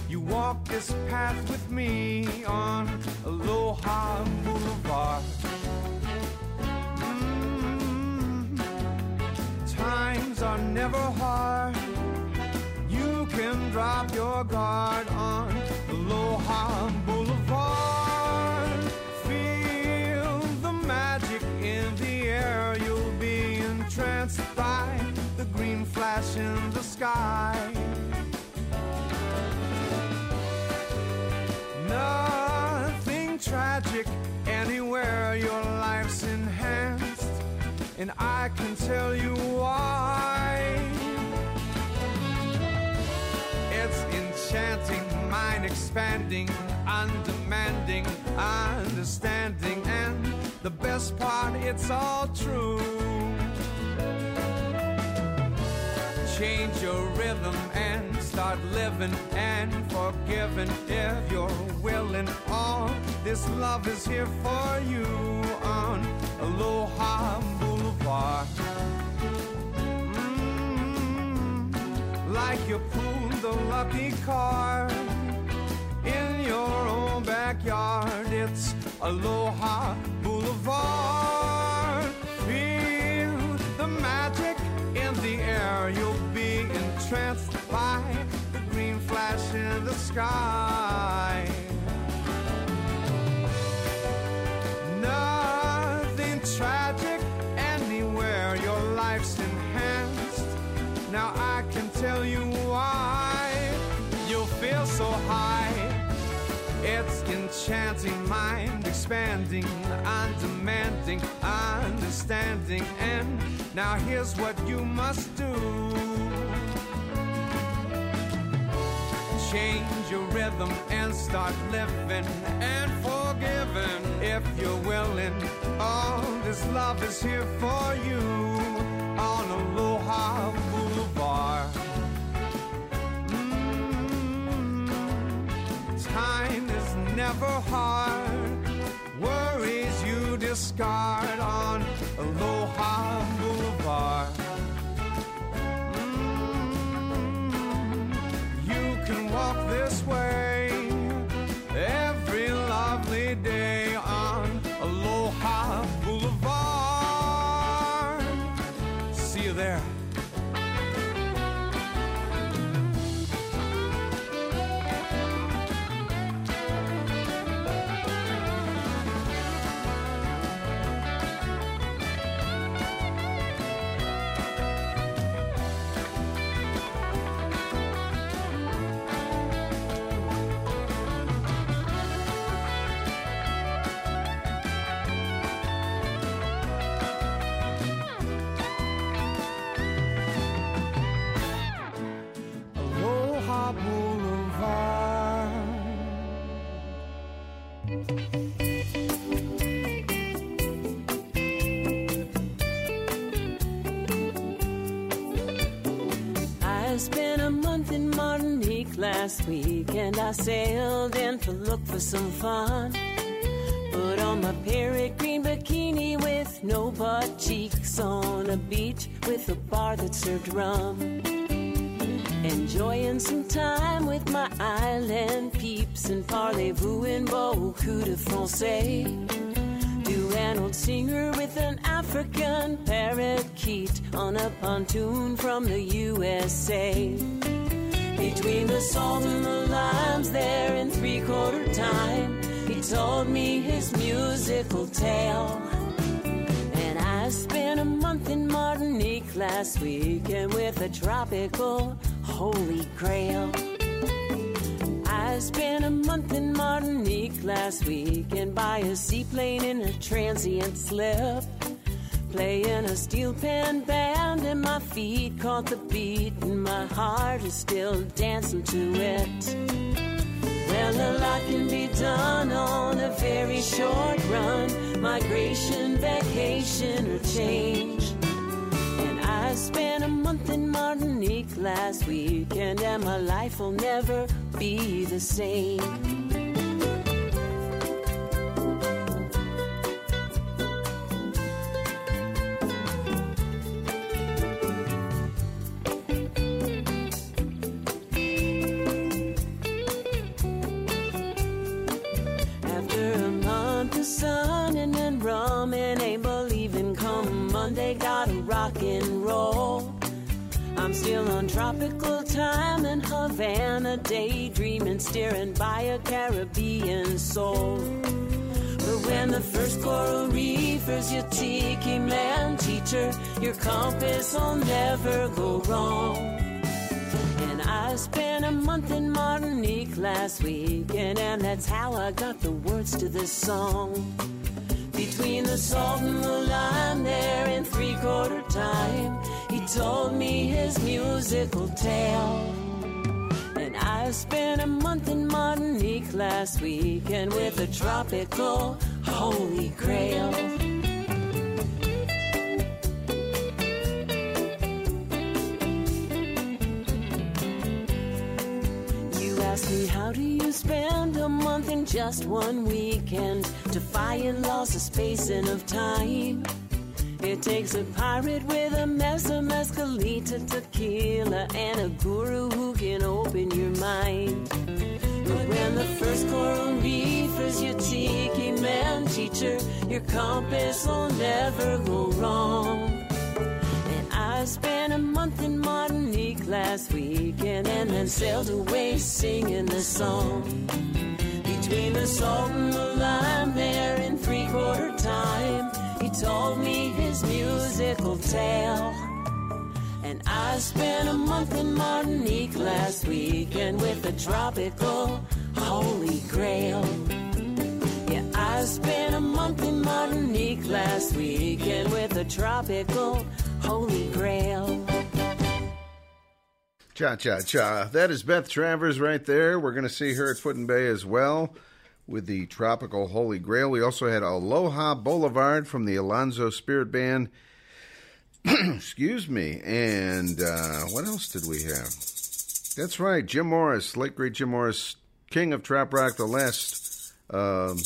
you walk this path with me on Aloha Boulevard. Mm, times are never hard. You can drop your guard on Aloha Boulevard. Flash in the sky. Nothing tragic anywhere your life's enhanced, and I can tell you why. It's enchanting, mind expanding, undemanding, understanding, and the best part, it's all true. Change your rhythm and start living and forgiving if you're willing. All this love is here for you on Aloha Boulevard. Mm, like you pulled the lucky card in your own backyard. It's Aloha Boulevard. Feel the magic in the air. You'll entranced by the green flash in the sky. Nothing tragic anywhere. Your life's enhanced. Now I can tell you why you'll feel so high. It's enchanting, mind expanding, undemanding, understanding. And now here's what you must do. Change your rhythm and start living and forgiving if you're willing. All this love is here for you on Aloha Boulevard. Mm, time is never hard. Worries you discard on Aloha walk last week and I sailed in to look for some fun. Put on my peregrine bikini with no butt cheeks on a beach with a bar that served rum. Enjoying some time with my island peeps and parlez-vous in beaucoup de français. Do an old singer with an African parakeet on a pontoon from the USA. Between the salt and the limes there in three quarter time, he told me his musical tale. And I spent a month in Martinique last week and with a tropical holy grail. I spent a month in Martinique last week and by a seaplane in a transient slip. Playing a steel pan band and my feet caught the beat and my heart is still dancing to it. Well, a lot can be done on a very short run, migration, vacation, or change. And I spent a month in Martinique last weekend, and my life will never be the same. Havana, daydreaming, staring by a Caribbean soul. But when the first coral reefers your tiki man teacher, your compass will never go wrong. And I spent a month in Martinique last weekend, and that's how I got the words to this song. Between the salt and the lime there in three quarter time, he told me his musical tale. I spent a month in Martinique last weekend with a tropical holy grail. You ask me, how do you spend a month in just one weekend? Defying laws of space and of time. It takes a pirate with a mess of mescalita, tequila, and a guru who can open your mind. But when the first coral reef is your tiki man teacher, your compass will never go wrong. And I spent a month in Martinique last weekend and then sailed away singing this song. Between the salt and the lime there in three quarter time, told me his musical tale. And I spent a month in Martinique last weekend with a tropical holy grail. Yeah, I spent a month in Martinique last weekend with a tropical holy grail. Cha cha cha. That is Beth Travers right there. We're going to see her at Put-in-Bay as well with the Tropical Holy Grail. We also had Aloha Boulevard from the Alonzo Spirit Band. (clears throat) Excuse me. And uh, what else did we have? That's right, Jim Morris, late great Jim Morris, king of trop rock, the last, um,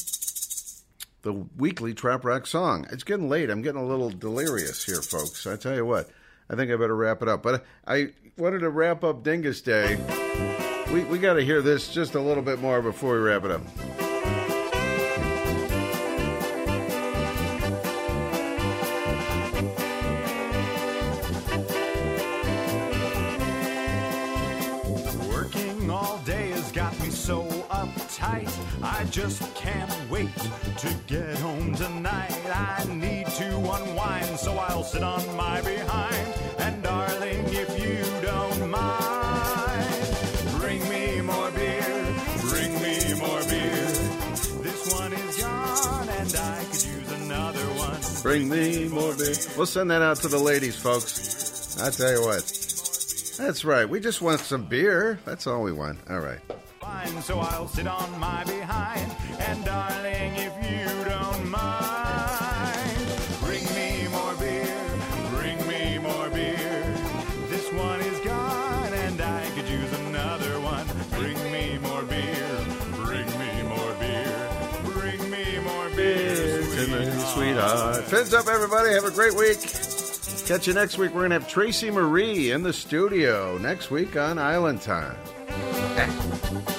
the weekly trop rock song. It's getting late. I'm getting a little delirious here, folks. I tell you what, I think I better wrap it up. But I wanted to wrap up Dyngus Day. We we got to hear this just a little bit more before we wrap it up. Uptight. I just can't wait to get home tonight. I need to unwind, so I'll sit on my behind. And darling, if you don't mind, bring me more beer, bring me more beer. This one is gone, and I could use another one. Bring me more beer. We'll send that out to the ladies, folks. I tell you what. That's right. We just want some beer. That's all we want. All right. Fine, so I'll sit on my behind. And darling, if you don't mind, bring me more beer, bring me more beer. This one is gone, and I could use another one. Bring me more beer, bring me more beer, bring me more beer. Tonight, sweetheart. Fins up, everybody. Have a great week. Catch you next week. We're going to have Tracy Marie in the studio next week on Island Time. (laughs)